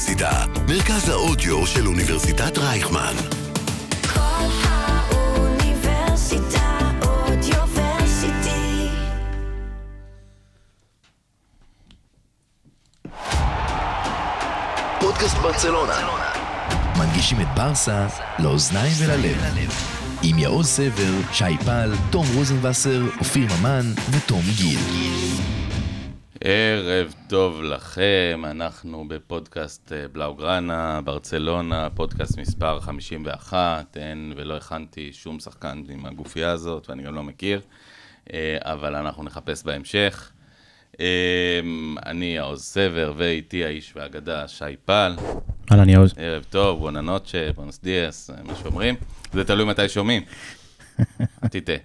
האוניברסיטה, מרכז האודיו של אוניברסיטת רייכמן. כל האוניברסיטה אודיוורסיטי. פודקאסט ברצלונה. מנגישים את ברסה לאוזניים וללב. עם יעוז סבר, שי פל, תום רוזנבסר, אופיר ממן ותום גיל. ערב טוב לכם, אנחנו בפודקאסט אה, בלאוגרנה, ברצלונה, פודקאסט מספר 51, אין ולא הכנתי שום שחקן עם הגופייה הזאת, ואני גם לא מכיר, אה, אבל אנחנו נחפש בהמשך. אה, אני יעוז סבר, ואיתי האיש והאגדה שי פל. אהלן יעוז. ערב טוב, בונה נוטשה, בונוס דיאס, מה שאומרים. זה תלוי מתי שומעים. אל תטעה.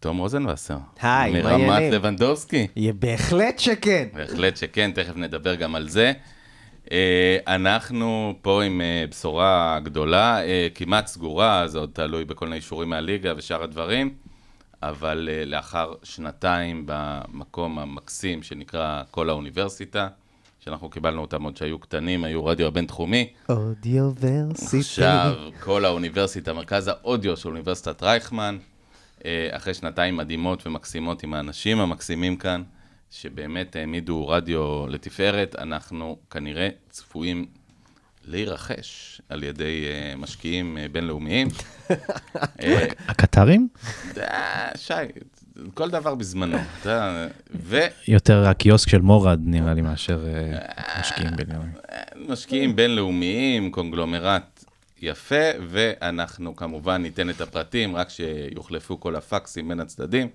תום רוזנבסר. היי, מה מרמת העניינים? לבנדובסקי. יה, בהחלט שכן. בהחלט שכן, תכף נדבר גם על זה. אה, אנחנו פה עם אה, בשורה גדולה, אה, כמעט סגורה, זה עוד תלוי בכל מיני אישורים מהליגה ושאר הדברים, אבל לאחר שנתיים במקום המקסים שנקרא כל האוניברסיטה, שאנחנו קיבלנו אותם עוד שהיו קטנים, היו רדיו הבינתחומי, אודיוורסיטי. עכשיו כל האוניברסיטה, מרכז האודיו של אוניברסיטת רייכמן, אחרי שנתיים מדהימות ומקסימות עם האנשים המקסימים כאן, שבאמת העמידו רדיו לתפארת, אנחנו כנראה צפויים להירכש על ידי אה, משקיעים אה, בינלאומיים. אה, הקטרים? אה, שי, כל דבר בזמנו, ו... יותר הקיוסק של מורד נראה לי מאשר אה, משקיעים בינלאומיים. משקיעים בינלאומיים, קונגלומרט יפה, ואנחנו כמובן ניתן את הפרטים, רק שיוחלפו כל הפקסים בין הצדדים,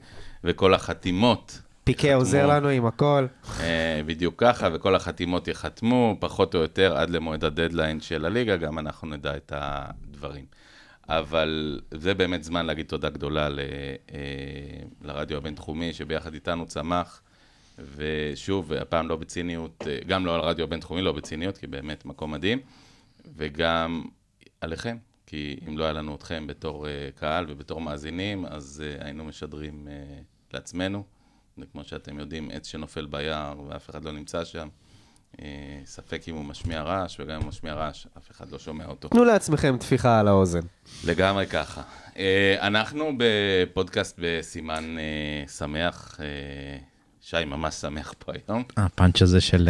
וכל החתימות. פיקה ייחתמו, עוזר לנו עם הכל. אה, בדיוק ככה, וכל החתימות ייחתמו, פחות או יותר עד למועד הדדליין של הליגה, גם אנחנו נדע את הדברים. אבל זה באמת זמן להגיד תודה גדולה ל, אה, לרדיו הבינתחומי, שביחד איתנו צמח, ושוב, הפעם לא בציניות, אה, גם לא על הרדיו הבינתחומי, לא בציניות, כי באמת מקום מדהים, וגם עליכם, כי אם לא היה לנו אתכם בתור אה, קהל ובתור מאזינים, אז אה, היינו משדרים אה, לעצמנו. וכמו שאתם יודעים, עץ שנופל ביער ואף אחד לא נמצא שם, ספק אם הוא משמיע רעש, וגם אם הוא משמיע רעש, אף אחד לא שומע אותו. תנו לעצמכם טפיחה על האוזן. לגמרי ככה. אנחנו בפודקאסט בסימן שמח, שי ממש שמח פה היום. הפאנץ' הזה של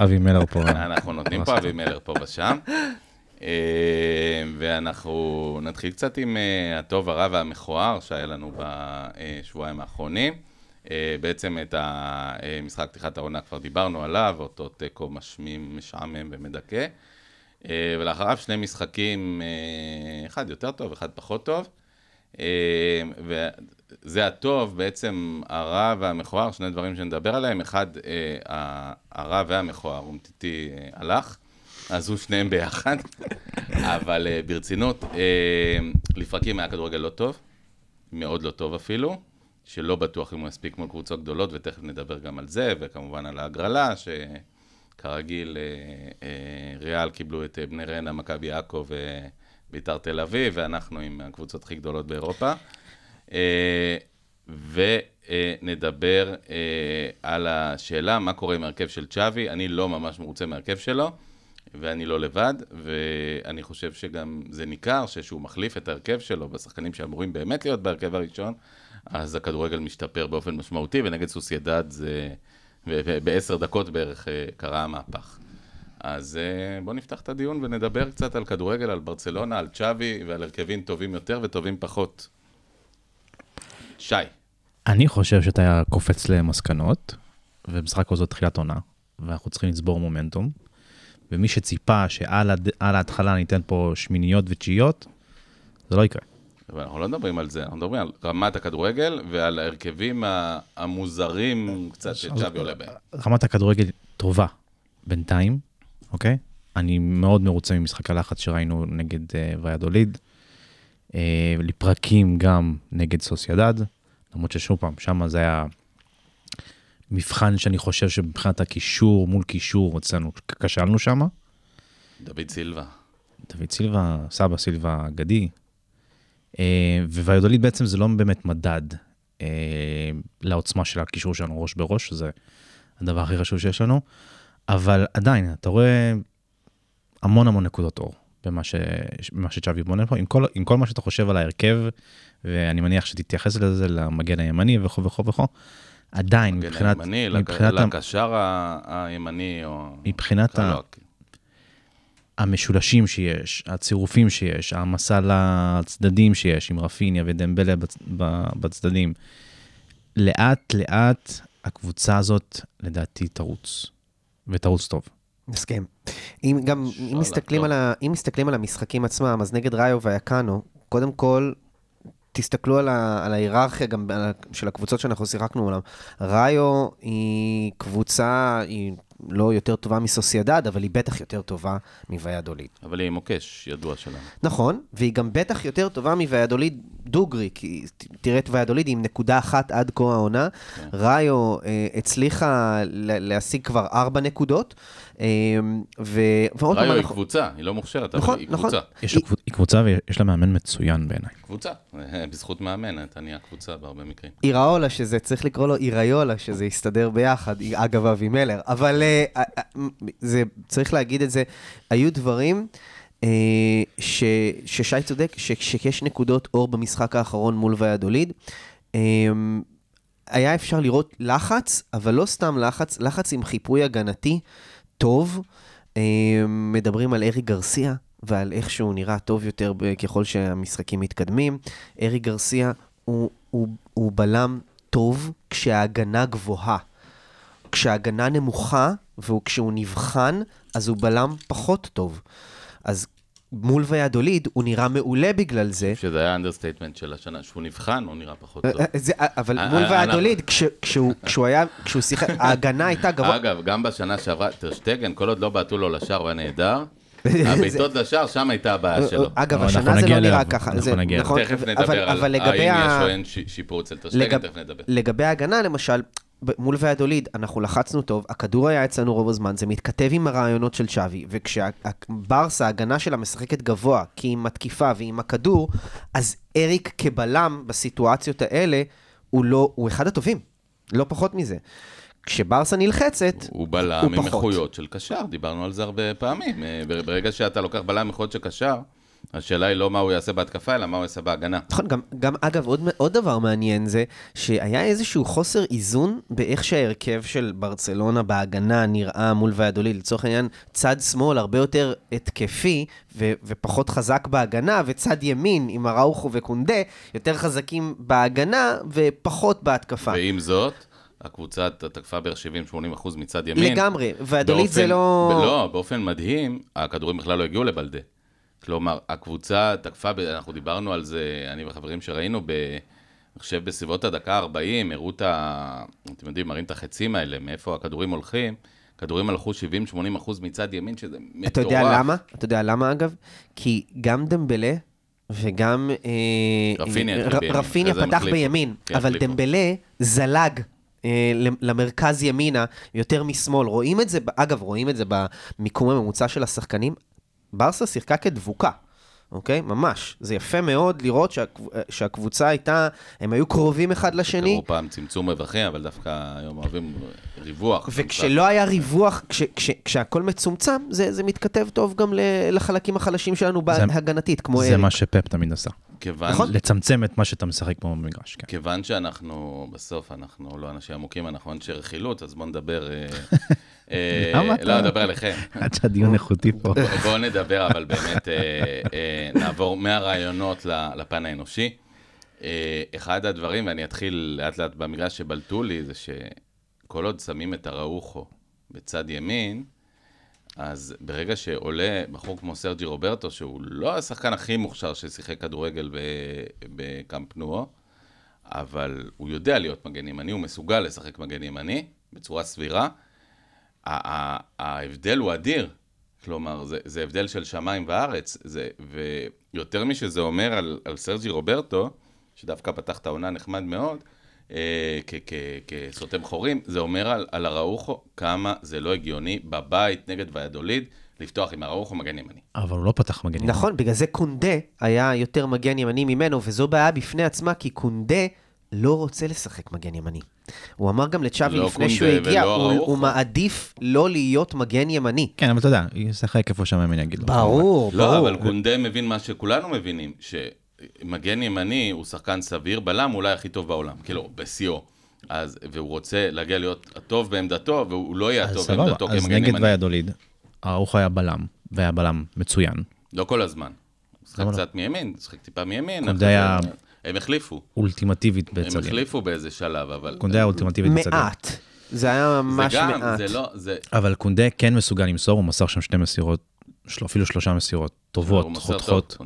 אבי מלר פה. אנחנו נותנים פה אבי מלר פה ושם. אה, ואנחנו נתחיל קצת עם אה, הטוב, הרע והמכוער שהיה לנו בשבועיים האחרונים. אה, בעצם את המשחק פתיחת העונה כבר דיברנו עליו, אותו תיקו משמים, משעמם ומדכא. ולאחריו שני משחקים, אחד יותר טוב, אחד פחות טוב. וזה הטוב, בעצם הרע והמכוער, שני דברים שנדבר עליהם. אחד, הרע והמכוער, אומטיטי הלך, הוא שניהם ביחד. אבל אה, ברצינות, אה, לפרקים היה כדורגל לא טוב, מאוד לא טוב אפילו, שלא בטוח אם הוא יספיק מול קבוצות גדולות, ותכף נדבר גם על זה, וכמובן על ההגרלה, שכרגיל אה, אה, ריאל קיבלו את אה, בני ריינה, מכבי עכו וביתר תל אביב, ואנחנו עם הקבוצות הכי גדולות באירופה. אה, ונדבר אה, על השאלה, מה קורה עם ההרכב של צ'אבי. אני לא ממש מרוצה מההרכב שלו, ואני לא לבד, ואני חושב שגם זה ניכר שכשהוא מחליף את ההרכב שלו בשחקנים שאמורים באמת להיות בהרכב הראשון, אז הכדורגל משתפר באופן משמעותי, ונגד סוסיידד זה... בעשר דקות בערך אה, קרה המהפך. אז אה, בואו נפתח את הדיון ונדבר קצת על כדורגל, על ברצלונה, על צ'אבי ועל הרכבים טובים יותר וטובים פחות. שי, אני חושב שאתה קופץ למסקנות, ומשחק הזה תחילת עונה, ואנחנו צריכים לצבור מומנטום, ומי שציפה שעל הד- על ההתחלה ניתן פה שמיניות ותשיעיות, זה לא יקרה. אבל אנחנו לא מדברים על זה, אנחנו מדברים על רמת הכדורגל ועל ההרכבים המוזרים קצת שצ'אבי עולה בהם. רמת הכדורגל טובה בינתיים, אוקיי? אני מאוד מרוצה ממשחק הלחץ שראינו נגד uh, ויאדוליד. Uh, לפרקים גם נגד סוסיידד, למרות ששוב פעם, שם זה היה מבחן שאני חושב שמבחינת הקישור מול קישור אצלנו כשלנו שם. דוד סילבה. דוד סילבה, סבא סילבה אגדי. אה, וויאדוליד בעצם זה לא באמת מדד אה, לעוצמה של הקישור שלנו ראש בראש, שזה הדבר הכי חשוב שיש לנו. אבל עדיין, אתה רואה המון המון נקודות אור במה, ש... במה שצ'אבי בונה פה, עם כל, עם כל מה שאתה חושב על ההרכב, ואני מניח שתתייחס לזה, למגן הימני וכו' וכו' וכו', עדיין, מגן מבחינת, הימני, מבחינת, ה- לקשר ה- הימני, או... מבחינת ה- המשולשים שיש, הצירופים שיש, העמסה לצדדים שיש, עם רפיניה ודמבלה בצ... בצדדים, לאט לאט הקבוצה הזאת לדעתי תרוץ, ותרוץ טוב. מסכים. אם גם, אם מסתכלים. על ה, אם מסתכלים על המשחקים עצמם, אז נגד ראיו והיקאנו, קודם כל, תסתכלו על, ה, על ההיררכיה גם על של הקבוצות שאנחנו שיחקנו מולם. ראיו היא קבוצה, היא לא יותר טובה מסוסיידד, אבל היא בטח יותר טובה מוויאדוליד. אבל היא מוקש ידוע שלנו. נכון, והיא גם בטח יותר טובה מוויאדוליד דוגרי, כי תראה את ויאדוליד עם נקודה אחת עד כה העונה. כן. ראיו אה, הצליחה להשיג כבר ארבע נקודות. ועוד פעם ראיו היא קבוצה, היא לא מוכשרת, נכון, אבל היא נכון. קבוצה. היא קבוצה ויש לה מאמן מצוין בעיניי. קבוצה, אה, בזכות מאמן, אתה נהיה קבוצה בהרבה מקרים. איראולה, שזה צריך לקרוא לו איראיולה, שזה יסתדר ביחד, אגב אבי מלר. אבל אה, אה, זה, צריך להגיד את זה, היו דברים ש, ששי צודק, ש, שיש נקודות אור במשחק האחרון מול ויאדוליד. אה, היה אפשר לראות לחץ, אבל לא סתם לחץ, לחץ עם חיפוי הגנתי טוב. אה, מדברים על ארי גרסיה ועל איך שהוא נראה טוב יותר ככל שהמשחקים מתקדמים. אריק גרסיה הוא, הוא, הוא בלם טוב כשההגנה גבוהה. כשההגנה נמוכה וכשהוא נבחן, אז הוא בלם פחות טוב. אז מול ויאדוליד הוא נראה מעולה בגלל זה. שזה היה understatement של השנה, שהוא נבחן, הוא נראה פחות טוב. אה, אה, זה, אה, אבל אה, מול אה, ויאדוליד, כש- כשהוא כשהוא היה, כשהוא שיחק, ההגנה הייתה גבוה. אגב, גם בשנה שעברה, טרשטגן, כל עוד לא בעטו לו לשער, הוא היה נהדר. הבעיטות לשער, שם הייתה הבעיה שלו. אגב, אבל השנה זה לא נראה ככה. אנחנו נגיע אליו. נכון, תכף נדבר על האם יש או אין שיפור אצל טרשטגן, תכף נדבר. לגבי ההגנה, למשל, מול ויאדוליד, אנחנו לחצנו טוב, הכדור היה אצלנו רוב הזמן, זה מתכתב עם הרעיונות של שווי, וכשברסה, ההגנה שלה משחקת גבוה, כי היא מתקיפה והיא עם הכדור, אז אריק כבלם בסיטואציות האלה, הוא לא, הוא אחד הטובים, לא פחות מזה. כשברסה נלחצת, הוא בלם הוא עם פחות. איכויות של קשר, דיברנו על זה הרבה פעמים. אה, בר- ברגע שאתה לוקח בלם עם איכויות של קשר, השאלה היא לא מה הוא יעשה בהתקפה, אלא מה הוא יעשה בהגנה. נכון, גם, גם אגב, עוד, עוד דבר מעניין זה שהיה איזשהו חוסר איזון באיך שההרכב של ברצלונה בהגנה נראה מול ויאדוליד. לצורך העניין, צד שמאל הרבה יותר התקפי ו, ופחות חזק בהגנה, וצד ימין עם אראוחו וקונדה יותר חזקים בהגנה ופחות בהתקפה. ועם זאת, הקבוצה תקפה בערך 70-80% מצד ימין. לגמרי, ויאדוליד זה לא... לא, באופן מדהים, הכדורים בכלל לא הגיעו לבלדה. כלומר, הקבוצה תקפה, אנחנו דיברנו על זה, אני וחברים שראינו, ב... אני חושב בסביבות הדקה ה-40, הראו את ה... אתם יודעים, מראים את החצים האלה, מאיפה הכדורים הולכים. כדורים הלכו 70-80 אחוז מצד ימין, שזה מטורף. אתה יודע למה? אתה יודע למה אגב? כי גם דמבלה וגם... אה, רפיניה אה, ר- רפיניה פתח החליפו. בימין, כן, אבל החליפו. דמבלה זלג. אה, למרכז ימינה, יותר משמאל. רואים את זה, אגב, רואים את זה במיקום הממוצע של השחקנים. ברסה שיחקה כדבוקה, אוקיי? ממש. זה יפה מאוד לראות שהקב... שהקבוצה הייתה, הם היו קרובים אחד לשני. קראו פעם צמצום רווחים, אבל דווקא היום אוהבים ריווח. וכשלא היה ריווח, כש, כש, כשהכל מצומצם, זה, זה מתכתב טוב גם ל- לחלקים החלשים שלנו בהגנתית, כמו זה אריק. מה שפפ תמיד עשה. כיוון, נכון. לצמצם את מה שאתה משחק פה במגרש, כן. כיוון שאנחנו, בסוף, אנחנו לא אנשים עמוקים, אנחנו אנשי רכילות, אז בואו נדבר... אה, למה אתה- לא, נדבר עליכם. עד שהדיון איכותי פה. בואו נדבר, אבל באמת אה, אה, נעבור מהרעיונות לפן האנושי. אחד הדברים, ואני אתחיל לאט לאט במגרש שבלטו לי, זה שכל עוד שמים את הראוכו בצד ימין, אז ברגע שעולה בחור כמו סרג'י רוברטו, שהוא לא השחקן הכי מוכשר ששיחק כדורגל בקאמפ נועו, אבל הוא יודע להיות מגן ימני, הוא מסוגל לשחק מגן ימני בצורה סבירה. ההבדל הוא אדיר. כלומר, זה, זה הבדל של שמיים וארץ. זה, ויותר משזה אומר על, על סרג'י רוברטו, שדווקא פתח את העונה נחמד מאוד, אה, כסותם חורים, זה אומר על, על אראוחו כמה זה לא הגיוני בבית נגד ויאדוליד לפתוח עם אראוחו מגן ימני. אבל הוא לא פתח מגנים. נכון, בגלל זה קונדה היה יותר מגן ימני ממנו, וזו בעיה בפני עצמה, כי קונדה לא רוצה לשחק מגן ימני. הוא אמר גם לצ'אבי לא לפני שהוא הגיע, הוא. הוא מעדיף לא להיות מגן ימני. כן, אבל אתה יודע, ישחק איפה שהמאמן יגיד לו. ברור, לא, ברור. אבל קונדה מבין מה שכולנו מבינים, שמגן ימני הוא שחקן סביר, בלם אולי הכי טוב בעולם, כאילו, בשיאו. אז, והוא רוצה להגיע להיות הטוב בעמדתו, והוא לא יהיה אז הטוב בעמדתו אז כמגן נגד ימני. ויאדוליד, ארוך היה בלם, והיה בלם מצוין. לא כל הזמן. הוא שיחק לא? קצת מימין, שיחק טיפה מימין. קונדה אחרי היה- זה- הם החליפו. אולטימטיבית הם בצד ימין. החליפו באיזה שלב, אבל... קונדה אולטימטיבית בצד ימין. מעט. זה היה ממש זה גם, מעט. זה לא, זה... אבל קונדה כן מסוגל למסור, הוא מסר שם שתי מסירות, של- אפילו שלושה מסירות טובות, חותכות.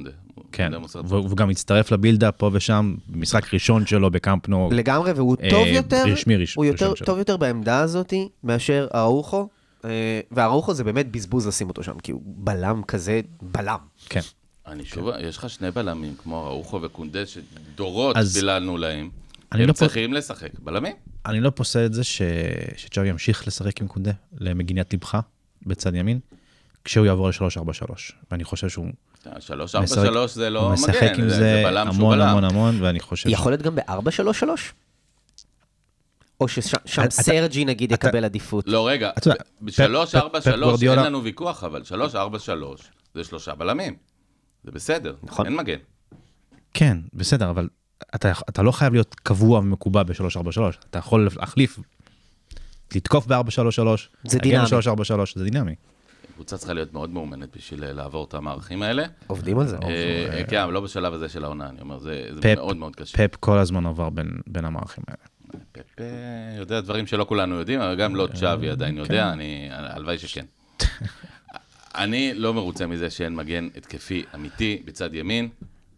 כן. והוא גם הצטרף לבילדה פה ושם, משחק ראשון שלו בקאמפ נו. לגמרי, והוא אה, טוב יותר, רשמי ראש- הוא יותר, ראשון שלו. טוב יותר בעמדה הזאת מאשר אראוחו, אה, ואראוחו זה באמת בזבוז לשים אותו שם, כי הוא בלם כזה, בלם. כן. אני שוב, יש לך שני בלמים, כמו ראוחו וקונדה, שדורות אז- פיללנו להם. אני הם לא פה- צריכים לשחק בלמים. אני לא פוסל את זה ש... שצ'אבי ימשיך לשחק עם קונדה למגינת לבך בצד ימין, כשהוא יעבור ל-3-4-3. ואני חושב שהוא שלוש, ארבע, משחק- שלוש זה הוא לא משחק מגן, עם זה- זה בלם שהוא המון בלם. המון המון, ואני חושב... יכול להיות גם ב-4-3-3? או ששם אתה- סרג'י נגיד אתה- יקבל עדיפות. לא, רגע, אתה יודע, בשלוש, פפ- ארבע, פפ שלוש, אין גוורדיולה- לנו ויכוח, אבל שלוש, ארבע, שלוש, זה שלושה בלמים. זה בסדר, נכון. אין מגן. כן, בסדר, אבל אתה, אתה לא חייב להיות קבוע ומקובע ב-3-4-3, אתה יכול להחליף, לתקוף ב-4-3-3, זה דינמי. ב-3-4-3, זה דינמי. קבוצה צריכה להיות מאוד מאומנת בשביל אה, לעבור את המערכים האלה. עובדים על זה. אה, כן, אבל לא בשלב הזה של העונה, אני אומר, זה מאוד מאוד קשה. פפ כל הזמן עבר בין, בין המערכים האלה. פפ אה, יודע דברים שלא כולנו יודעים, אבל גם לא צ'אבי עדיין יודע, אני, הלוואי שכן. אני לא מרוצה מזה שאין מגן התקפי אמיתי בצד ימין,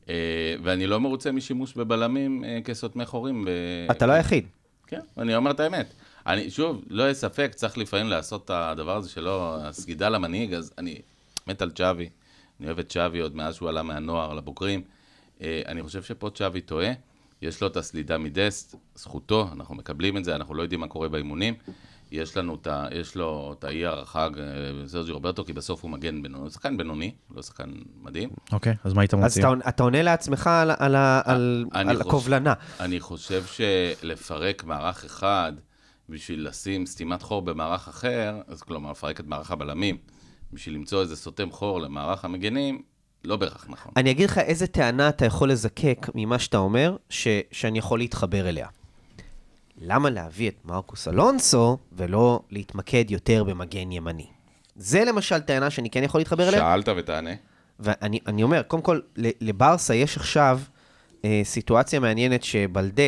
אה, ואני לא מרוצה משימוש בבלמים אה, כסותמי חורים. ב- אתה לא היחיד. כן, אני אומר את האמת. אני, שוב, לא יהיה ספק, צריך לפעמים לעשות את הדבר הזה שלא, הסגידה למנהיג, אז אני מת על צ'אבי. אני אוהב את צ'אבי עוד מאז שהוא עלה מהנוער לבוגרים. אה, אני חושב שפה צ'אבי טועה. יש לו את הסלידה מדסט, זכותו, אנחנו מקבלים את זה, אנחנו לא יודעים מה קורה באימונים. יש לנו את ה... יש לו את האי הערכה, סרג'י רוברטו, כי בסוף הוא מגן בינוני, הוא שחקן בינוני, לא שחקן מדהים. אוקיי, אז מה היית אז מציע? אתה, אתה עונה לעצמך על, על, ה- על, אני על חושב- הקובלנה. אני חושב שלפרק מערך אחד בשביל לשים סתימת חור במערך אחר, אז כלומר, לפרק את מערך הבלמים, בשביל למצוא איזה סותם חור למערך המגנים, לא בהכרח נכון. אני אגיד לך איזה טענה אתה יכול לזקק ממה שאתה אומר, ש, שאני יכול להתחבר אליה. למה להביא את מרקוס אלונסו ולא להתמקד יותר במגן ימני? זה למשל טענה שאני כן יכול להתחבר אליה. שאלת ותענה. ואני אני אומר, קודם כל, לברסה יש עכשיו אה, סיטואציה מעניינת שבלדה,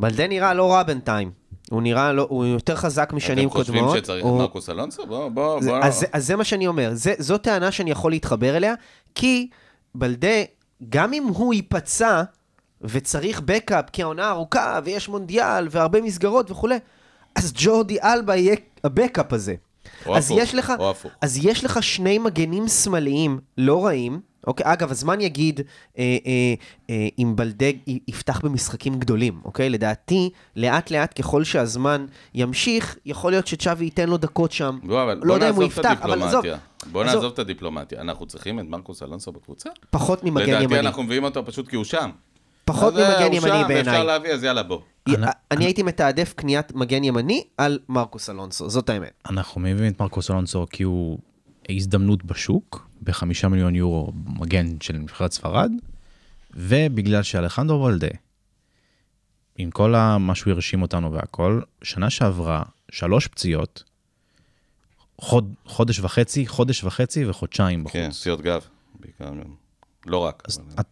בלדה נראה לא רע בינתיים. הוא נראה לא, הוא יותר חזק משנים אתם חושבים קודמות. שצריך הוא- את מרקוס אלונסו? בוא, בוא, זה, בוא. אז, זה- אז זה מה שאני אומר, זה, זו טענה שאני יכול להתחבר אליה, כי בלדה, גם אם הוא ייפצע וצריך בקאפ, כי העונה ארוכה ויש מונדיאל והרבה מסגרות וכולי, אז ג'ורדי אלבה יהיה הבקאפ הזה. או אז הפוך, יש לך, או הפוך. אז יש לך שני מגנים שמאליים לא רעים. אוקיי, אגב, הזמן יגיד אה, אה, אה, אם בלדג יפתח במשחקים גדולים, אוקיי? לדעתי, לאט לאט ככל שהזמן ימשיך, יכול להיות שצ'אבי ייתן לו דקות שם. בוא, אבל לא בוא יודע אם הוא יפתח, אבל עזוב. בוא עזוב. נעזוב את הדיפלומטיה. אנחנו צריכים את מרקוס אלונסו בקבוצה? פחות ממגן לדעתי ימני. אנחנו מביאים אותו פשוט כי הוא שם. פחות ממגן ימני בעיניי. ואפשר להביא, אז יאללה, בוא. אני- הייתי מתעדף קניית מגן ימני על מרקוס אלונסו, זאת האמת. אנחנו מביאים את מרקוס אלונסו כי הוא הזדמנות בשוק, בחמישה מיליון יורו מגן של נבחרת ספרד, ובגלל שאלחנדרו וולדה, עם כל מה שהוא הרשים אותנו והכל, שנה שעברה שלוש פציעות, חוד, חודש וחצי, חודש וחצי וחודשיים בחוץ. כן, פציעות גב, בעיקר. לא רק. אז אבל-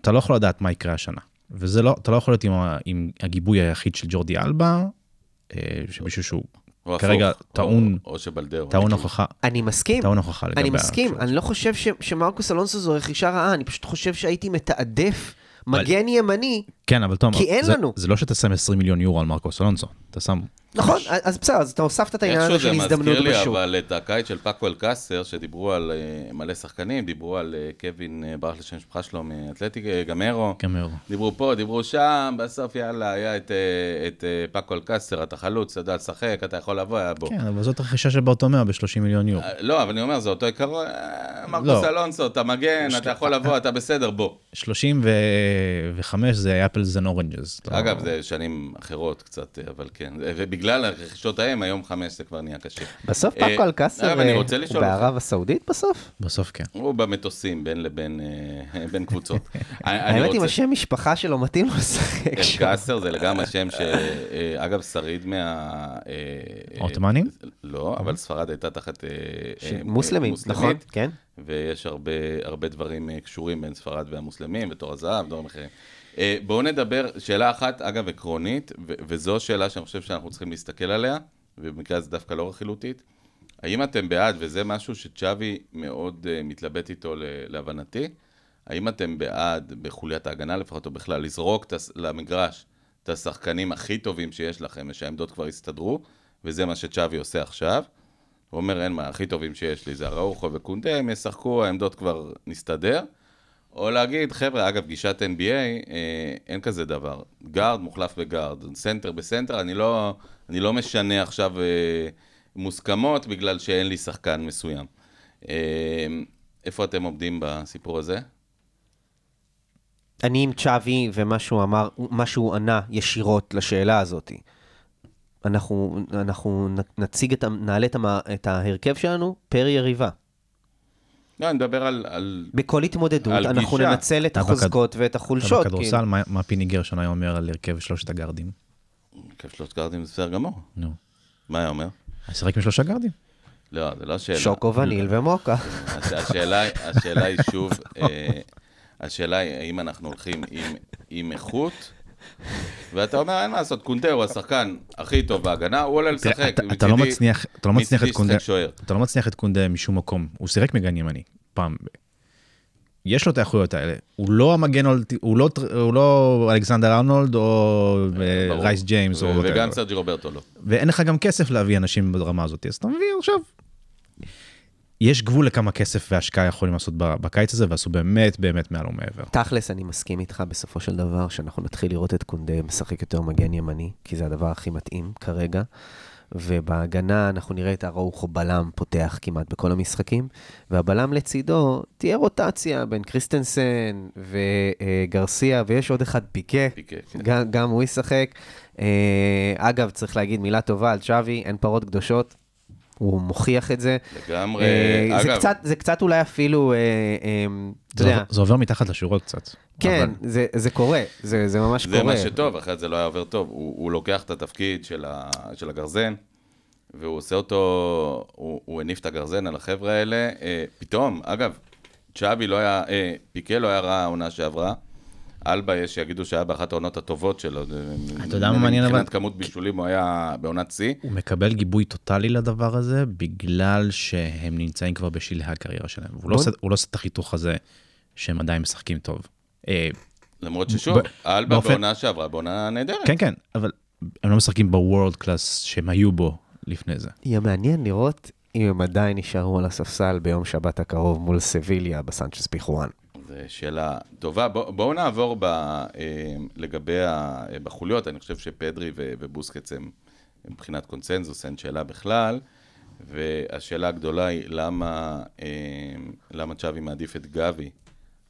אתה לא יכול לדעת מה יקרה השנה. וזה לא, אתה לא יכול להיות עם, עם הגיבוי היחיד של ג'ורדי אלבה, אה, שמישהו שהוא או כרגע או- טעון, או שבלדאו. טעון הוכחה, אני מסכים. טעון הוכחה לגבי... אני מסכים. אני לא חושב ש- שמרקוס אלונסו זו רכישה רעה, אני פשוט חושב שהייתי מתעדף מגן ימני. כן, אבל תום, כי אין זה, לנו. זה לא שאתה שם 20 מיליון יורו על מרקוס אלונסו, אתה שם נכון, אז בסדר, אז אתה הוספת את העניין הזה איכשהו של זה הזדמנות מזכיר לי, בשוק. אבל את הקיץ של פאקו אלקאסר, שדיברו על אה, מלא שחקנים, דיברו על אה, קווין, אה, ברח לי שם המשפחה שלו מאתלטיק, גמרו. גמרו. דיברו פה, דיברו שם, בסוף יאללה, היה את, את פאקו אלקאסר, אתה חלוץ, אתה יודע לשחק, אתה יכול לבוא, היה בוא. כן, אבל זאת רכישה של ברתומיאו ב-30 מיליון יורו. לא, אבל אני אומר, זה אותו עיקרון, מרקוס לא. אלונסו, אתה מגן, אתה יכול לבוא, אתה בסדר, בוא. 35 זה apples and oranges. אגב, זה שנים אחרות קצת, אבל כן. ובגלל הרכישות ההם, היום חמש זה כבר נהיה קשה. בסוף אה, פאקו אגב, אה, רוצה הוא לשאול אותך. בערב הסעודית בסוף? בסוף כן. הוא במטוסים בין לבין, אה, בין קבוצות. האמת, עם רוצה- השם משפחה שלו מתאים לו לשחק שם. אלקאסר זה לגמרי שם שאגב, שריד מה... אה, אה, העות'מאנים? לא, אבל ספרד הייתה תחת... אה, ש- אה, מוסלמים, נכון, כן. ויש הרבה, הרבה דברים אה, קשורים בין ספרד והמוסלמים, ותור הזהב, דברים אחרים. אה, בואו נדבר, שאלה אחת, אגב, עקרונית, ו- וזו שאלה שאני חושב שאנחנו צריכים להסתכל עליה, ובמקרה הזה דווקא לא רכילותית. האם אתם בעד, וזה משהו שצ'אבי מאוד uh, מתלבט איתו להבנתי, האם אתם בעד, בחוליית ההגנה לפחות, או בכלל, לזרוק את הס- למגרש את השחקנים הכי טובים שיש לכם, ושהעמדות כבר הסתדרו, וזה מה שצ'אבי עושה עכשיו. הוא אומר, אין מה, הכי טובים שיש לי זה אראוחו וקונדה, הם ישחקו, העמדות כבר נסתדר. או להגיד, חבר'ה, אגב, גישת NBA, אה, אין כזה דבר. גארד מוחלף בגארד, סנטר בסנטר, אני לא, אני לא משנה עכשיו אה, מוסכמות בגלל שאין לי שחקן מסוים. אה, איפה אתם עומדים בסיפור הזה? אני עם צ'אבי, ומה שהוא אמר, מה שהוא ענה ישירות לשאלה הזאת. אנחנו, אנחנו נציג את, נעלה את ההרכב שלנו פר יריבה. לא, אני מדבר על... על... בכל התמודדות, על אנחנו גישה. ננצל את אתה בכד- החוזקות ואת אתה החולשות. בכדורסל, כאילו. מה- מה פיני גרשון היה אומר על הרכב שלושת הגארדים? כיף שלושת גארדים זה בסדר גמור. נו. מה היה אומר? שיחק עם שלושה גארדים. לא, זה לא השאלה. שוקו וניל ומוקה. הש- השאלה, השאלה היא שוב, אה, השאלה היא האם אנחנו הולכים עם, עם איכות, ואתה אומר, אין מה לעשות, קונטה הוא השחקן הכי טוב בהגנה, הוא עולה לשחק. אתה- לא מצניח אתה לא מצידי את קונדה. אתה לא מצניח את קונדה משום מקום. הוא שיחק מגן ימני, פעם. יש לו את האיכויות האלה. הוא לא המגן, הוא לא הוא לא אלכסנדר ארנולד או אה, ברור. רייס ג'יימס. וגם סרג'י רוברטו לא. ואין לך גם כסף להביא אנשים ברמה הזאת, אז אתה מביא עכשיו. יש גבול לכמה כסף והשקעה יכולים לעשות ב- בקיץ הזה, ועשו באמת באמת מעל ומעבר. תכלס, אני מסכים איתך בסופו של דבר, שאנחנו נתחיל לראות את קונדה משחק יותר מגן ימני, כי זה הדבר הכי מתאים כרגע. ובהגנה אנחנו נראה את אראוחו בלם פותח כמעט בכל המשחקים, והבלם לצידו תהיה רוטציה בין קריסטנסן וגרסיה, ויש עוד אחד פיקה, פיקה, כן. גם, גם הוא ישחק. אה, אגב, צריך להגיד מילה טובה על צ'אבי, אין פרות קדושות, הוא מוכיח את זה. לגמרי, אה, זה, אגב, קצת, זה קצת אולי אפילו, אה, אה, אתה זה יודע, זה עובר מתחת לשורות קצת. כן, אבל- זה, זה קורה, זה, זה ממש זה קורה. מה שטוב, אחרת זה לא היה עובר טוב. הוא, הוא לוקח את התפקיד של, ה, של הגרזן, והוא עושה אותו, הוא, הוא הניף את הגרזן על החבר'ה האלה. אה, פתאום, אגב, צ'אבי לא היה, אה, פיקה לא היה רע העונה שעברה. אלבה יש שיגידו שהיה באחת העונות הטובות שלו. אתה יודע מה מעניין, אבל? מבחינת כמות בישולים הוא היה בעונת שיא. הוא מקבל גיבוי טוטאלי לדבר הזה, בגלל שהם נמצאים כבר בשלהי הקריירה שלהם. הוא לא עושה- לא עושה את החיתוך הזה שהם עדיין משחקים טוב. אה, למרות ששוב, אלבה בעונה שעברה, בעונה נהדרת. כן, כן, אבל הם לא משחקים בוורד קלאס שהם היו בו לפני זה. יהיה מעניין לראות אם הם עדיין יישארו על הספסל ביום שבת הקרוב מול סביליה בסנצ'ס פיחואן. שאלה טובה. בוא, בואו נעבור ב, אה, לגבי אה, בחוליות. אני חושב שפדרי ובוסקץ הם מבחינת קונצנזוס, אין שאלה בכלל. והשאלה הגדולה היא למה, אה, למה צ'אבי מעדיף את גבי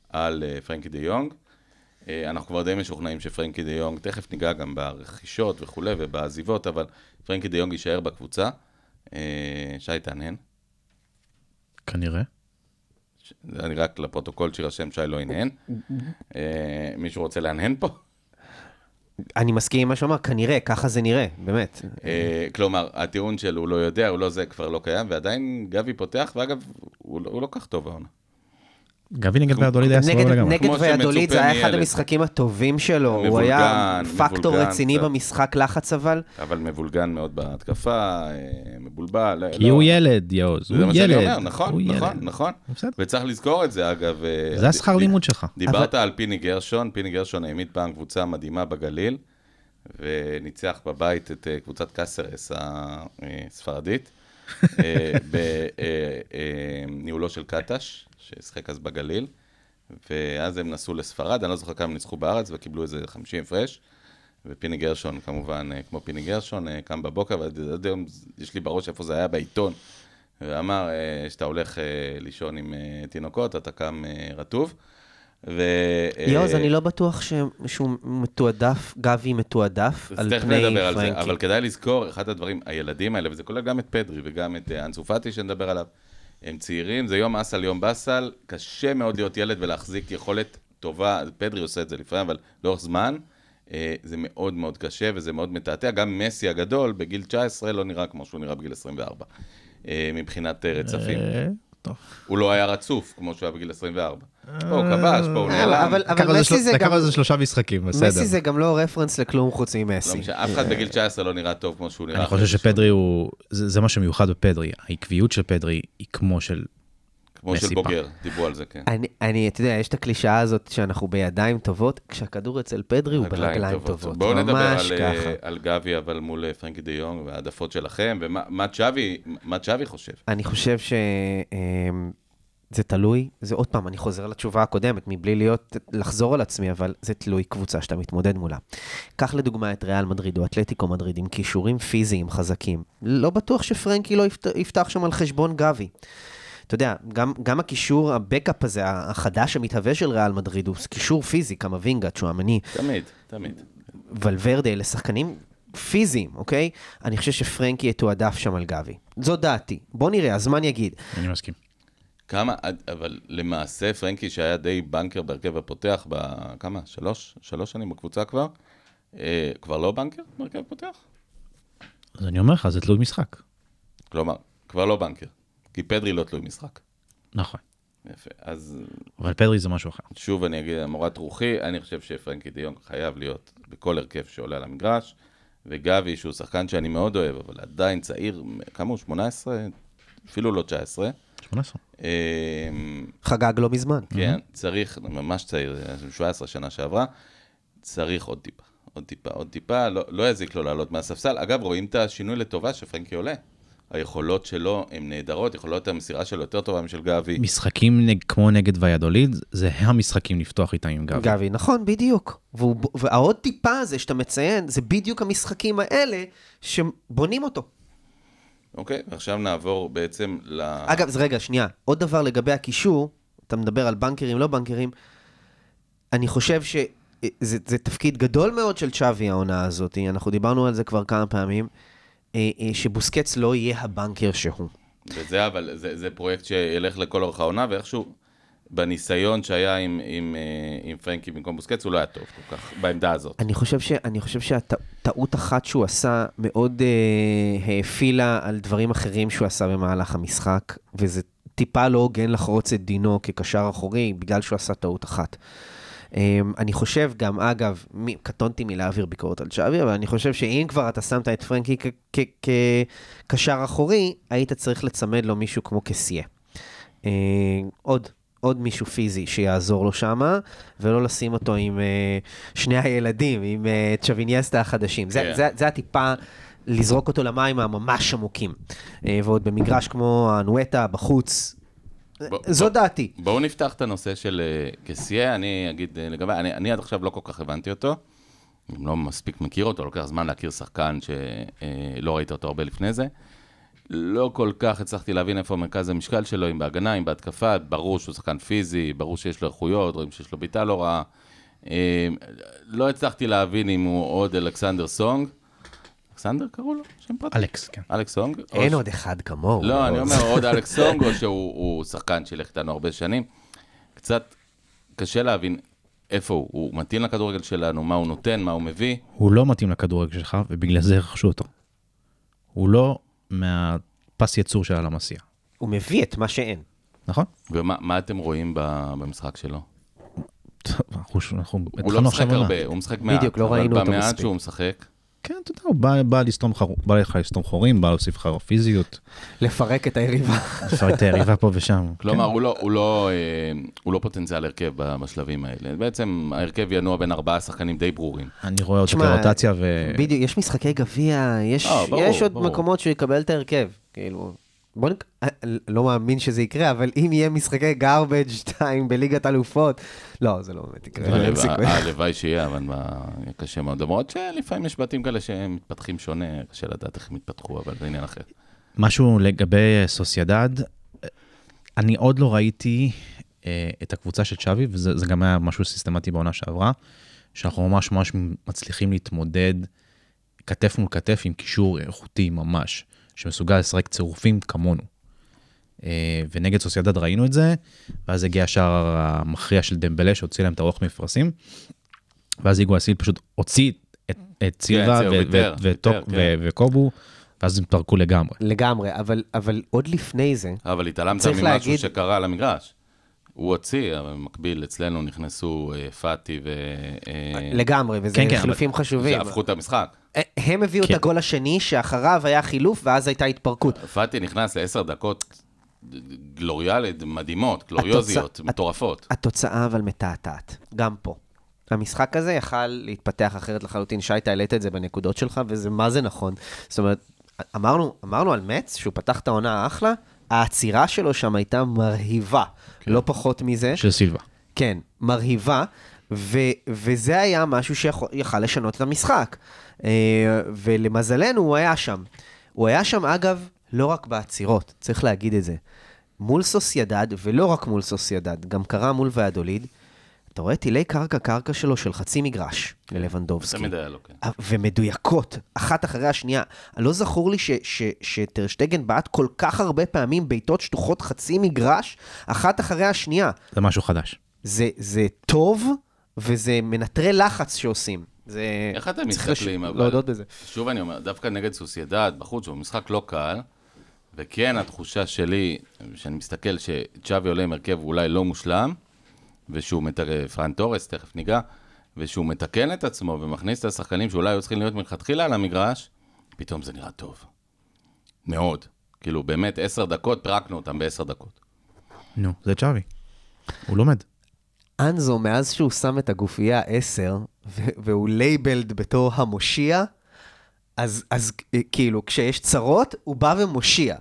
על פרנקי דה יונג. אנחנו כבר די משוכנעים שפרנקי דה יונג, תכף ניגע גם ברכישות וכולי ובעזיבות, אבל פרנקי דה יונג יישאר בקבוצה. שי תהנהן. כנראה. אני רק לפרוטוקול שיירשם שי לא הנהן. אה, מישהו רוצה להנהן פה? אני מסכים עם מה שהוא אמר, כנראה, ככה זה נראה, באמת. אה, כלומר, הטיעון של הוא לא יודע, הוא לא זה, כבר לא קיים, ועדיין גבי פותח, ואגב, הוא לא- הוא לא כך טוב העונה. גבי נגד ויאדוליד היה סבבה לגמרי. נגד ויאדוליד זה היה אחד. המשחקים הטובים שלו, הוא מבולגן, היה פקטור מבולגן רציני. במשחק לחץ אבל. אבל מבולגן מאוד בהתקפה, אה, מבולבל. כי הוא ילד, יעוז, זה הוא מה שאני ילד. אומר, נכון, הוא נכון, ילד. נכון. בסדר. וצריך לזכור את זה, אגב. אה, זה השכר ד- לימוד שלך. דיברת על פיני גרשון, פיני גרשון העמיד פעם קבוצה מדהימה בגליל, וניצח בבית את אה, קבוצת קאסרס הספרדית, בניהולו של קטש, ששיחק אז בגליל, ואז הם נסעו לספרד, אני לא זוכר כמה ניצחו בארץ, וקיבלו איזה 50 הפרש. ופיני גרשון, כמובן, אה, כמו פיני גרשון, אה, קם בבוקר, ועד היום יש לי בראש איפה זה היה בעיתון. ואמר, אה, שאתה הולך אה, לישון עם אה, תינוקות, אתה קם אה, רטוב. ו... אה, יוז, אני לא בטוח ש- שהוא מתועדף, גבי מתועדף אז על תכף פני נדבר על זה, פרנקי. אבל כדאי לזכור, אחד הדברים, הילדים האלה, וזה כולל גם את פדרי וגם את אה, אנסו פאטי שנדבר עליו, הם צעירים, זה יום אסל, יום באסל, קשה מאוד להיות ילד ולהחזיק יכולת טובה, פדרי עושה את זה לפעמים, אבל לאורך זמן, אה, זה מאוד מאוד קשה וזה מאוד מתעתע. גם מסי הגדול, בגיל 19, לא נראה כמו שהוא נראה בגיל 24, אה, מבחינת אה, רצפים. אה, טוב. הוא לא היה רצוף כמו שהוא היה בגיל 24. הוא כבש, פה הוא נעלם. אבל- לקח מסי של- זה לקח גם- לו איזה שלושה משחקים, בסדר. מסי זה גם לא רפרנס לכלום חוץ לא ממסי. משנה, אף אחד בגיל 19 לא נראה טוב כמו שהוא נראה. אני חושב. שפדרי הוא, זה זה מה שמיוחד בפדרי, העקביות של פדרי היא כמו של, כמו של. בוגר, דיברו על זה, כן. אני, אני, אתה יודע, יש את הקלישאה הזאת שאנחנו בידיים טובות, כשהכדור אצל פדרי הוא ברגליים טובות. בואו נדבר ממש על, אה. על גבי, אבל מול אה, פרנקי דה יונג והעדפות שלכם, ומה מה צ'אבי, חושב. אני חושב שזה תלוי, זה עוד פעם, אני חוזר לתשובה הקודמת, מבלי להיות, לחזור על עצמי, אבל זה תלוי קבוצה שאתה מתמודד מולה. קח לדוגמה את ריאל מדריד או אתלטיקו מדריד עם כישורים פיזיים חזקים. לא בטוח שפרנקי לא יפת, יפתח שם על חשבון גבי. אתה יודע, גם, גם הקישור, הבקאפ הזה, החדש המתהווה של ריאל מדריד, הוא קישור פיזי, קמבינגה, צ'ואמני, תמיד, תמיד. ולוורדה, אלה שחקנים פיזיים, אוקיי? אני חושב שפרנקי יתועדף שם על גבי. זו דעתי. בוא נראה, הזמן יגיד. אני מסכים. כמה, אבל למעשה פרנקי שהיה די בנקר בהרכב הפותח, בכמה? שלוש? שלוש שנים בקבוצה כבר? אה, כבר לא בנקר בהרכב הפותח? אז אני אומר לך, זה תלוי משחק. כלומר, כבר לא בנקר. כי פדרי לא תלוי משחק. נכון. יפה. אז אבל פדרי זה משהו אחר. שוב אני אגיד, מורת רוחי, אני חושב שפרנקי דיונג חייב להיות בכל הרכב שעולה על המגרש, וגבי, שהוא שחקן שאני מאוד אוהב, אבל עדיין צעיר, כמה הוא? 18? אפילו לא 19. 18. אמ, חגג לא מזמן. כן, צריך, ממש צעיר, היה 17 שנה שעברה, צריך עוד טיפה, עוד טיפה, עוד טיפה, לא, לא יזיק לו לעלות מהספסל. אגב, רואים את השינוי לטובה שפרנקי עולה. היכולות שלו הן נהדרות, יכולות המסירה שלו יותר טובה משל גבי. משחקים נג, כמו נגד ויאדוליד, זה המשחקים לפתוח איתם עם גבי. גבי, נכון, בדיוק. והוא- והעוד טיפה הזה שאתה מציין, זה בדיוק המשחקים האלה שבונים אותו. אוקיי, ועכשיו נעבור בעצם ל... אגב, אז רגע, שנייה. עוד דבר לגבי הקישור, אתה מדבר על בנקרים, לא בנקרים, אני חושב שזה זה תפקיד גדול מאוד של צ'אבי העונה הזאת, אנחנו דיברנו על זה כבר כמה פעמים, אה, אה, שבוסקץ לא יהיה הבנקר שהוא. וזה אבל, זה, זה פרויקט שילך לכל אורך העונה, ואיכשהו, בניסיון שהיה עם, עם, אה, עם פרנקי במקום בוסקץ, הוא לא היה טוב כל כך, בעמדה הזאת. אני חושב, ש, אני חושב שהטעות אחת שהוא עשה מאוד אה, האפילה על דברים אחרים שהוא עשה במהלך המשחק, וזה טיפה לא הוגן לחרוץ את דינו כקשר אחורי, בגלל שהוא עשה טעות אחת. אה, אני חושב גם, אגב, מי, קטונתי מלהעביר ביקורת על צ'אבי, אבל אני חושב שאם כבר אתה שמת את פרנקי כקשר אחורי, היית צריך לצמד לו מישהו כמו קסיה. אה, עוד, עוד מישהו פיזי שיעזור לו שמה, ולא לשים אותו עם אה, שני הילדים, עם אה, צ'וויניאסטה החדשים. זה, כן. זה, זה הטיפה לזרוק אותו למים הממש עמוקים. אה, ועוד במגרש כמו הנואטה, בחוץ. בוא- זו בוא- דעתי. בואו נפתח את הנושא של אה, קסיה, אני אגיד אה, לגבי, אני, אני עד עכשיו לא כל כך הבנתי אותו, גם לא מספיק מכיר אותו, לוקח זמן להכיר שחקן שלא ראית אותו הרבה לפני זה. לא כל כך הצלחתי להבין איפה מרכז המשקל שלו, אם בהגנה, אם בהתקפה, ברור שהוא שחקן פיזי, ברור שיש לו איכויות, רואים שיש לו בעיטה לא רעה. אה, לא הצלחתי להבין אם הוא עוד אלכסנדר סונג. אלכסנדר קראו לו? שם פרטי? אלכס, כן. אלכס סונג? אין ש- עוד אחד כמוהו. לא, אני אומר עוד אלכס סונג, או שהוא הוא שחקן שילך איתנו הרבה שנים. קצת קשה להבין איפה הוא. הוא מתאים לכדורגל שלנו, מה הוא נותן, מה הוא מביא. הוא לא מתאים לכדורגל שלך, ובגלל זה רכשו אותו. הוא לא מהפס יצור של הלמסיע, הוא מביא את מה שאין. נכון? ומה מה אתם רואים במשחק שלו? אנחנו, אנחנו הוא לא התחלנו משחק. הרבה, הוא משחק מעט. בדיוק, לא ראינו אותו אבל במעט מספיק. שהוא משחק, כן, אתה יודע, הוא בא, בא, לסתום חור, בא לך לסתום חורים, בא להוסיף לך פיזיות, לפרק את היריבה. לפרק את היריבה פה ושם. כלומר, כן. הוא לא, הוא, לא, אה, הוא לא פוטנציאל הרכב בשלבים האלה. בעצם ההרכב ינוע בין ארבעה שחקנים די ברורים. אני רואה אותו תשמע, כרוטציה, ו... בדיוק, יש משחקי גביע, יש, אה, ברור, יש עוד ברור. מקומות שהוא יקבל את ההרכב. כאילו, בוא נק... אה, לא מאמין שזה יקרה, אבל אם יהיה משחקי garbage 2 בליגת אלופות, לא, זה לא באמת יקרה, הלוואי- שיהיה, אבל קשה מאוד. למרות שלפעמים יש בתים כאלה שמתפתחים שונה, קשה לדעת איך הם יתפתחו, אבל זה עניין אחר. משהו לגבי סוסיידד, אני עוד לא ראיתי אה, את הקבוצה של צ'אבי, וזה זה גם היה משהו סיסטמטי בעונה שעברה, שאנחנו ממש ממש מצליחים להתמודד כתף מול כתף עם קישור איכותי ממש, שמסוגל לשחק צירופים כמונו. אה, ונגד סוסיידד ראינו את זה, ואז הגיע השער המכריע של דמבלה שהוציא להם את הרוח מפרשים, ואז היגואסיל פשוט הוציא את, וטוק- כן. ו- וקובו, ואז הם התפרקו לגמרי. לגמרי, אבל, אבל עוד לפני זה, אבל התעלמת ממשהו להגיד- שקרה על המגרש. הוא הוציא, אבל במקביל אצלנו נכנסו אה, פאטי ו... אה, לגמרי, וזה כן, כן, חילופים חשובים. שהפכו את המשחק. הם הביאו את כן. הגול השני, שאחריו היה חילוף, ואז הייתה התפרקות. פאטי נכנס לעשר דקות גלוריאלית, מדהימות, גלוריוזיות, התוצא- מטורפות. התוצאה אבל מתעתעת, גם פה. המשחק הזה יכל להתפתח אחרת לחלוטין. שי, אתה העלית את זה בנקודות שלך, וזה מה זה נכון. זאת אומרת, אמרנו, אמרנו על מצ, שהוא פתח את העונה אחלה, העצירה שלו שם הייתה מרהיבה, כן. לא פחות מזה. של סילבה. כן, מרהיבה, ו, וזה היה משהו שיכל לשנות את המשחק. אה, ולמזלנו, הוא היה שם. הוא היה שם, אגב, לא רק בעצירות, צריך להגיד את זה. מול סוסיידד, ולא רק מול סוסיידד, גם קרה מול ועדוליד, אתה רואה טילי קרקע-קרקע שלו של חצי מגרש ללבנדובסקי. תמיד היה לו, כן. ומדויקות, אחת אחרי השנייה. לא זכור לי ש- ש- שטרשטגן בעט כל כך הרבה פעמים בעיטות שטוחות חצי מגרש, אחת אחרי השנייה. זה משהו חדש. זה, זה טוב, וזה מנטרי לחץ שעושים. זה... איך אתם מסתכלים, אבל... להודות בזה. שוב אני אומר, דווקא נגד סוסיידד, בחוץ, שהוא משחק לא קל, וכן, התחושה שלי, שאני מסתכל שצ'אבי עולה עם הרכב אולי לא מושלם, ושהוא מתקן, פרן טורס, תכף ניגע, ושהוא מתקן את עצמו ומכניס את השחקנים שאולי היו צריכים להיות מלכתחילה על המגרש, פתאום זה נראה טוב. מאוד. כאילו, באמת, עשר דקות, פירקנו אותם בעשר דקות. נו, זה צ'אבי. הוא לומד. אנסו, מאז שהוא שם את הגופייה 10, ו- והוא labeled בתור המושיע, אז, אז אה, כאילו, כשיש צרות, הוא בא ומושיע.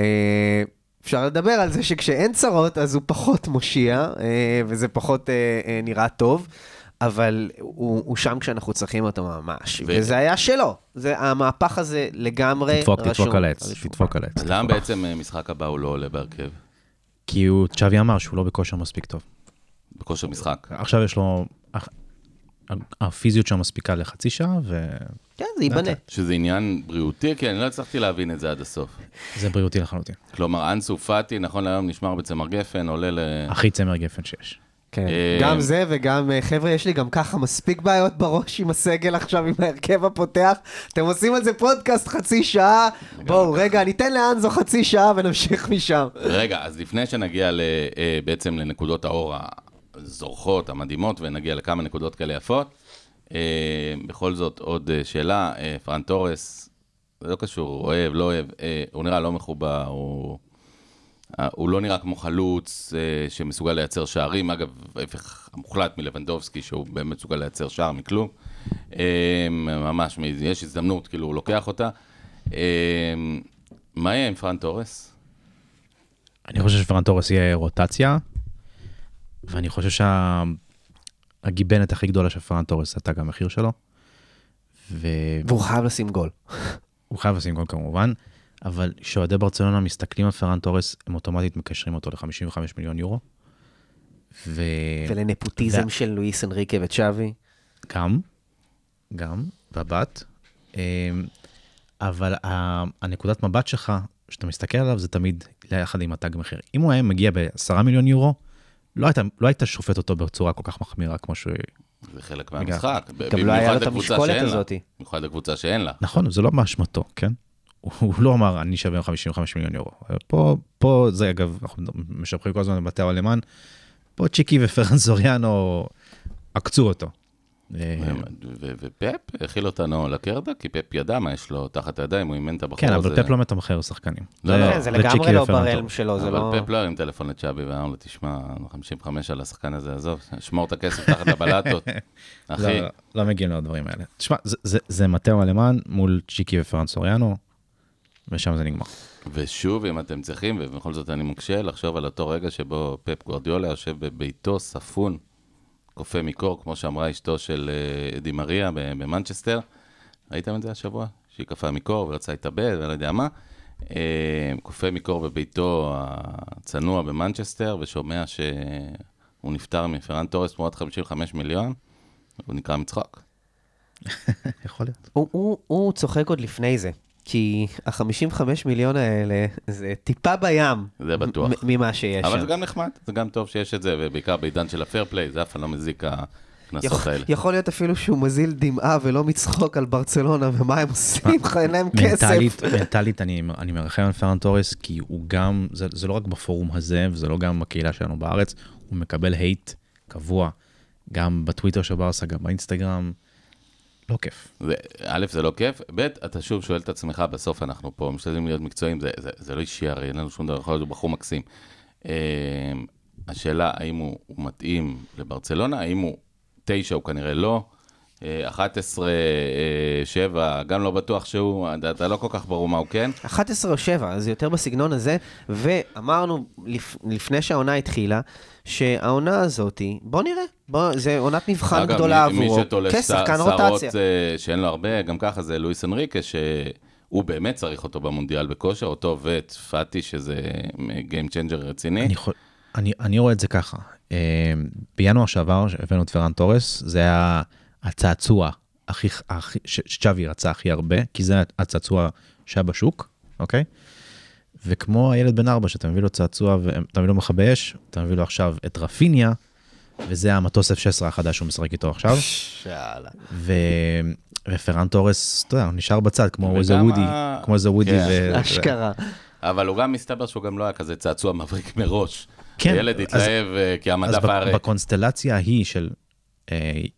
אה, אפשר לדבר על זה שכשאין צרות, אז הוא פחות מושיע, אה, וזה פחות אה, אה, נראה טוב, אבל הוא, הוא שם כשאנחנו צריכים אותו ממש. ו- וזה היה שלו. זה, המהפך הזה לגמרי תדפוק, רשום. תדפוק על השולחן. תדפוק על העץ. אז למה בעצם משחק הבא הוא לא עולה בהרכב? כי הוא, צ'אבי אמר שהוא לא בכושר מספיק טוב. בכושר משחק. עכשיו יש לו, הפיזיות שם מספיקה לחצי שעה, וזה כן, זה ייבנה. שזה עניין בריאותי, כי אני לא הצלחתי להבין את זה עד הסוף. בריאותי לחלוטין. כלומר, אנסו פאטי, נכון להיום נשמר בצמר גפן, עולה ל... הכי צמר גפן שיש. כן. אה, גם זה וגם, אה, חבר'ה, יש לי גם ככה מספיק בעיות בראש עם הסגל עכשיו, עם ההרכב הפותח. אתם עושים על זה פודקאסט חצי שעה. בואו, רגע, ניתן לאנזו חצי שעה ונמשיך משם. רגע, אז לפני שנגיע אה, בעצם לנקודות האור הזורחות, המדהימות, ונגיע לכמה נקודות כאלה יפות, אה, בכל זאת עוד אה, שאלה, אה, פרן תורס, זה לא קשור, אוהב, לא אוהב, הוא נראה לא מחובר, הוא, הוא לא נראה כמו חלוץ אה, שמסוגל לייצר שערים, אגב, ההפך המוחלט מלבנדובסקי, שהוא באמת מסוגל לייצר שער מכלום. אה, ממש, יש הזדמנות, כאילו, הוא לוקח אותה. אה, מה יהיה עם פרן תורס? אני חושב שפרן תורס יהיה רוטציה, ואני חושב שהגיבנת הכי גדולה של פרן תורס זה תג המחיר שלו. והוא והוא חייב לשים גול. חייב לשים גול כמובן, אבל כשאוהדי ברצלונה מסתכלים על פרן תורס, הם אוטומטית מקשרים אותו ל-55 מיליון יורו. ו... ולנפוטיזם ו- של לואיס אנריקה וצ'אבי. גם, גם, בבת. אמ, אבל הנקודת מבט שלך, שאתה מסתכל עליו, זה תמיד יחד עם התג מחיר. אם הוא היה מגיע ב-10 מיליון יורו, לא היית, לא היית שופט אותו בצורה כל כך מחמירה כמו שהוא... זה חלק. מהמשחק. גם לא היה לו את המשקולת. הזאתי. במיוחד לקבוצה שאין לה. נכון, זה לא באשמתו, כן? הוא, לא אמר, אני שווה 55 מיליון יורו. פה, פה זה אגב, אנחנו משבחים כל הזמן בבתי העולמן, פה צ'יקי ופרן זוריאנו עקצו אותו. אה, ופפ הכיל אותנו לקרדה, כי פפ ידע מה יש לו תחת הידיים, הוא אימן את הבחור כן, הזה. אבל פפ לא מתמחר שחקנים. לא, לא. כן, זה צ'יקי לגמרי לא. ברלם שלו, זה לא... אבל פפ לא הרים טלפון לצ'אבי ואמר לו, תשמע, 55 על השחקן הזה, עזוב, שמור את הכסף תחת לבלטות. אחי, לא, לא מגיעים לדברים האלה. תשמע, זה- מטאו אלמן מול צ'יקי ופרן סוריאנו, ושם זה נגמר. ושוב, אם אתם צריכים, ובכל זאת אני מוקשה, לחשוב על אותו רגע שבו פפ גורדיולה יושב בביתו ספון, קופא מקור, כמו שאמרה אשתו של אה, די מריה ב- במנצ'סטר. ראיתם את זה השבוע? שהיא קפאה מקור ורצה להתאבד ולא יודע מה. אה, קופא מקור בביתו הצנוע במנצ'סטר, ושומע שהוא נפטר מפרן תורס תמורת 55 מיליון, הוא נקרא מצחוק. יכול להיות. הוא, הוא, הוא צוחק עוד לפני זה, כי ה-55 מיליון האלה זה טיפה בים. זה בטוח. מ- ממה שיש אבל שם. זה גם נחמד, זה גם טוב שיש את זה, ובעיקר בעידן של הפייר פליי, זה אף פעם לא מזיק הקנסות יכול, האלה. יכול להיות אפילו שהוא מזיל דמעה ולא מצחוק על ברצלונה, ומה הם עושים? אין להם כסף. מנטלית, מנטלית אני, אני מרחם על פרן תורס, כי הוא גם, זה, זה לא רק בפורום הזה, וזה לא גם בקהילה שלנו בארץ, הוא מקבל הייט קבוע, גם בטוויטר של ברסה, גם באינסטגרם. לא כיף. זה, א', זה לא כיף, ב', אתה שוב שואל את עצמך, בסוף אנחנו פה משתדלים להיות מקצועיים, זה, זה, זה לא אישי הרי, אין לנו שום דבר, יכול להיות בחור מקסים. אה, השאלה, האם הוא, הוא מתאים לברצלונה, האם הוא תשע, הוא כנראה לא. אה, 11, אה, 7, גם לא בטוח שהוא, אתה, לא כל כך ברור מה הוא כן. 11 או 7, זה יותר בסגנון הזה, ואמרנו לפ, לפני שהעונה התחילה, שהעונה הזאתי, בוא נראה, בוא, זה עונת מבחן אגב, גדולה מי, עבורו, מי שתולש כשחקן שערות רוטציה. אה, שאין לו הרבה, גם ככה זה לואיס אנריקה, שהוא באמת צריך אותו במונדיאל בכושר, אותו ואת פאטי, שזה Game Changer רציני. אני, יכול, אני, אני רואה את זה ככה. אה, בינואר שעבר, שהבאנו את פרן תורס, זה היה הצעצוע הכי, הכי, שצ'אבי רצה הכי הרבה, כי זה הצעצוע שהיה בשוק, אוקיי? וכמו הילד בן ארבע, שאתה מביא לו צעצוע ואתה מביא לו מכבי אש, אתה מביא לו עכשיו את רפיניה, וזה המטוס F-16 החדש שהוא משחק איתו עכשיו. שאלה. ו... ופרן תורס, אתה יודע, הוא נשאר בצד, כמו איזה וודי, ה- כמו איזה וודי. כן. ו... אשכרה. אבל הוא גם מסתבר שהוא גם לא היה כזה צעצוע מבריק מראש. כן, הילד אז- התלהב אה, כי אז המדף היה ריק. בקונסטלציה ההיא של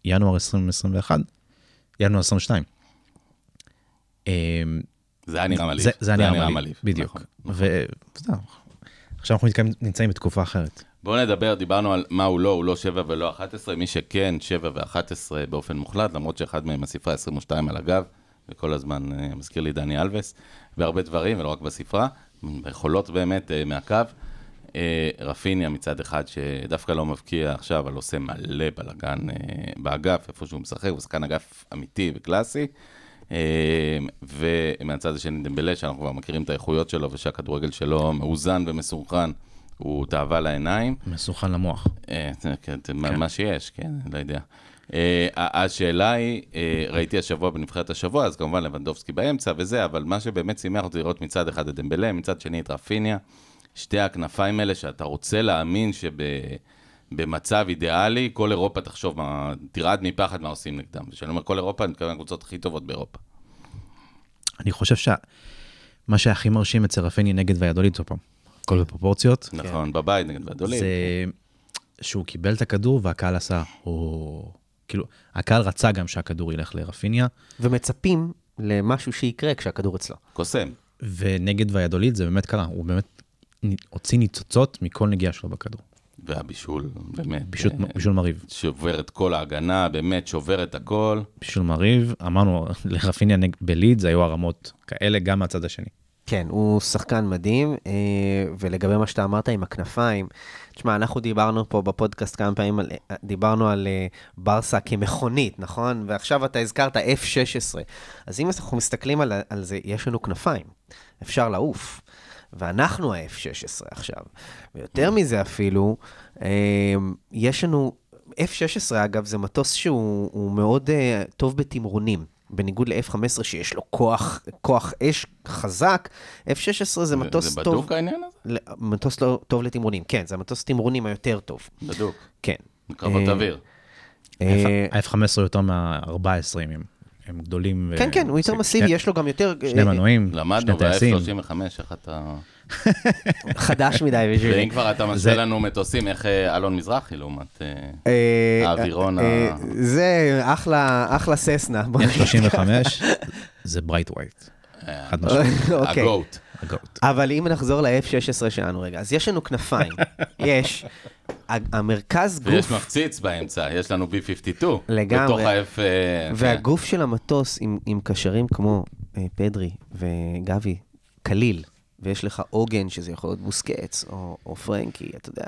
ינואר 2021, ינואר 22, אה, זה היה נראה מלהיב. זה, זה היה נראה מעליב, בדיוק. נכון. ואתה יודע, עכשיו אנחנו נמצאים בתקופה אחרת. בואו נדבר, דיברנו על מה הוא לא, הוא לא 7 ולא 11, מי שכן 7 ו-11 באופן מוחלט, למרות שאחד מהם הספרה 22 על הגב, וכל הזמן אה, מזכיר לי דני אלווס, והרבה דברים, ולא רק בספרה, יכולות באמת אה, מהקו. אה, רפיניה מצד אחד, שדווקא לא מבקיע עכשיו, אבל עושה מלא בלאגן אה, באגף, איפה שהוא משחק, הוא שחקן אגף אמיתי וקלאסי. אה, ומהצד השני דמבלה, שאנחנו כבר מכירים את האיכויות שלו, ושהכדורגל שלו מאוזן ומסונכרן, הוא תאווה לעיניים. מסוכן למוח. כן, זה מה- שיש, כן, לא יודע. השאלה היא, ראיתי השבוע בנבחרת השבוע, אז כמובן לבנדובסקי באמצע וזה, אבל מה שבאמת שימח אותי לראות מצד אחד את דמבלה, מצד שני את רפיניה, שתי הכנפיים האלה שאתה רוצה להאמין שבמצב אידיאלי, כל אירופה תחשוב, מה, תרעד מפחד מה עושים נגדם. וכשאני אומר כל אירופה, אני מתכוון לקבוצות הכי טובות באירופה. אני חושב שמה שהכי מרשים אצל רפיני נגד ויאדוליד, עוד פעם, הכל בפרופורציות, נכון, בבית נגד ועדולים. זה שהוא קיבל את הכדור והקהל עשה, או... כאילו, הקהל רצה גם שהכדור ילך לרפיניה, ומצפים למשהו שיקרה כשהכדור אצלו. קוסם. ונגד ויאדוליד זה באמת קרה, הוא באמת הוציא ניצוצות מכל נגיעה שלו בכדור. והבישול, באמת. בישול, אה, בישול מרהיב. שובר את כל ההגנה, באמת שובר את הכל. בישול מרהיב, אמרנו, לרפיניה נג- בליד זה היו הרמות כאלה גם מהצד השני. כן, הוא שחקן מדהים, אה, ולגבי מה שאתה אמרת עם הכנפיים, תשמע, אנחנו דיברנו פה בפודקאסט כמה פעמים, על, דיברנו על אה, ברסה כמכונית, נכון? ועכשיו אתה הזכרת F-16. אז אם אנחנו מסתכלים על, על זה, יש לנו כנפיים, אפשר לעוף. ואנחנו ה-F-16 עכשיו. ויותר מזה אפילו, אה, יש לנו, F-16 אגב, זה מטוס שהוא הוא מאוד אה, טוב בתמרונים. בניגוד ל-F-15 שיש לו כוח, כוח אש חזק, F-16 זה מטוס זה טוב. בדוק העניין הזה? ל- מטוס לא, טוב לתמרונים, כן, זה המטוס תמרונים היותר טוב. בדוק. כן. קרבות אה, אוויר. אה, ה-F-15 יותר מה-14 ימים. הם גדולים. ו- כן, כן, הוא יותר שני- מסיבי, יש לו גם יותר... שני אה, מנועים, למדנו שני טייסים. ב-F35, איך אתה... חדש מדי בשבילי. ואם כבר אתה משווה זה- לנו מטוסים, איך אה, אלון מזרחי לעומת... אה, אה, האווירון ה- אה, זה אחלה, ססנה. בוא נגיד. F35 זה ברייט ווייט, אה, חד משמעית, אוקיי. ה GOAT. ה GOAT. אבל אם נחזור ל-F-16 שלנו רגע, אז יש לנו כנפיים, יש, המרכז ויש גוף, מפציץ באמצע, יש לנו B-52. לגמרי. בתוך ה-F... אה, והגוף של המטוס עם, עם קשרים כמו אה, פדרי וגבי, קליל, ויש לך עוגן, שזה יכול להיות בוסקץ, או, או פרנקי, אתה יודע.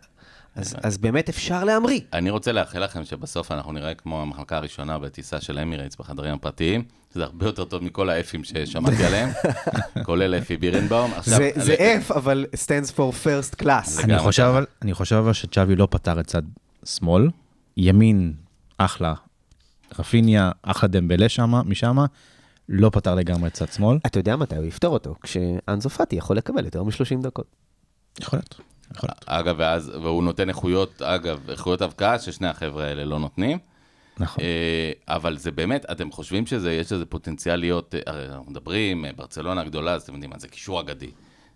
אז, אז באמת אפשר להמריא. אני רוצה לאחל לכם שבסוף אנחנו נראה כמו המחלקה הראשונה בטיסה של אמירייטס בחדרים הפרטיים, שזה הרבה יותר טוב מכל האפים ששמעתי עליהם, כולל אפי בירנבאום. זה, F, אבל stands for first class. אני חושב. אבל, אני חושב אבל שצ'אבי לא פתר את צד שמאל, ימין, אחלה, רפיניה, אחלה דמבלה שמה, משמה, לא פתר לגמרי את צד שמאל. אתה יודע מתי הוא יפתור אותו? כשאנזו פאטי יכול לקבל יותר מ-30 דקות. יכול להיות, יכול להיות. אגב, ואז, והוא נותן איכויות, אגב, איכויות הבקעה ששני החבר'ה האלה לא נותנים. נכון. אה, אבל זה באמת, אתם חושבים שיש לזה פוטנציאל להיות, אה, הרי אנחנו מדברים, אה, ברצלונה הגדולה, אז אתם יודעים מה, זה קישור אגדי.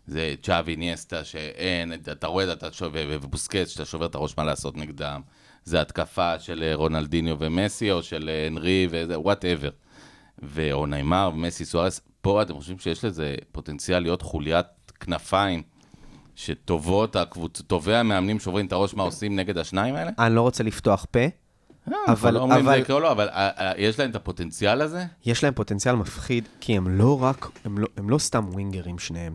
זה צ'אבי, אינייסטה, שאין, אתה רואה, אתה שובר, ובוסקץ, שאתה שובר את הראש מה לעשות נגדם. זה התקפה של רונלדיניו ומסי, או של אנרי, whatever. או ניימאר ומסי סוארס. פה אתם חושבים שיש לזה פוטנציאל להיות חוליית כנפיים, שטובות, הקבוצ... טובי המאמנים שוברים את הראש מה עושים נגד השניים האלה? אני לא רוצה לפתוח פה, אבל, אבל- לא אומרים אבל- זה יקרה או לא, אבל אה, אה, יש להם את הפוטנציאל הזה? יש להם פוטנציאל מפחיד, כי הם לא רק, הם לא, הם לא סתם ווינגרים שניהם.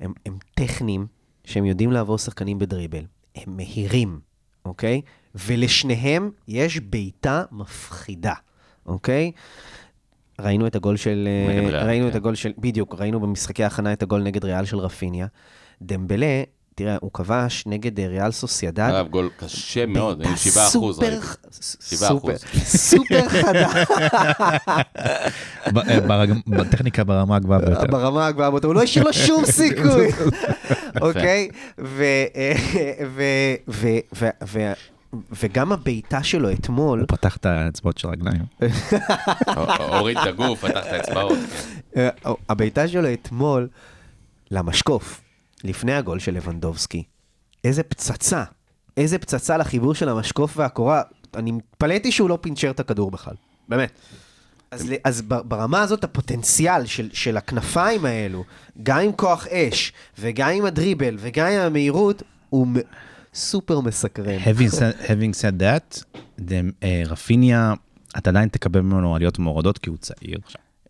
הם, הם טכניים, שהם יודעים לעבור שחקנים בדריבל. הם מהירים, אוקיי? ולשניהם יש בעיטה מפחידה, אוקיי? ראינו את הגול של... אה, ראינו כן. את הגול של... בדיוק, ראינו במשחקי ההכנה את הגול נגד ריאל של רפיניה. דמבלה, תראה, הוא כבש נגד אה, ריאל סוסיידד. אגב, גול קשה מאוד, עם בעיטה 7 אחוז סופר- ראיתי. ס- 7 סופר- חדה. ב- אה, בטכניקה ברמה הגבוהה ביותר. ברמה הגבוהה ביותר, הוא לא השאיר לו שום סיכוי, אוקיי? אה, וגם הבעיטה שלו אתמול, הוא פתח את האצבעות של הרגליים. הו- הוריד את הגוף, פתח את האצבעות. כן. אה, הבעיטה שלו אתמול למשקוף, לפני הגול של לבנדובסקי, איזה פצצה, איזה פצצה לחיבור של המשקוף והקורה, אני מתפלאתי שהוא לא פינצ'ר את הכדור בכלל, באמת. אז, ל- אז ברמה הזאת הפוטנציאל של, של הכנפיים האלו, גם עם כוח אש, וגם עם הדריבל, וגם עם המהירות, הוא מ- סופר מסקרן. Having said- having said that, them, אה, רפיניה, אתה עדיין תקבל ממנו עליות ומורדות כי הוא צעיר.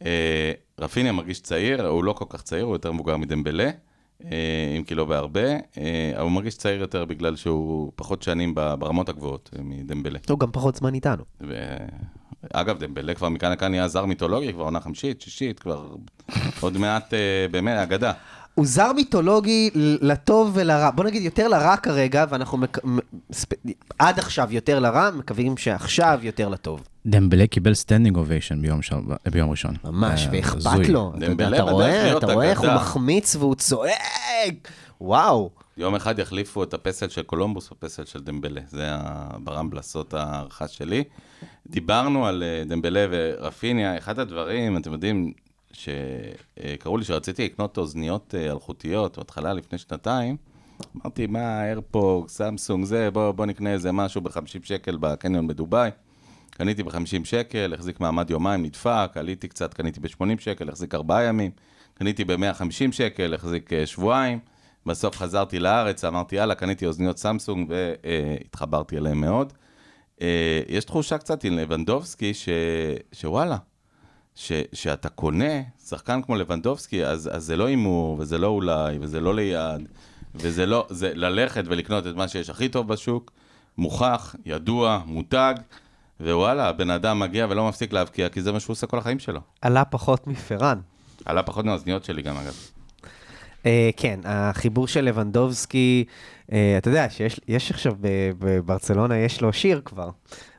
אה, רפיניה מרגיש צעיר, הוא לא כל כך צעיר, הוא יותר מבוגר מדמבלה, אם כי לא בהרבה, אה, אבל הוא מרגיש צעיר יותר בגלל שהוא פחות שנים ברמות הגבוהות אה, מדמבלה. הוא גם פחות זמן איתנו. ו... אגב, דמבלה כבר מכאן לכאן נהיה זר מיתולוגי, כבר עונה חמישית, שישית, כבר עוד מעט, אה, באמת, אגדה. הוא זר מיתולוגי לטוב ולרע. בוא נגיד יותר לרע כרגע, ואנחנו מק... עד עכשיו יותר לרע, מקווים שעכשיו יותר לטוב. דמבלה קיבל standing ovation ביום, של- ביום ראשון. ממש, אה, ואכפת. לו. אתה דמבלה רואה, אתה רואה איך הוא. מחמיץ והוא צועק. וואו. יום אחד יחליפו את הפסל של קולומבוס בפסל של דמבלה, זה ברמבלסות ההערכה שלי. דיברנו על אה, דמבלה ורפיניה, אחד הדברים, אתם יודעים, שקראו לי שרציתי לקנות אוזניות אה, אלחוטיות, בהתחלה לפני שנתיים, אמרתי, מה, איירפוג, סמסונג, זה, בוא, בוא נקנה איזה משהו ב-50 שקל בקניון בדובאי. קניתי ב-50 שקל, החזיק מעמד יומיים, נדפק, עליתי קצת, קניתי ב-80 שקל, החזיק ארבעה ימים. קניתי ב-150 שקל, החזיק אה, שבועיים. בסוף חזרתי לארץ, אמרתי, יאללה, קניתי אוזניות סמסונג והתחברתי אליהם מאוד. אה, יש תחושה קצת עם לבנדובסקי, ש... שוואלה, ש... שאתה קונה שחקן כמו לבנדובסקי, אז, אז זה לא הימור, וזה לא אולי, וזה לא ליד, וזה לא, זה ללכת ולקנות את מה שיש הכי טוב בשוק, מוכח, ידוע, מותג, ווואלה, הבן אדם מגיע ולא מפסיק להבקיע, כי זה מה שהוא עושה כל החיים שלו. עלה פחות מפרן. עלה פחות מהאוזניות שלי גם, אגב. אה, כן, החיבור של לבנדובסקי, אה, אתה יודע שיש יש עכשיו ב- בברצלונה, יש לו שיר כבר,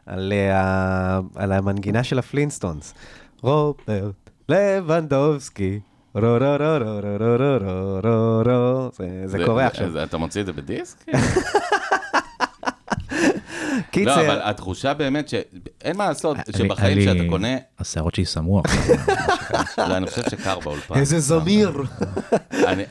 על, אה, ה- על המנגינה של ה Flintstones. רוברט לבנדובסקי, רו רו רו רו רו רו רו רו רו רו, זה- קורה עכשיו. אתה מוציא את זה בדיסק? קיצר, לא, אבל התחושה באמת ש... אין מה לעשות, אני- שבחיים שאתה קונה, השערות שלי סמרו עכשיו. לא, אני חושב שקר באולפן. איזה זמיר. אני-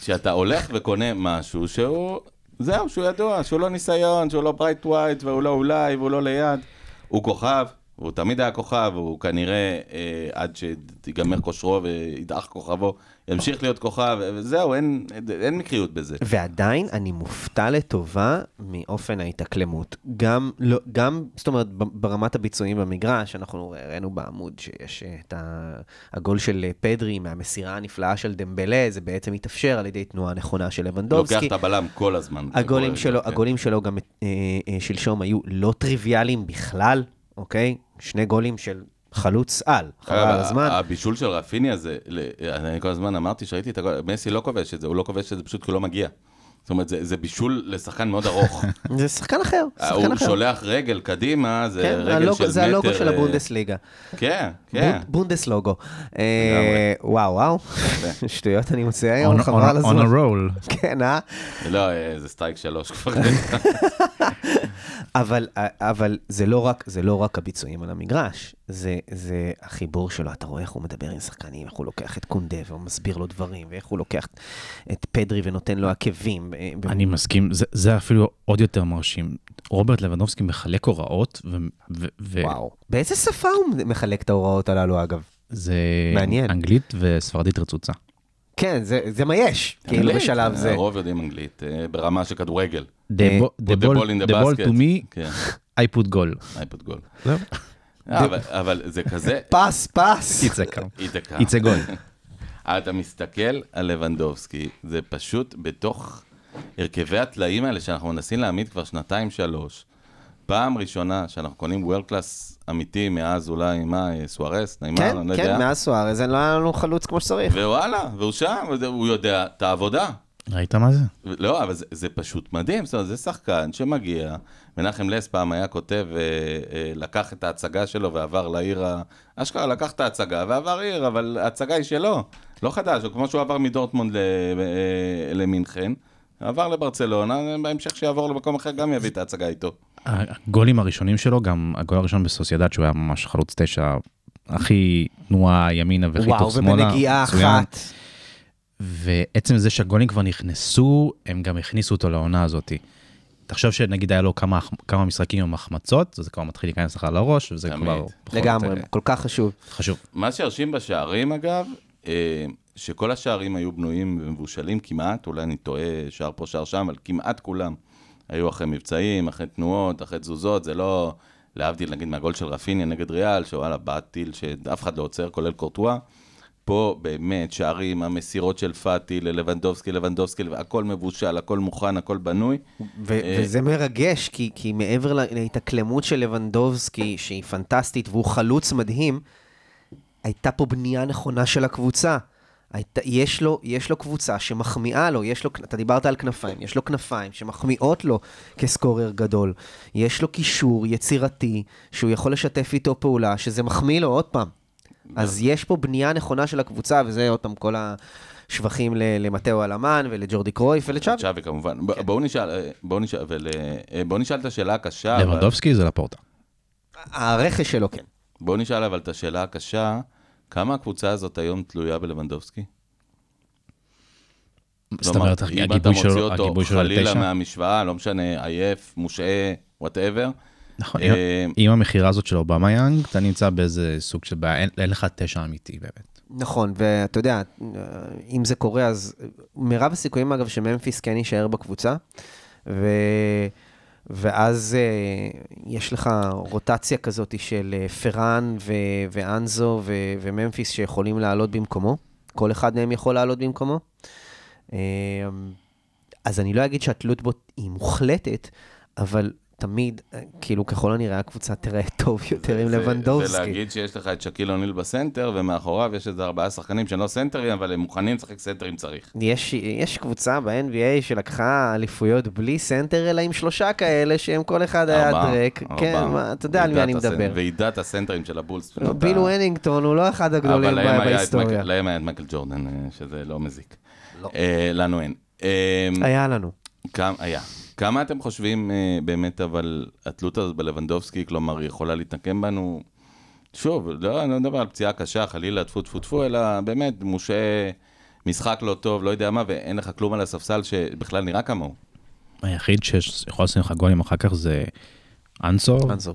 כשאתה הולך וקונה משהו שהוא, זהו, שהוא ידוע, שהוא לא ניסיון, שהוא לא ברייט ווייט, והוא לא אולי, והוא לא ליד, הוא כוכב, והוא תמיד היה כוכב, והוא כנראה, אה, עד שתיגמר כושרו וידעך כוכבו, ימשיך להיות כוכב, וזהו, אין, אין מקריות בזה. ועדיין אני מופתע לטובה מאופן ההתאקלמות. גם, לא, גם, זאת אומרת, ברמת הביצועים במגרש, אנחנו הראינו בעמוד שיש אה, את ה- הגול של אה, פדרי מהמסירה הנפלאה של דמבלה, זה בעצם התאפשר על ידי תנועה נכונה של לוקח לבנדובסקי. את הבלם כל הזמן. הגולים שלו, כן. הגולים שלו גם אה, אה, שלשום היו לא טריוויאליים בכלל, אוקיי? שני גולים של חלוץ על, חבל על הזמן. הבישול של רפיני הזה, אני כל הזמן אמרתי שראיתי את הגול, מסי לא כובש את זה, הוא לא כובש את זה פשוט כי הוא לא מגיע. זאת אומרת, זה, זה בישול לשחקן מאוד ארוך. זה שחקן אחר, הוא שחקן אחר. שולח רגל קדימה, זה כן, רגל של מטר. זה הלוגו של אה, הבונדסליגה. כן, כן. בונד- בונדס לוגו. אה, וואו, וואו. שטויות אני מוצא היום, On- חבל on- על on הזמן. a roll. כן, אה? לא, אה, זה סטייק שלוש כבר. אבל, אבל זה, לא רק, זה לא רק הביצועים על המגרש, זה, זה החיבור שלו, אתה רואה איך הוא מדבר עם שחקנים, איך הוא לוקח את קונדה והוא מסביר לו דברים, ואיך הוא לוקח את פדרי ונותן לו עקבים. אה, ו- אני מסכים, זה- זה אפילו עוד יותר מרשים. רוברט לבנובסקי מחלק הוראות, ו- ו- ו- וואו. באיזה שפה הוא מחלק את ההוראות הללו, אגב? זה מעניין. אנגלית וספרדית רצוצה. כן, זה, זה מה יש, כאילו אנגלית, בשלב זה. הרוב יודעים אנגלית, אה, ברמה של כדורגל. The Put the ball in the the ball basket. to me, כן, I put goal. אייפוד גול. זהו. אבל- אבל זה כזה... פס, פס. It's a come. איתקה. It's a goal. אתה מסתכל על לבנדובסקי, זה פשוט בתוך הרכבי הטלאים האלה שאנחנו מנסים להעמיד כבר שנתיים-שלוש. פעם ראשונה שאנחנו קונים וורד קלאס אמיתי מאז אולי, מה, אה, סוארס, נעימה, כן, אני לא כן, יודע. מאז סוארז, אין לנו חלוץ כמו שצריך. ווואלה, והוא שם, הוא יודע את העבודה. ראית מה זה? לא, אבל זה, זה פשוט מדהים, זאת אומרת, זה שחקן שמגיע, מנחם לס פעם היה כותב, אה, אה, לקח את ההצגה שלו ועבר לעיר, אשכרה לקח את ההצגה ועבר עיר, אבל ההצגה היא שלו, לא חדש, כמו שהוא עבר מדורטמונד ל- אה, למינכן, עבר לברצלונה, בהמשך שיעבור למקום אחר גם יביא את ההצגה איתו. הגולים הראשונים שלו, גם הגול הראשון בסוסיידד, שהוא היה ממש חלוץ תשע, הכי תנועה ימינה וחיתוך וואו, שמאלה. ובנגיעה מצוין. אחת. ועצם זה שהגולים כבר נכנסו, הם גם הכניסו אותו לעונה הזאת. תחשוב שנגיד היה לו כמה, כמה משחקים עם החמצות, זה כבר מתחיל להיכנס לך לראש, וזה תמיד. כבר לגמרי, אה, כל כך חשוב. חשוב. מה שהרשים בשערים אגב, אה, שכל השערים היו בנויים ומבושלים כמעט, אולי אני טועה, שער פה, שער שם, אבל כמעט כולם היו אחרי מבצעים, אחרי תנועות, אחרי תזוזות, זה לא, להבדיל נגיד מהגול של רפיניה נגד ריאל, שוואלה, בעט טיל שאף אחד לא עוצר, כולל קורטואה. פה באמת שערים, המסירות של פאטי ללבנדובסקי, לבנדובסקי, הכל מבושל, הכל מוכן, הכל בנוי. ו- אה, וזה מרגש, כי, כי מעבר לה- להתאקלמות של לבנדובסקי, שהיא פנטסטית והוא חלוץ מדהים, הייתה פה בנייה נכונה של הקבוצה. היית, יש, לו, יש לו קבוצה שמחמיאה לו, יש לו, אתה דיברת על כנפיים, יש לו כנפיים שמחמיאות לו כסקורר גדול. יש לו קישור יצירתי שהוא יכול לשתף איתו פעולה, שזה מחמיא לו עוד פעם. אז יש פה בנייה נכונה של הקבוצה, וזה עוד פעם כל השבחים ל- למטאו אלמן ולג'ורדי קרויף ולצ'אבי. צ'אבי כמובן. ב- בואו נשאל, אה, בואו נשאל, ול- אה, בואו נשאל את השאלה הקשה. אבל- לבנדובסקי זה לפורטה. הרכש שלו כן. בואו נשאל אבל את השאלה הקשה, כמה הקבוצה הזאת היום תלויה בלבנדובסקי? זאת אומרת, אם אתה הגיבוי מוציא שלו, אותו הגיבוי שלו חלילה לתשע. מהמשוואה, לא משנה, עייף, מושעה, whatever. נכון, אה, עם- עם המכירה הזאת של אובמיאנג, אתה נמצא באיזה סוג של בעיה, אין- אין לך תשע אמיתי באמת. נכון, ואתה יודע, אם זה קורה, אז מרב הסיכויים, אגב, שממפיס כן יישאר בקבוצה, ו... ואז אה, יש לך רוטציה כזאת של אה, פראן ו... ואנסו ו... וממפיס שיכולים לעלות במקומו. כל אחד מהם יכול לעלות במקומו. אה, אז אני לא אגיד שהתלות בו היא מוחלטת, אבל תמיד, אה, כאילו, ככל הנראה הקבוצה תראה טוב יותר עם זה- לבנדובסקי. זה להגיד שיש לך את שקיל אוניל בסנטר, ומאחוריו יש איזה ארבעה שחקנים שהם לא סנטרים, אבל הם מוכנים לשחק סנטר אם צריך. יש, יש קבוצה ב-NBA שלקחה אליפויות בלי סנטר, אלא עם שלושה כאלה, שהם כל אחד היה דרק. ארבעה. כן, מה, אתה יודע על מי אני מדבר. ועידת הסנטרים של הבולס. לא, ביל ונינגטון הוא לא אחד הגדולים אבל להם ב- היה את בהיסטוריה. מייקל- להם היה את מייקל ג'ורדן, אה, שזה לא מזיק. אה, לנו אין. אה, היה לנו. היה. כמה אתם חושבים אה, באמת, אבל התלות הזאת בלבנדובסקי, כלומר, היא יכולה להתנקם בנו? שוב, לא, אני לא מדבר על פציעה קשה, חלילה, טפו טפו טפו, אלא באמת, מושה משחק לא טוב, לא יודע מה, ואין לך כלום על הספסל שבכלל נראה כמוהו. היחיד שיכול לשים לך גולים אחר כך זה אנסור, אנסו.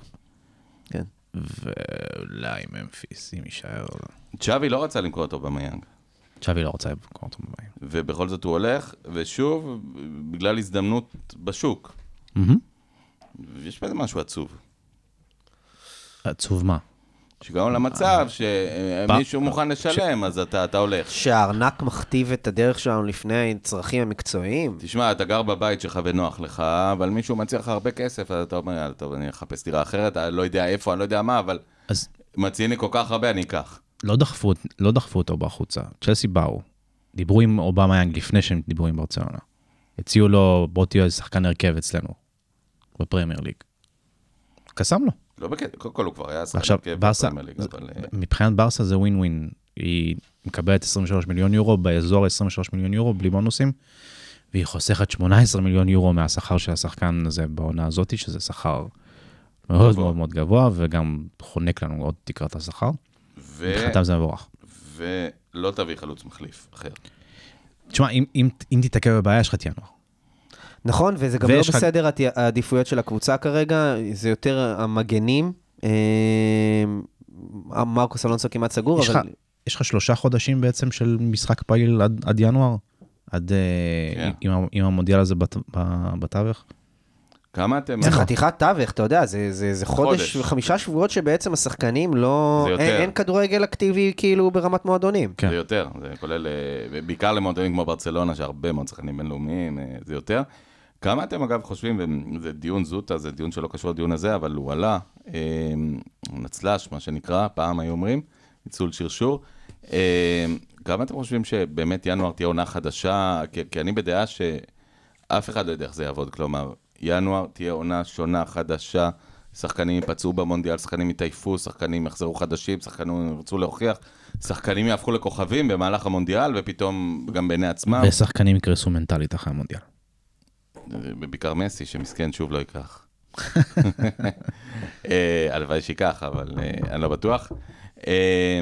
כן. ואולי ממפיס, אם יישאר. צ'אבי לא רצה למכור אותו במיאנג. צ'אבי לא רוצה למכור אותו בבית. ובכל זאת הוא הולך, ושוב, בגלל הזדמנות בשוק. מהמם. יש בזה משהו עצוב. עצוב מה? שגם למצב שמישהו מוכן לשלם, אז אתה, אתה הולך. שהארנק מכתיב את הדרך שלנו לפני הצרכים המקצועיים. תשמע, אתה גר בבית שלך ונוח לך, אבל מישהו מציע לך הרבה כסף, אז אתה אומר, טוב, אני אחפש דירה אחרת, אני לא יודע איפה, אני לא יודע מה, אבל אז מציעים לי כל כך הרבה, אני אקח. לא דחפו, לא דחפו אותו בחוצה. צ'לסי באו, דיברו עם אובמה יאנג לפני שהם דיברו עם ברצלונה. הציעו לו, בוא תהיה שחקן הרכב אצלנו, בפרמייר ליג. קסם לו. לא בקטע, קודם כל הוא כבר היה שחקן עכשיו, הרכב בפרמייר ליג, אבל, אה, מבחינת ברסה זה ווין ווין. היא מקבלת 23 מיליון יורו, באזור ה-23 מיליון יורו, בלי בונוסים, והיא חוסכת 18 מיליון יורו מהשכר של השחקן הזה בעונה הזאת, שזה שכר מאוד. מאוד מאוד גבוה, וגם חונק לנו עוד תקרת השכר. מבחינתם זה מבורך. ולא תביא חלוץ מחליף אחר. תשמע, אם, אם, אם תיתקע בבעיה, יש לך את ינואר. נכון, וזה גם לא לך- בסדר העדיפויות של הקבוצה כרגע, זה יותר המגנים. אה, מרקוס אלונסו כמעט סגור, יש לך, אבל יש לך שלושה חודשים בעצם של משחק פעיל עד, עד ינואר, עד אה, כן. עם, עם המונדיאל הזה בת, ב- בתווך. כמה אתם... זה חתיכת תווך, אתה יודע, זה, זה, זה חודש חודש. וחמישה שבועות שבעצם השחקנים לא... זה יותר. אין, אין כדורגל אקטיבי כאילו ברמת מועדונים. כן. זה יותר, זה כולל, אה, בעיקר למועדונים כמו ברצלונה, שהרבה מאוד שחקנים בינלאומיים, אה, זה יותר. כמה אתם אגב חושבים, וזה דיון זוטה, זה דיון שלא קשור לדיון הזה, אבל הוא עלה, אה, נצל"ש, מה שנקרא, פעם היו אומרים, ניצול שרשור. אה, כמה אתם חושבים שבאמת ינואר תהיה עונה חדשה? כי, כי אני בדעה שאף אחד לא יודע איך זה יעבוד, כלומר, ינואר תהיה עונה שונה, חדשה, שחקנים ייפצעו במונדיאל, שחקנים יתעייפו, שחקנים יחזרו חדשים, שחקנים ירצו להוכיח, שחקנים יהפכו לכוכבים במהלך המונדיאל, ופתאום גם בעיני עצמם, ושחקנים יקרסו מנטלית אחרי המונדיאל. בעיקר מסי, שמסכן שוב לא ייקח. אה, הלוואי שייקח, אבל אה, אני לא בטוח. אה,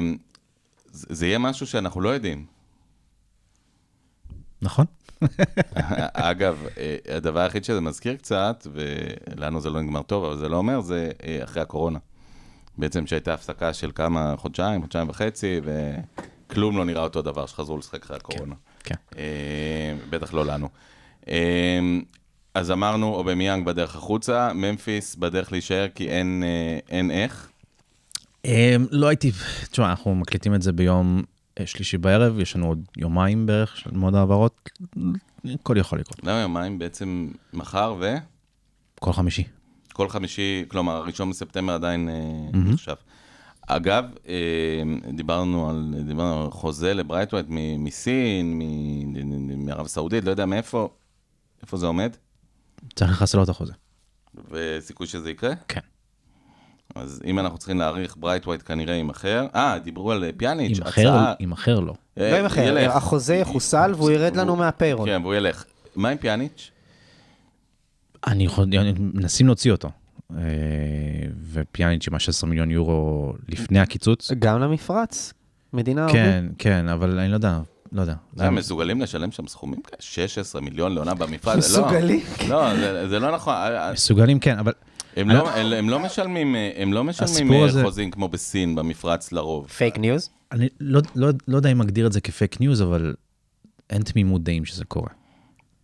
זה זה יהיה משהו שאנחנו לא יודעים. נכון? אגב, אה, הדבר היחיד שזה מזכיר קצת, ולנו זה לא נגמר טוב, אבל זה לא אומר, זה אה, אחרי הקורונה. בעצם שהייתה הפסקה של כמה, חודשיים, חודשיים וחצי, וכלום לא נראה אותו דבר שחזרו לשחק אחרי הקורונה. כן. אה, בטח לא לנו. אז אמרנו, אובמיאנג בדרך החוצה, ממפיס בדרך להישאר כי אין, אין איך. לא הייתי, תשמע, אנחנו מקליטים את זה ביום שלישי בערב, יש לנו עוד יומיים בערך של מועד העברות, הכל יכול לקרות. למה יומיים בעצם מחר ו... כל חמישי. כל חמישי, כלומר, הראשון בספטמר עדיין אה, נחשב. אגב, אה, דיברנו על, דיברנו על חוזה לברייטווייט מסין, מערב סעודית, לא יודע מאיפה, איפה זה עומד, צריך לחסל לו את החוזה. וסיכוי שזה יקרה. כן. אז אם אנחנו צריכים להעריך, ברייטווייט כנראה יימכר. אה, דיברו על פיאניץ', יימכר, יימכר לו. אה, לא יימכר, ילך. החוזה יחוסל והוא ירד לנו מה payroll. כן, והוא ילך. מה עם פיאניץ'? אני יכול, מנסים להוציא אותו. אה, ופיאניץ' עם ה-16 מיליון יורו לפני הקיצוץ. גם למפרץ, מדינה ערבית. כן, כן, אבל אני לא יודע, לא יודע. הם מסוגלים לשלם שם סכומים כאלה? 16 מיליון לעונה במפרץ? מסוגלים? לא, זה- זה לא נכון. מסוגלים, כן, אבל הם לא, הם, הם לא משלמים, הם לא משלמים אה, הזה- חוזים כמו בסין, במפרץ לרוב. פייק ניוז? אני לא, לא, לא יודע אם מגדיר את זה כפייק ניוז, אבל אין תמימות דעים שזה קורה.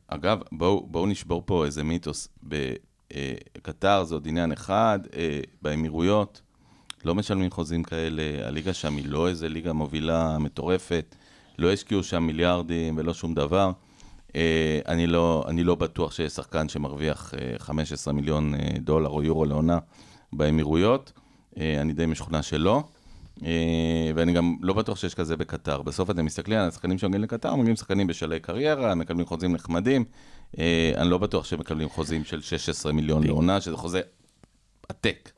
אגב, בואו בוא נשבור פה איזה מיתוס. בקטר זה עוד עניין אחד, אה, באמירויות לא משלמים חוזים כאלה, הליגה שם היא לא איזה ליגה מובילה מטורפת, לא השקיעו שם מיליארדים ולא שום דבר. אה, אני לא, אני לא בטוח שיש שחקן שמרוויח אה, 15 מיליון אה, דולר או יורו לעונה באמירויות, אה, אני די משוכנע שלא. אה, ואני גם לא בטוח שיש כזה בקטר. בסוף אתם מסתכלים על השחקנים שמגיעים לקטר, מגיעים שחקנים בשלהי קריירה, מקבלים חוזים נחמדים. אה, אני לא בטוח שהם מקבלים חוזים של 16 מיליון לעונה, שזה חוזה עתק.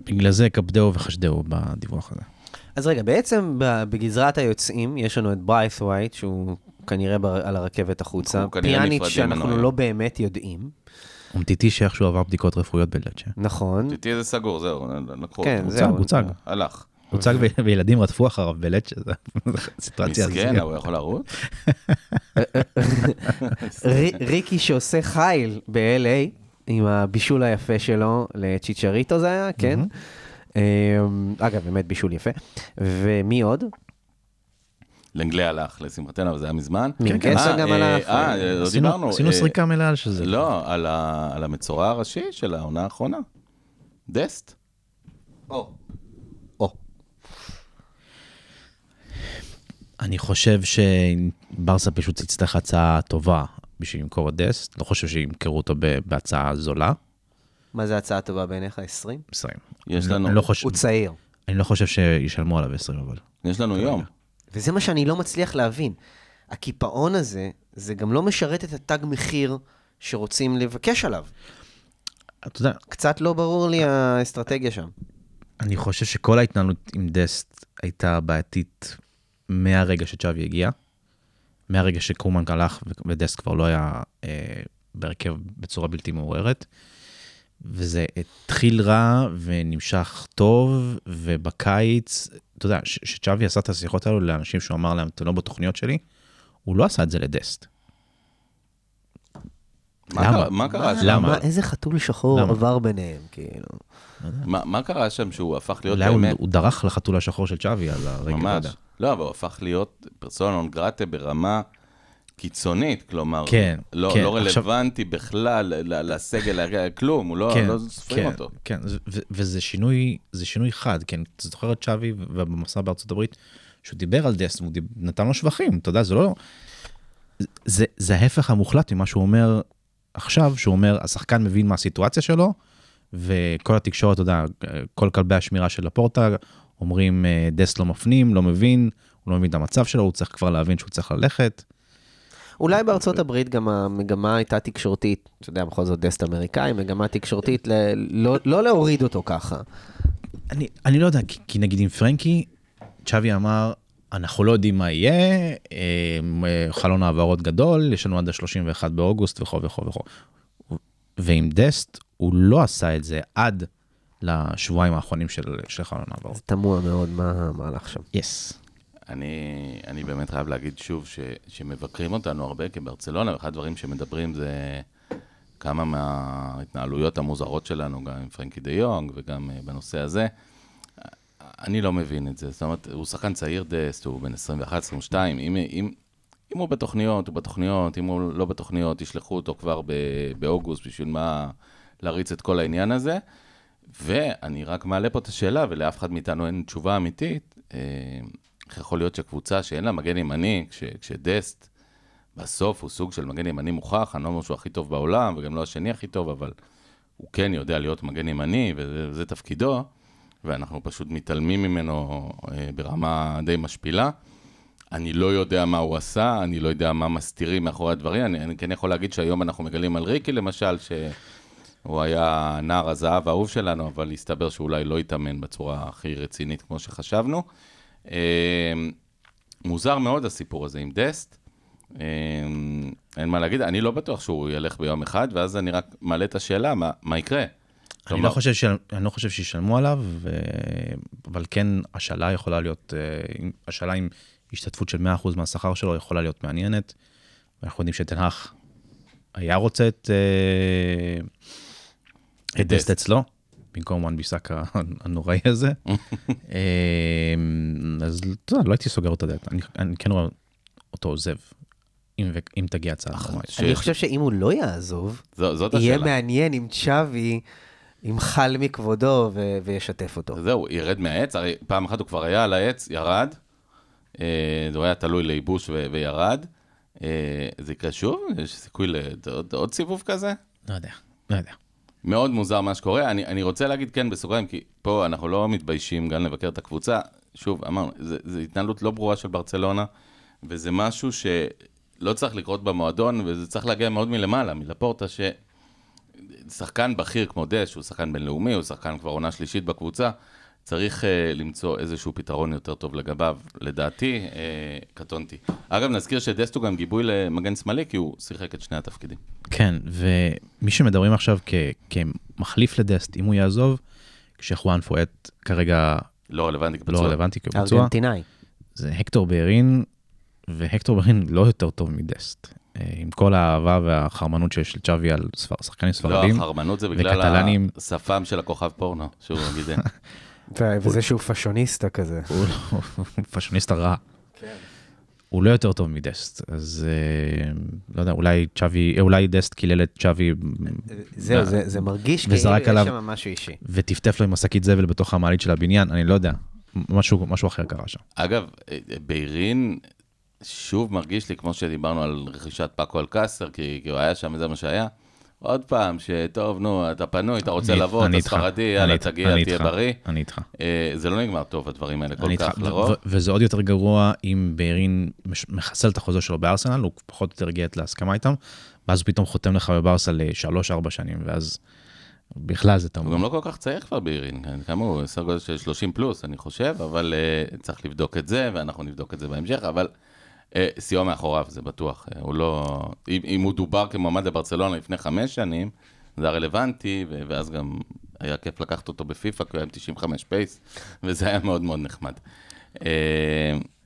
בגלל זה כבדהו וחשדהו בדיווח הזה. אז רגע, בעצם בגזרת היוצאים, יש לנו את ברייטווייט, שהוא כנראה בר- על הרכבת החוצה. פיאניץ' שאנחנו. לא באמת יודעים. אומטיטי שאיכשהו עבר בדיקות רפואיות בלצ'ה. נכון. תהיה זה סגור, זהו, לקחו כן, אותו. זהו. הוצג. הלך. הוצג וילדים רדפו אחריו בלצ'ה, זו סיטואציה. מסכן, הוא יכול לרוץ? ריקי שעושה חייל ב-LA, עם הבישול היפה שלו לצ'יצ'ריטו זה היה, כן? אמ, אגב, באמת בישול יפה. ומי עוד? לנגלי הלך, לשמחתנו, אבל זה היה מזמן. מינגסה אה, גם אה, הלך. אה, לא דיברנו. עשינו סריקה מלאה על שזה. לא, על המצורע הראשי של העונה האחרונה. דסט. או. או. אני חושב שברסה פשוט תצטרך הצעה טובה בשביל למכור את דסט. לא חושב שימכרו אותו בהצעה זולה. מה זה הצעה טובה בעיניך? 20? 20. יש לנו- לא חושב- הוא צעיר. אני לא חושב שישלמו עליו 20 אבל. יש לנו יום. וזה מה שאני לא מצליח להבין. הקיפאון הזה, זה גם לא משרת את התג מחיר שרוצים לבקש עליו. אתה יודע, קצת לא ברור לי האסטרטגיה שם. אני חושב שכל ההתנהלות עם דסט הייתה בעייתית מהרגע שצ'אבי הגיע. מהרגע שקרומן הלך ודסט כבר לא היה אה, בהרכב בצורה בלתי מעוררת. וזה התחיל רע ונמשך טוב, ובקיץ, אתה יודע, ש- שצ'אבי עשה את השיחות האלו לאנשים שהוא אמר להם, אתם לא בתוכניות שלי, הוא לא עשה את זה לדסט. מה למה? קרה- מה קרה? למה? מה, איזה חתול שחור למה? עבר ביניהם, כאילו. מה מה קרה שם שהוא הפך להיות אולי הוא, באמת... הוא דרך לחתול השחור של צ'אבי על הרגע, ממש. לא, אבל הוא הפך להיות פרסונה נון גרטה ברמה קיצונית, כלומר, כן, לא, כן, לא עכשיו- רלוונטי בכלל ל- לסגל, כלום, הוא לא, לא סופרים כן, אותו. כן, ו- ו- וזה שינוי, זה שינוי חד, כן, אתה זוכר את שווי ובמסע בארצות הברית, שהוא דיבר על דסט, הוא דיב- נתן לו שבחים, אתה יודע, זה לא... זה, זה ההפך המוחלט ממה שהוא אומר עכשיו, שהוא אומר, השחקן מבין מה הסיטואציה שלו, וכל התקשורת, אתה יודע, כל כלבי השמירה של לפורטה אומרים, אה, דסט לא מפנים, לא מבין, הוא לא מבין את המצב שלו, הוא צריך כבר להבין שהוא צריך ללכת. אולי בארצות הברית גם המגמה הייתה תקשורתית, אתה יודע, בכל זאת דסט אמריקאי, מגמה תקשורתית ל- לא- לא להוריד אותו ככה. אני, אני לא יודע, כי, כי נגיד עם פרנקי, צ'אבי אמר, אנחנו לא יודעים מה יהיה, אה, אה, חלון העברות גדול, יש לנו עד ה-31 באוגוסט וכו' וכו' וכו'. ועם דסט, הוא לא עשה את זה עד לשבועיים האחרונים של, של חלון העברות. תמוה מאוד מה המהלך שם. יס. אני, אני באמת חייב להגיד שוב ש, שמבקרים אותנו הרבה כברצלונה, ואחד הדברים שמדברים זה כמה מההתנהלויות המוזרות שלנו, גם עם פרנקי דה יונג וגם אה, בנושא הזה. אני לא מבין את זה, זאת אומרת, הוא שחקן צעיר דסט, הוא בן 21-22, אם, אם, אם הוא בתוכניות, הוא בתוכניות, אם הוא לא בתוכניות, ישלחו אותו כבר ב, באוגוסט, בשביל מה להריץ את כל העניין הזה. ואני רק מעלה פה את השאלה, ולאף אחד מאיתנו אין תשובה אמיתית, אה, איך יכול להיות שקבוצה שאין לה מגן ימני, כש, כשדסט בסוף הוא סוג של מגן ימני מוכח, אני לא אומר שהוא הכי טוב בעולם, וגם לא השני הכי טוב, אבל הוא כן יודע להיות מגן ימני, וזה, וזה תפקידו, ואנחנו פשוט מתעלמים ממנו אה, ברמה די משפילה. אני לא יודע מה הוא עשה, אני לא יודע מה מסתירים מאחורי הדברים, אני, אני כן יכול להגיד שהיום אנחנו מגלים על ריקי למשל, שהוא היה נער הזהב האהוב שלנו, אבל הסתבר שאולי לא התאמן בצורה הכי רצינית כמו שחשבנו. אה, מוזר מאוד הסיפור הזה עם דסט. אה, אין מה להגיד, אני לא בטוח שהוא ילך ביום אחד, ואז אני רק מעלה את השאלה, מה, מה יקרה? אני לא חושב, ש... אני לא חושב שישלמו עליו, ו... אבל כן, השאלה יכולה להיות, אה, השאלה עם השתתפות של 100% מהשכר שלו יכולה להיות מעניינת. ואנחנו יודעים שתנח היה רוצה את, אה, את. דסט אצלו, במקום וואן ביסאקה הנוראי הזה. אה, אז אתה יודע, לא הייתי סוגר את הדלת, אני, אני כן רואה אותו עוזב, אם, תגיע הצעה נורמלית. ש- אני חושב שאם הוא לא יעזוב, זו, זאת יהיה השאלה. מעניין אם צ'אבי ימחל מכבודו ו- וישתף אותו. זהו, ירד מהעץ, הרי פעם אחת הוא כבר היה על העץ, ירד, אה, זה היה תלוי לייבוש ו- וירד. אה, זה יקרה שוב? יש סיכוי לעוד עוד סיבוב כזה? לא יודע, לא יודע. מאוד מוזר מה שקורה. אני, אני רוצה להגיד כן בסוגריים, כי פה אנחנו לא מתביישים גם לבקר את הקבוצה. שוב, אמרנו, זו התנהלות לא ברורה של ברצלונה, וזה משהו שלא צריך לקרות במועדון, וזה צריך להגיע מאוד מלמעלה, מלפורטה, ששחקן בכיר כמו דש, הוא שחקן בינלאומי, הוא שחקן כבר עונה שלישית בקבוצה, צריך אה, למצוא איזשהו פתרון יותר טוב לגביו. לדעתי, אה, קטונתי. אגב, נזכיר שדסט הוא גם גיבוי למגן שמאלי, כי הוא שיחק את שני התפקידים. כן, ומי שמדברים עכשיו כ- כמחליף לדסט, אם הוא יעזוב, כשחואן פואט כרגע לא רלוונטי לא כפצוע. רלוונטי כי הוא פצוע, ארגנטינאי. זה הקטור בארין, והקטור בארין לא יותר טוב מדסט. אה, עם כל האהבה והחרמנות שיש לצ'אבי על ספר- שחקנים לא, ספרדים. החרמנות זה בגלל וקטלנים. השפם של הכוכב פורנו, שהוא גידל. וזה שהוא פאשוניסטה כזה. הוא לא- הוא פאשוניסט הרע. הוא לא יותר טוב מדסט, אז אה, לא יודע, אולי צ'אבי, אה, אולי דסט קילל את צ'אבי זהו, זה זה מרגיש כאילו יש שם משהו אישי. וטפטף לו עם השקית זבל בתוך המעלית של הבניין, אני לא יודע, משהו, אחר קרה שם. אגב, אה, ביירין שוב מרגיש לי כמו שדיברנו על רכישת פאקו אלקסר, כי, כי הוא היה שם וזה מה שהיה. עוד פעם, שטוב, נו, אתה פנוי, אתה רוצה אני- לבוא, אני אתה איתך, ספרדי, יאללה, תגיע, תהיה איתך, בריא. אני איתך. אה, זה לא נגמר טוב, הדברים האלה, כל כך לרוב. וזה עוד יותר גרוע אם ביירין מש- מחסל את החוזה שלו בארסנל, הוא פחות או יותר הגיע להסכמה איתם, ואז הוא פתאום חותם לך בברסה לשלוש-ארבע שנים, ואז בכלל זה הוא טוב. גם לא כל כך צעיר כבר ביירין, כן, כמה הוא? סדר גודל של 30 פלוס, אני חושב, אבל אה, צריך לבדוק את זה, ואנחנו נבדוק את זה בהמשך, אבל שיאו מאחוריו, זה בטוח. אה, הוא לא... אם, אם הוא דובר כמועמד לברצלונה לפני חמש שנים, זה היה רלוונטי, ואז גם היה כיף לקחת אותו בפיפא, כי הוא היה עם 95 pace, וזה היה מאוד מאוד נחמד. אה,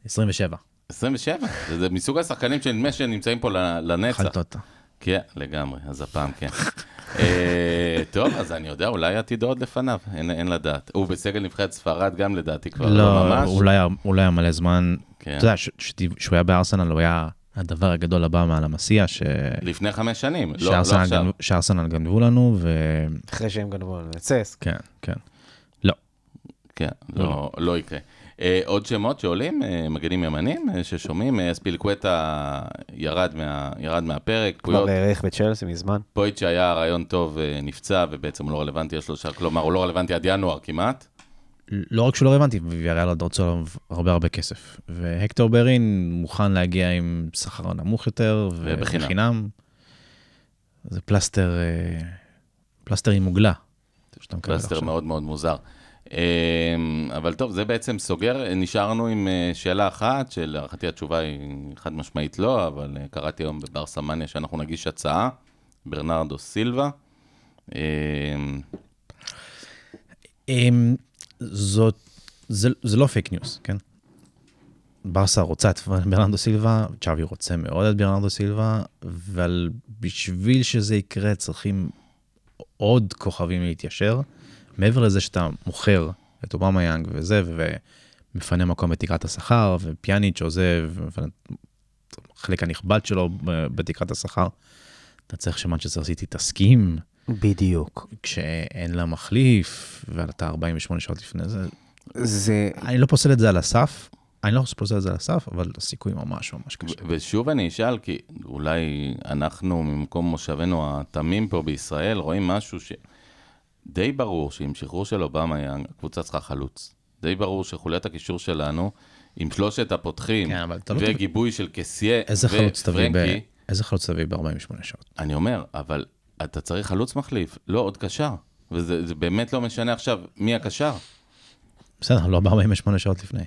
27, 27, זה, מסוג השחקנים שנדמה שנמצאים פה לנצח. חלטות. כן, לגמרי, אז הפעם כן. אה, טוב, אז אני יודע, אולי עתידו עוד לפניו, אין, אין לדעת. הוא בסגל נבחרת ספרד גם לדעתי כבר לא, לא, ממש. אולי אולי היה מלא זמן, כן. אתה יודע, ש- שת- שהוא היה בארסנל, הוא היה הדבר הגדול הבא מעל המסיע, ש- לפני חמש שנים, לא, לא עכשיו. שארסנל גנבו לנו, ו... אחרי שהם גנבו לנו את צסק. כן, כן. לא, כן, לא, לא יקרה. אה, עוד שמות שעולים, אה, מגנים ימנים אה, ששומעים, אה, ספילקווטה ירד, מה, ירד מהפרק, כבר הערך בצ'לסי מזמן. פויט שהיה רעיון טוב נפצע ובעצם הוא לא רלוונטי, יש לו שעה, כלומר הוא לא רלוונטי עד ינואר כמעט. לא רק שהוא לא רלוונטי, ויריאל עוד רצו עליו הרבה הרבה כסף. והקטור ברין מוכן להגיע עם שכר נמוך יותר, ובחינם. ובחינם. זה פלסטר, פלסטר עם מקבל פלסטר. מאוד מאוד מוזר. אמ, אבל טוב, זה בעצם סוגר, נשארנו עם אה, שאלה אחת, שלהערכתי התשובה היא חד משמעית לא, אבל אה, קראתי היום בברסמניה שאנחנו נגיש הצעה, ברנרדו סילבה. אמ, אמ, זאת, זה, זה לא פייק ניוז, כן? ברסה רוצה את ברנרדו סילבה, צ'אבי רוצה מאוד את ברנרדו סילבה, אבל בשביל שזה יקרה צריכים עוד כוכבים להתיישר. מעבר לזה שאתה מוכר את אובמה יאנג וזה, ומפנה מקום בתקרת השכר, ופיאניץ' עוזב, והחלק הנכבד שלו בתקרת השכר, אתה צריך שמנצ'סטר סיטי תסכים בדיוק. כשאין לה מחליף, ואתה 48 שעות לפני זה. זה... אני לא פוסל את זה על הסף, אני לא פוסל את זה על הסף, אבל הסיכוי ממש ממש קשה. ו- ושוב אני אשאל, כי אולי אנחנו ממקום מושבנו התמים פה בישראל, רואים משהו שדי ברור שעם שחרור של אובמה, הקבוצה צריכה חלוץ. די ברור שחוליית הקישור שלנו, עם שלושת הפותחים, כן, אתה לא וגיבוי של קסיה תביא ב... ופרנקי, איזה חלוץ תביא ב-48 שעות? אני אומר, אבל אתה צריך חלוץ מחליף, לא עוד קשר. וזה זה באמת לא משנה עכשיו מי הקשר. בסדר, לא ב-48 שעות לפני.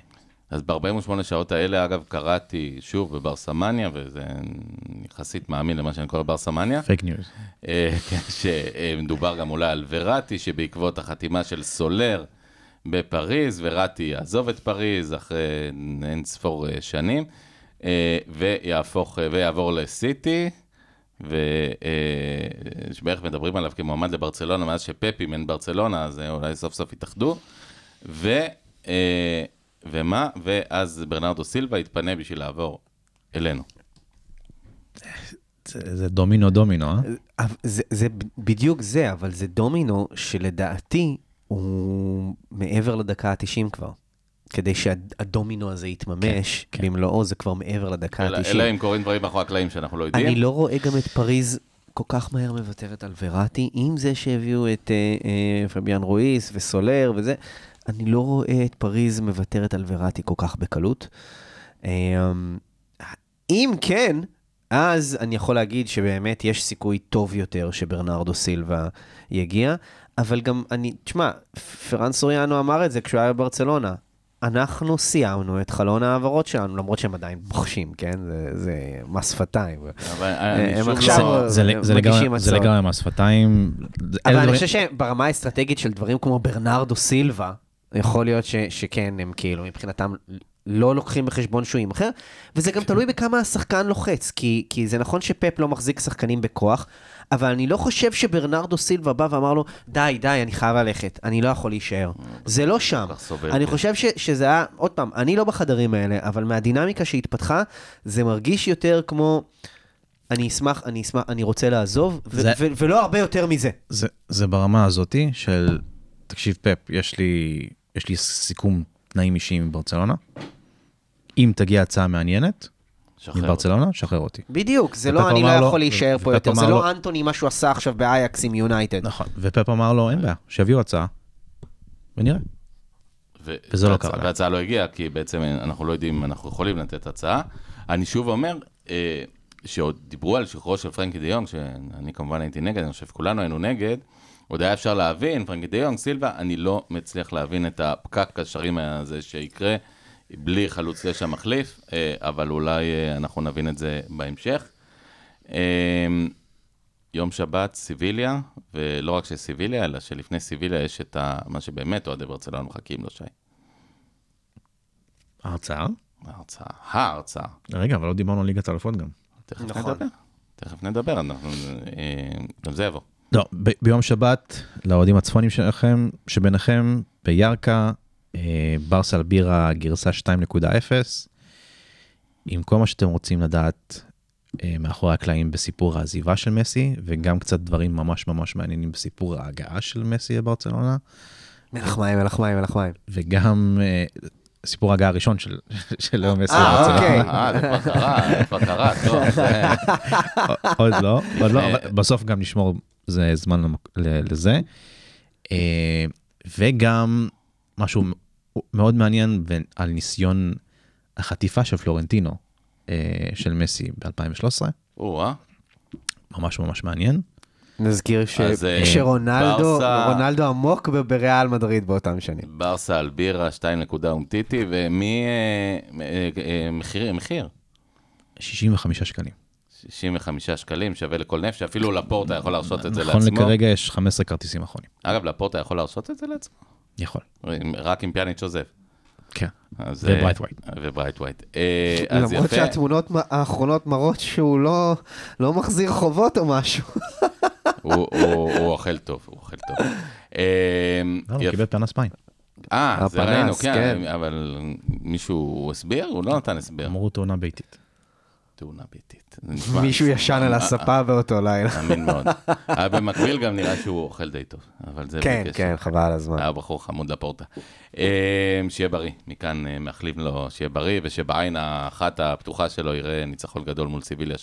אז ב-48 שעות האלה, אגב, קראתי שוב בברסמניה, וזה יחסית אמין למה שאני קורא ברסמניה, פייק ניוז. אה, כן, שמדובר גם אולי על וראטי, שבעקבות החתימה של סולר בפריז, וראטי יעזוב את פריז אחרי אין ספור אה, שנים, אה, ויהפוך, ויעבור לסיטי, ושבערך מדברים עליו כמועמד לברצלונה, מאז שפפ אימן ברצלונה, אז אולי סוף סוף יתאחדו. ו, ומה? ואז ברנרדו סילבה יתפנה בשביל לעבור אלינו. זה, זה דומינו דומינו, אה? אבל זה, בדיוק זה, אבל זה דומינו שלדעתי הוא מעבר לדקה ה-90 כבר. כדי שהדומינו הזה יתממש כן, כן. במלואו, זה כבר מעבר לדקה אלא, ה-90. אלא אם קורים דברים מאחורי הקלעים שאנחנו לא יודעים. אני לא רואה גם את פריז כל כך מהר מוותרת על וראטי, עם זה שהביאו את אה, אה, פביאן רואיס וסולר וזה, אני לא רואה את פריז מוותרת על וראטי כל כך בקלות. אה, אם כן, אז אני יכול להגיד שבאמת יש סיכוי טוב יותר שברנרדו סילבה יגיע, אבל גם אני, תשמע, פרן סוריאנו אמר את זה כשהוא היה בברצלונה. אנחנו סיימנו את חלון ההעברות שלנו, למרות שהם עדיין בוחשים, כן? זה, זה מס שפתיים. אני הם עכשיו- לא... מגישים לגמרי- זה הצעות. לגמרי מס שפתיים. אבל אני חושב שברמה האסטרטגית של דברים כמו ברנרדו סילבה, יכול להיות ש, שכן, הם כאילו מבחינתם לא לוקחים בחשבון שהוא יימכר, וזה גם תלוי בכמה השחקן לוחץ, כי, כי זה נכון שפפ לא מחזיק שחקנים בכוח, אבל אני לא חושב שברנרדו סילבה בא ואמר לו, די, די, אני חייב ללכת, אני לא יכול להישאר. זה לא שם. אני כן. חושב ש, שזה היה, עוד פעם, אני לא בחדרים האלה, אבל מהדינמיקה שהתפתחה, זה מרגיש יותר כמו... אני אשמח, אני אשמח, אני רוצה לעזוב, ו- זה- ו- ולא הרבה יותר מזה. זה, זה ברמה הזאתי של, תקשיב פפ, יש לי, יש לי סיכום תנאים אישיים עם ברצלונה. אם תגיע הצעה מעניינת שחרר. מברצלונה, שחרר אותי. בדיוק, זה לא, אני לא יכול להישאר פה יותר, זה לא אנטוני, מה שהוא עשה עכשיו באייקס עם יונייטד. נכון. ופפ אמר לו, אין בעיה, שיביאו הצעה, ונראה. ו- וזה לא קרה. וההצעה לא הגיעה, כי בעצם אנחנו לא יודעים אם אנחנו יכולים לתת הצעה. אני שוב אומר, אה, שעוד דיברו על שחרורו של פרנקי דה יונג, שאני כמובן הייתי נגד, אני חושב שכולנו היינו נגד, עוד היה אפשר להבין, פרנקי דה יונג, סילבה, אני לא מצליח להבין את הפקק קשרים הזה שיקרה בלי חלוץ דשא מחליף, אה, אבל אולי אה, אנחנו נבין את זה בהמשך. אה, יום שבת, סיביליה, ולא רק של סיביליה, אלא שלפני סיביליה יש את ה, מה שבאמת אוהדי ברצלונה מחכים לו, שי. ההרצאה? ההרצאה, ההרצאה. רגע, אבל לא דיברנו על ליגת האלופות גם. תכף נכון. נדבר. תכף נדבר, אנחנו, גם זה יבוא. לא, ב- ביום שבת, לאוהדים הצפונים שלכם, שביניכם, בירכא, אה, ברסל בירה גרסה 2.0, עם כל מה שאתם רוצים לדעת אה, מאחורי הקלעים בסיפור העזיבה של מסי, וגם קצת דברים ממש ממש מעניינים בסיפור ההגעה של מסי לברצלונה, מלח מים, מלח מים, מלח מים. וגם אה, סיפור ההגעה הראשון של, של לאו מסי אה, לברצלונה. אוקיי. אה, זה כבר קרה, זה כבר קרה, טוב. עוד לא, עוד לא, אה, בסוף גם נשמור זה זמן לזה. אה, וגם משהו מאוד מעניין על ניסיון החטיפה של פלורנטינו אה, של מסי ב-2013, או-אה. ממש ממש מעניין. נזכיר ש- אז, אה, שרונלדו, ברסה- רונלדו עמוק בריאל מדריד באותם שנים. ברסה על בירה, 2 נקודה אומטיטי, ומי... מחיר, מחיר. 65 שקלים. 65 שקלים, שווה לכל נפש, אפילו לפורטה יכול להרשות את זה נכון לעצמו. לכרגע יש 15 כרטיסים אחרונים. אגב, לפורטה יכול להרשות את זה לעצמו? יכול. רק אם פיאניץ' עוזב. כן. וברייטווייט. וברייטווייט. למרות. שהתמונות האחרונות מראות שהוא לא- לא מחזיר חובות או משהו. הוא, אוכל טוב, הוא אוכל טוב. אה, לא, הוא קיבל פנס פיין. אה, זה ראינו, כן, כן. אבל מישהו הסביר? הוא לא נתן הסבר. אמרו תאונה ביתית. תאונה ביתית. מישהו ישן על אה, הספה באותו לילה. אמין מאוד. אה, במקביל גם נראה שהוא אוכל די טוב, אבל זה כן. כן, חבל על הזמן. היה בחור חמוד לפורטה. אה, שיהיה בריא, מכאן אה, מאחלים לו שיהיה בריא, ושבעין האחת הפתוחה שלו יראה ניצחון גדול מול סיביליה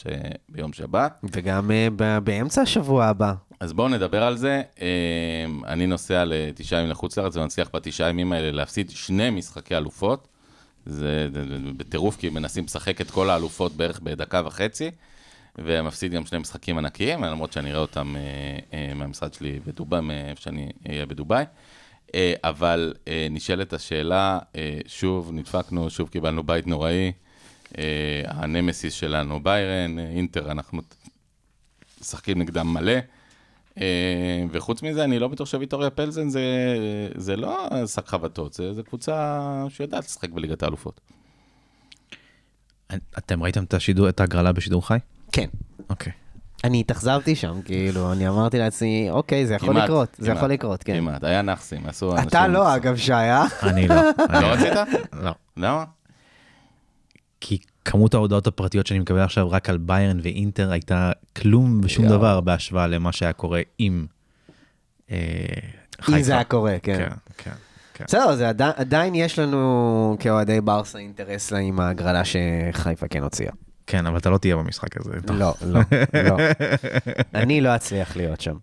ביום שבת. וגם אה, באמצע השבוע הבא. אז בואו נדבר על זה. אה, אני נוסע לתשעה ימים לחוץ לארץ ומצליח בתשעה ימים האלה להפסיד שני משחקי אלופות. זה בטירוף, כי מנסים לשחק את כל האלופות בערך בדקה וחצי, ומפסיד גם שני משחקים ענקיים, למרות שאני אראה אותם אה, אה, מהמשרד שלי בדובאי, מאיפה שאני אהיה בדובאי. אה, אבל נשאלת השאלה, שוב נדפקנו, שוב קיבלנו בית נוראי. הנמסיס שלנו ביירן, אינטר, אנחנו משחקים נגדם מלא. אה, וחוץ מזה, אני לא בטוח שוויטוריה פלזן זה, זה לא שק חבטות, זה, זה קבוצה שיודעת לשחק בליגת האלופות. אתם ראיתם את השידור, את ההגרלה בשידור חי? כן. אוקיי. אני התאכזבתי שם, כאילו, אני אמרתי לעצמי, אוקיי, זה יכול כמעט, לקרות, זה יכול לקרות, כן. כמעט, היה נאחסים, עשו אנשים... אתה לא, אגב, שי, אה? אני לא. אני לא רצית? לא. למה? כי כמות ההודעות הפרטיות שאני מקבל עכשיו רק על ביירן ואינטר הייתה כלום ושום יואו. דבר בהשוואה למה שהיה קורה אם אה, אם. זה היה קורה, כן. כן, כן, כן. בסדר, זה עדיין יש לנו כאוהדי ברסה אינטרס לה עם ההגרלה שחיפה כן הוציאה. כן, אבל אתה לא תהיה במשחק הזה. לא, לא, לא. אני לא אצליח להיות שם.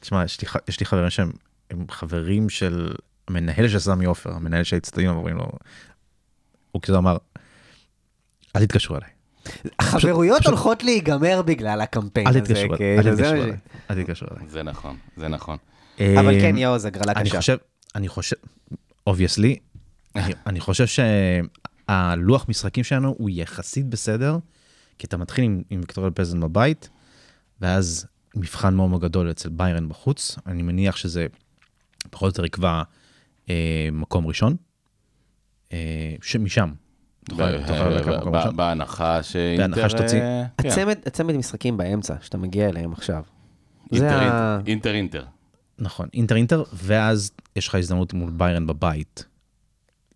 תשמע, יש לי יש לי חברים שהם הם חברים של המנהל של סמי עופר, המנהל של האצטדיון, אומרים לו, הוא כאילו אמר, אל תתקשרו אליי. החברויות הולכות להיגמר בגלל הקמפיין אל הזה. כאילו, אל זה תתקשרו אליי. אל תתקשרו אליי. זה נכון, זה נכון. אבל אה, כן, יעוז, הגרלה אני קשה. חושב, אני חושב, obviously, אני חושב שהלוח משחקים שלנו הוא יחסית בסדר, כי אתה מתחיל עם, עם ויקטוריה פלזן בבית, ואז מבחן מאוד גדול אצל ביירן בחוץ. אני מניח שזה פחות או יותר יקבע אה, מקום ראשון, אה, שמשם. בהנחה שאינטר... בהנחה שתוציא. אה, כן. הצמד, משחקים באמצע, שאתה מגיע אליהם עכשיו. אינטר. אינטר. נכון, אינטר אינטר, ואז יש לך הזדמנות מול ביירן בבית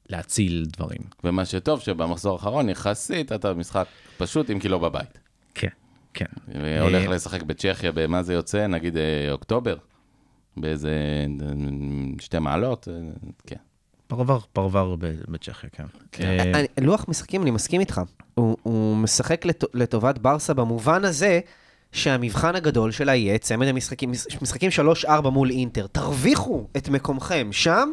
להציל דברים. ומה שטוב, שבמחזור האחרון יחסית אתה במשחק פשוט, אם כי לא בבית. כן, כן. והולך אה, לשחק בצ'כיה, במה זה יוצא? נגיד אה, אוקטובר? באיזה שתי מעלות? כן. פרבר, פרבר ב- בצ'כיה, כן. אה, אני, לוח משחקים, אני מסכים איתך. הוא, הוא משחק לט, לטובת ברסה במובן הזה שהמבחן הגדול שלה יהיה צמד המשחקים, משחקים 3-4 מול אינטר. תרוויחו את מקומכם שם,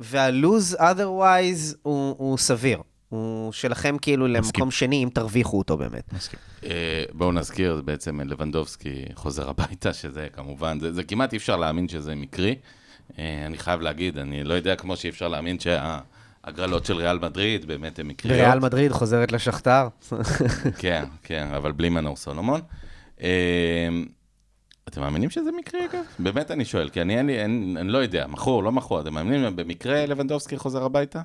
והלוז otherwise הוא, הוא סביר. הוא שלכם כאילו למקום שני, אם תרוויחו אותו באמת. מסכים. אה, בואו נזכיר, בעצם לבנדובסקי חוזר הביתה, שזה כמובן, זה, זה כמעט אי אפשר להאמין שזה מקרי. אה, אני חייב להגיד, אני לא יודע כמו שאי אפשר להאמין שההגרלות של ריאל מדריד באמת הן מקריות. ריאל מדריד חוזרת לשכתר. כן, כן, אבל בלי מנור סולומון. אה, אתם מאמינים שזה מקרי אגב? באמת אני שואל, כי אני, לי, אין, אני לא יודע, מכור, לא מכור, אתם מאמינים במקרה לבנדובסקי חוזר הביתה?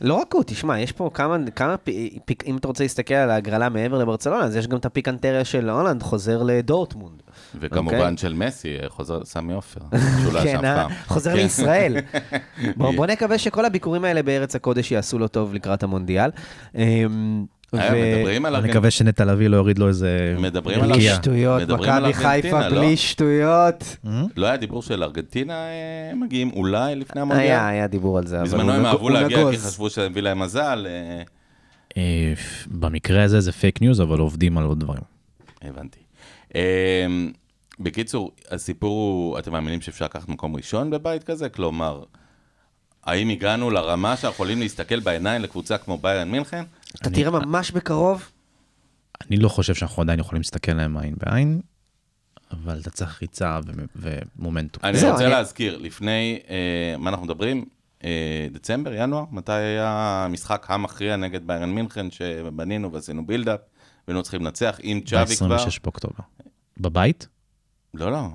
לא רק הוא, תשמע, יש פה כמה, כמה פי- פיק, אם אתה רוצה להסתכל על ההגרלה מעבר לברצלונה, אז יש גם את הפיקנטריה של הולנד חוזר לדורטמונד. וכמובן אוקיי. של מסי, אה, חוזר לסמי עופר, שהוא לא כן, ישב אה? פעם. חוזר כן. לישראל. בוא, בוא נקווה שכל הביקורים האלה בארץ הקודש יעשו לו טוב לקראת המונדיאל. אמ, אה, ו- מדברים על אני. מקווה שנטע לביא לא יוריד לו איזה... מדברים על בלי בלקייה. שטויות, מדברים על מכבי חיפה לא? בלי שטויות. לא היה דיבור של ארגנטינה מגיעים אולי לפני המונדיאל? היה, היה דיבור על זה, אבל בזמנו הם אהבו להגיע כי. חשבו שזה מביא להם מזל. במקרה הזה זה פייק ניוז, אבל עובדים על עוד דברים. הבנתי. בקיצור, הסיפור הוא, אתם מאמינים שאפשר לקחת מקום ראשון בבית כזה? כלומר, האם הגענו לרמה שאנחנו יכולים להסתכל בעיניים לקבוצה כמו ביירן מינכן? אתה תראה ממש בקרוב, אני לא חושב שאנחנו עדיין יכולים להסתכל להם עין בעין, אבל אתה צריך ריצה ו- ומומנטום. אני זהו, רוצה אני- להזכיר, לפני, אה, מה אנחנו מדברים? אה, דצמבר, ינואר? מתי היה המשחק המכריע נגד ביירן מינכן שבנינו ועשינו build-up, והיינו צריכים לנצח עם צ'אבי כבר? ב-26 באוקטובר. בבית? לא, לא.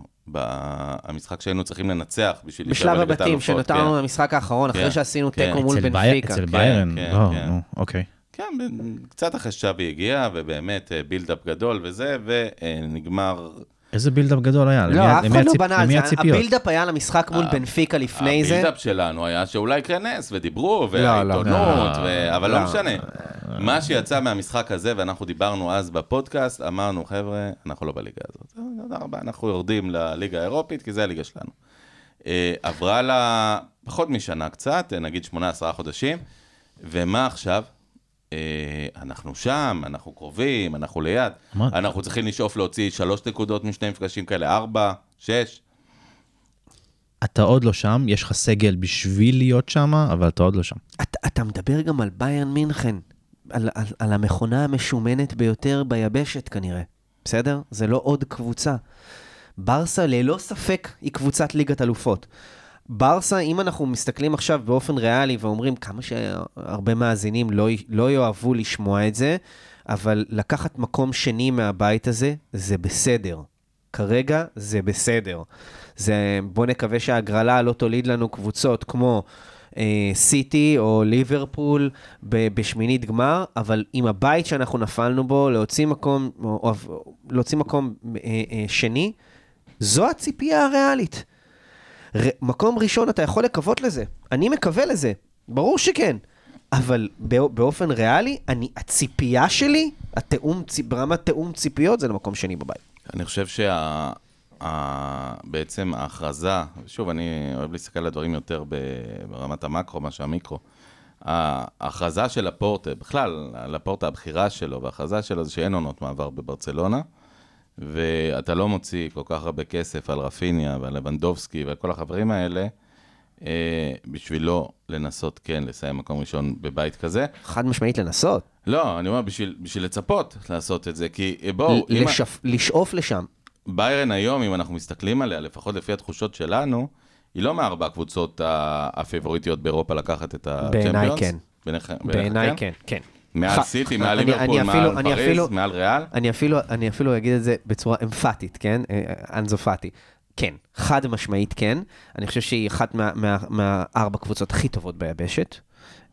המשחק שהיינו צריכים לנצח בשביל בשלב הבתים, האלופות, שנותר כן. במשחק האחרון, אחרי כן, שעשינו כן. תיקו מול בנפיקה. אצל ביירן? כן, לא, כן. אוקיי. כן, קצת אחרי שצ'אבי הגיע, ובאמת אה, build-up גדול וזה, ונגמר... איזה build-up גדול היה? לא, אף אחד לא בנה על זה. הבילדאפ היה למשחק מול ה- בנפיקה לפני זה. ה build-up שלנו היה שאולי יקרה נס, ודיברו, לא, לא. והעיתונות, לא. אבל לא. משנה. מה שיצא מהמשחק הזה, ואנחנו דיברנו אז בפודקאסט, אמרנו, חבר'ה, אנחנו לא בליגה הזאת. תודה רבה, אנחנו יורדים לליגה האירופית, כי זה הליגה שלנו. אה, עברה לה פחות משנה קצת, אה, נגיד 18 חודשים, ומה עכשיו? אה, אנחנו שם, אנחנו קרובים, אנחנו ליד. אמרתי. אנחנו צריכים לשאוף להוציא שלוש נקודות משני מפגשים כאלה, ארבע, שש. אתה עוד לא שם, יש לך סגל בשביל להיות שם, אבל אתה עוד לא שם. אתה, אתה מדבר גם על ביירן מינכן, על, על, על המכונה המשומנת ביותר ביבשת כנראה, בסדר? זה לא עוד קבוצה. ברסה ללא ספק היא קבוצת ליגת אלופות. ברסה, אם אנחנו מסתכלים עכשיו באופן ריאלי ואומרים כמה שהרבה מאזינים לא, לא יאהבו לשמוע את זה, אבל לקחת מקום שני מהבית הזה, זה בסדר. כרגע זה בסדר. זה, בוא נקווה שההגרלה לא תוליד לנו קבוצות כמו אה, סיטי או ליברפול ב- בשמינית גמר, אבל עם הבית שאנחנו נפלנו בו, להוציא מקום, או, או, להוציא מקום אה, אה, שני, זו הציפייה הריאלית. ר, מקום ראשון, אתה יכול לקוות לזה. אני מקווה לזה, ברור שכן. אבל בא- באופן ריאלי, אני, הציפייה שלי, התאום, ברמת תאום ציפיות, זה למקום שני בבית. אני חושב שה... ה... בעצם ההכרזה, שוב, אני אוהב להסתכל על הדברים יותר. ברמת המקרו מאשר המיקרו. ההכרזה של לפורטה, בכלל, לפורטה, הבחירה שלו וההכרזה שלו זה שאין עונות מעבר בברצלונה, ואתה לא מוציא כל כך הרבה כסף על רפיניה ועל לבנדובסקי ועל כל החברים האלה, אה, בשביל לא לנסות כן לסיים מקום ראשון בבית כזה. חד משמעית לנסות. לא, אני אומר בשביל, בשביל לצפות לעשות את זה, כי אה, בואו, אם ה- לשאוף- לשם. ביירן היום, אם אנחנו מסתכלים עליה, לפחות לפי התחושות שלנו, היא לא מארבע הקבוצות הפיבוריטיות באירופה לקחת את הצ'מפיונס. בעיניי כן. בעיניי בעיניך כן, כן. מעל ח- סיטי, מעל אני- ליברפול, מעל אפילו- אני פריז, אפילו- מעל ריאל. אני אפילו, אני אפילו אגיד את זה בצורה אמפתית, כן? אה, אנזופתי. כן, חד משמעית כן. אני חושב שהיא אחת מה- מה- מהארבע קבוצות הכי טובות ביבשת.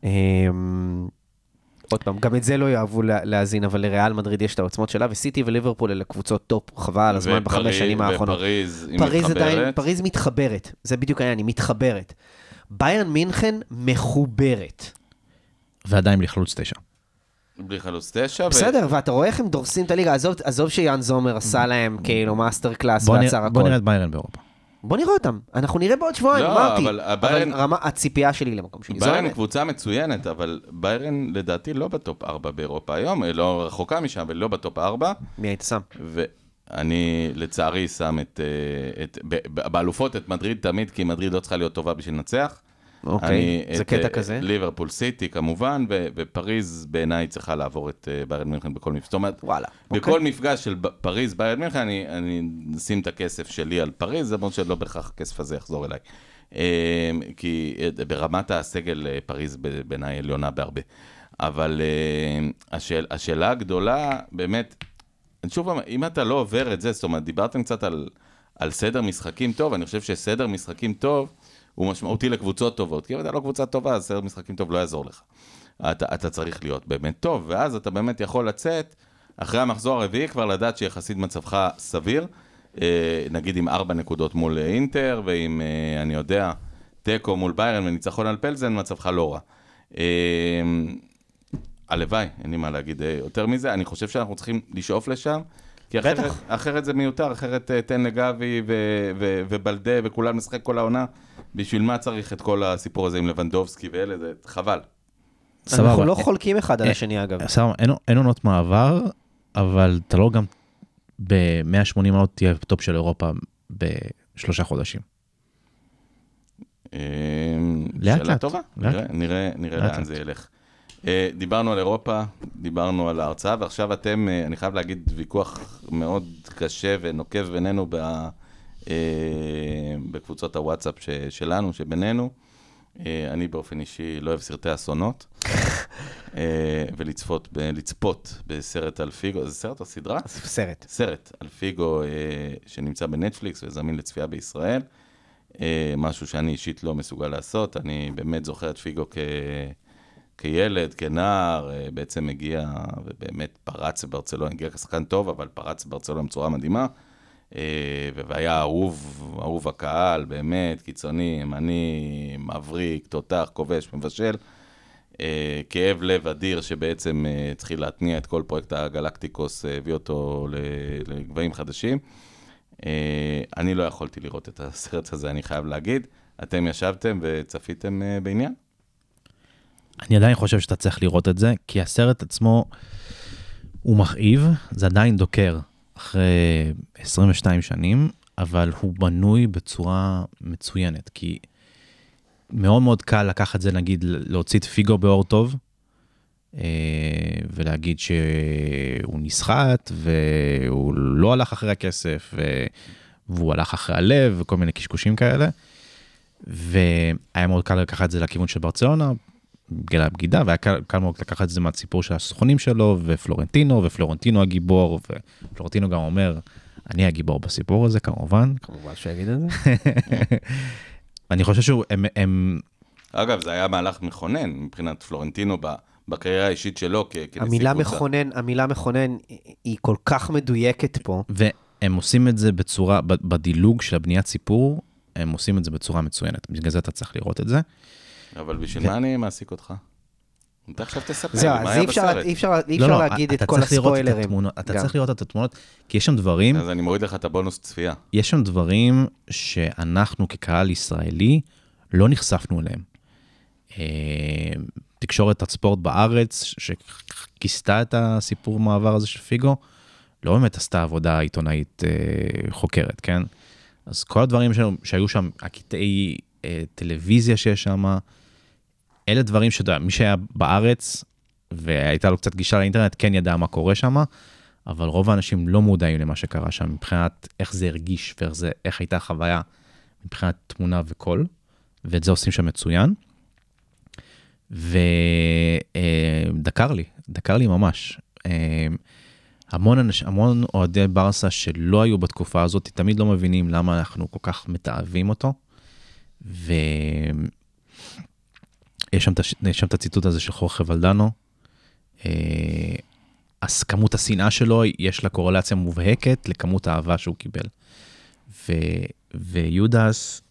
אמ, עוד פעם, גם את זה לא יאהבו לה- להאזין, אבל לריאל מדריד יש את העוצמות שלה, וסיטי וליברפול אלה קבוצות טופ, חבל על הזמן בחמש שנים האחרונות. ופריז, היא פריז עדיין, מתחברת. פריז מתחברת, זה בדיוק העניין, היא מתחברת. ביירן מינכן מחוברת. ועדיין בלי חלוץ תשע. בלי חלוץ תשע. ו- בסדר, ואתה רואה איך הם דורסים את הליגה, עזוב, עזוב שיאן זומר עשה להם כאילו master class בוא ועצר הכל. בוא נראה את ביירן באירופה. בוא נראה אותם, אנחנו נראה בעוד שבועיים, לא, אמרתי. אבל הביירן- אבל רמה, הציפייה שלי למקום שני, ביירן. קבוצה מצוינת, אבל ביירן לדעתי לא ב top 4 באירופה היום, היא לא רחוקה משם, אבל לא ב top 4. מי היית שם? ואני לצערי שם את, אה, את באלופות את מדריד תמיד, כי מדריד לא צריכה להיות טובה בשביל לנצח. אוקיי, אני זה את, קטע אה, כזה. ליברפול סיטי כמובן, ו- ופריז בעיניי צריכה לעבור את אה, ביירן מינכן בכל מפגש. זאת אומרת, וואלה. בכל אוקיי. מפגש של פריז ביירן מינכן, אני, אני אשים את הכסף שלי על פריז, למרות שלא בהכרח הכסף הזה יחזור אליי. אה, כי אה, ברמת הסגל פריז בעיניי עליונה בהרבה. אבל השאל, השאלה הגדולה, באמת, שוב, אם אתה לא עובר את זה, זאת אומרת, דיברתם קצת על, על סדר משחקים טוב, אני חושב שסדר משחקים טוב הוא משמעותי לקבוצות טובות, כי אם אתה לא קבוצה טובה, אז סדר משחקים טוב לא יעזור לך. אתה, אתה צריך להיות באמת טוב, ואז אתה באמת יכול לצאת, אחרי המחזור הרביעי כבר לדעת שיחסית מצבך סביר, אה, נגיד עם ארבע נקודות מול אה, אינטר, ועם, אה, אני יודע, תיקו מול ביירן וניצחון על פלזן, מצבך לא רע. הלוואי, אין לי מה להגיד יותר מזה, אני חושב שאנחנו צריכים לשאוף לשם, כי אחרת, בטח. אחרת זה מיותר, אחרת אה, תן לגבי ו- ו- ובלדה וכולם לשחק כל העונה, בשביל מה צריך את כל הסיפור הזה עם לבנדובסקי ואלה, זה חבל. אנחנו לא אה, חולקים אחד על אה, השני אגב. סבבה, אין- אין עונות מעבר, אבל אתה לא גם ב-180 מעלות תהיה top של אירופה בשלושה חודשים. אה, לאט שאלה לאט, טובה, לאט נראה, לאן. זה ילך. אה, דיברנו על אירופה, דיברנו על ההרצאה, ועכשיו אתם, אה, אני חייב להגיד, ויכוח מאוד קשה ונוקב בינינו ב, אה, בקבוצות הוואטסאפ ש, שלנו, שבינינו. אני באופן אישי לא אוהב סרטי אסונות, ולצפות ב- לצפות בסרט על פיגו, זה סרט או סדרה? סרט. סרט על פיגו שנמצא בנטפליקס וזמין לצפייה בישראל. משהו שאני אישית לא מסוגל לעשות. אני באמת זוכר את פיגו כ... כילד, כנער, אה, בעצם הגיע ובאמת פרץ בברצלונה, הגיע כשחקן טוב, אבל פרץ בברצלונה בצורה מדהימה. אה, והיה אהוב, אהוב הקהל, באמת, קיצוני, ימני, מבריק, תותח, כובש, מבשל. אה, כאב לב אדיר שבעצם התחיל להתניע את כל פרויקט הגלקטיקוס, הביא אותו לגבהים חדשים. אני לא יכולתי לראות את הסרט הזה, אני חייב להגיד. אתם ישבתם וצפיתם בעניין? אני עדיין חושב שאתה צריך לראות את זה, כי הסרט עצמו הוא מכאיב, זה עדיין דוקר אחרי 22 שנים, אבל הוא בנוי בצורה מצוינת, כי מאוד מאוד קל לקחת זה, נגיד, להוציא את פיגו באור טוב, אה, ולהגיד שהוא נסחט, והוא לא הלך אחרי הכסף, והוא הלך אחרי הלב, וכל מיני קשקושים כאלה. והיה מאוד קל לקחת את זה לכיוון של ברצלונה, בגלל הבגידה, והיה קל, קל מאוד לקחת את זה מהסיפור של הסוכנים שלו, ופלורנטינו, ופלורנטינו הגיבור, ופלורנטינו גם אומר, אני הגיבור בסיפור הזה, כמובן. כמובן שיגיד את זה. אני חושב שהם, הם, אגב, זה היה מהלך מכונן מבחינת פלורנטינו ב- בקריירה האישית שלו כנשיא המילה קבוצה. מכונן, המילה מכונן היא- כל כך מדויקת פה. והם עושים את זה בצורה, בדילוג של הבניית סיפור, הם עושים את זה בצורה מצוינת. בגלל זה אתה צריך לראות את זה. אבל בשביל מה אני מעסיק אותך? אתה עכשיו תספר זהו, לי, מה אז היה אי אפשר- בסרט? אי אפשר אי לא, אפשר לא, להגיד את כל הספוילרים. אתה. צריך לראות את התמונות, כי יש שם דברים, אז אני מוריד לך את הבונוס צפייה. יש שם דברים שאנחנו כקהל ישראלי לא נחשפנו אליהם. אה, תקשורת הספורט בארץ, שכיסתה את הסיפור מעבר הזה של פיגו, לא באמת עשתה עבודה עיתונאית אה, חוקרת, כן? אז כל הדברים שהיו, שהיו שם, הקטעי אה, טלוויזיה שיש שם. אלה דברים שאתה יודע, מי שהיה בארץ והייתה לו קצת גישה לאינטרנט, כן ידע מה קורה שם, אבל רוב האנשים לא מודעים למה שקרה שם מבחינת איך זה הרגיש ואיך זה, הייתה החוויה מבחינת תמונה וקול, ואת זה עושים שם מצוין. ודקר לי, דקר לי ממש. אה, המון, אנש, המון אוהדי ברסה שלא היו בתקופה הזאת, תמיד לא מבינים למה אנחנו כל כך מתעבים אותו. יש שם את הציטוט הזה של חורכה ולדנו. אה, אז כמות השנאה שלו, יש לה קורלציה מובהקת לכמות האהבה שהוא קיבל. ו, ויודס,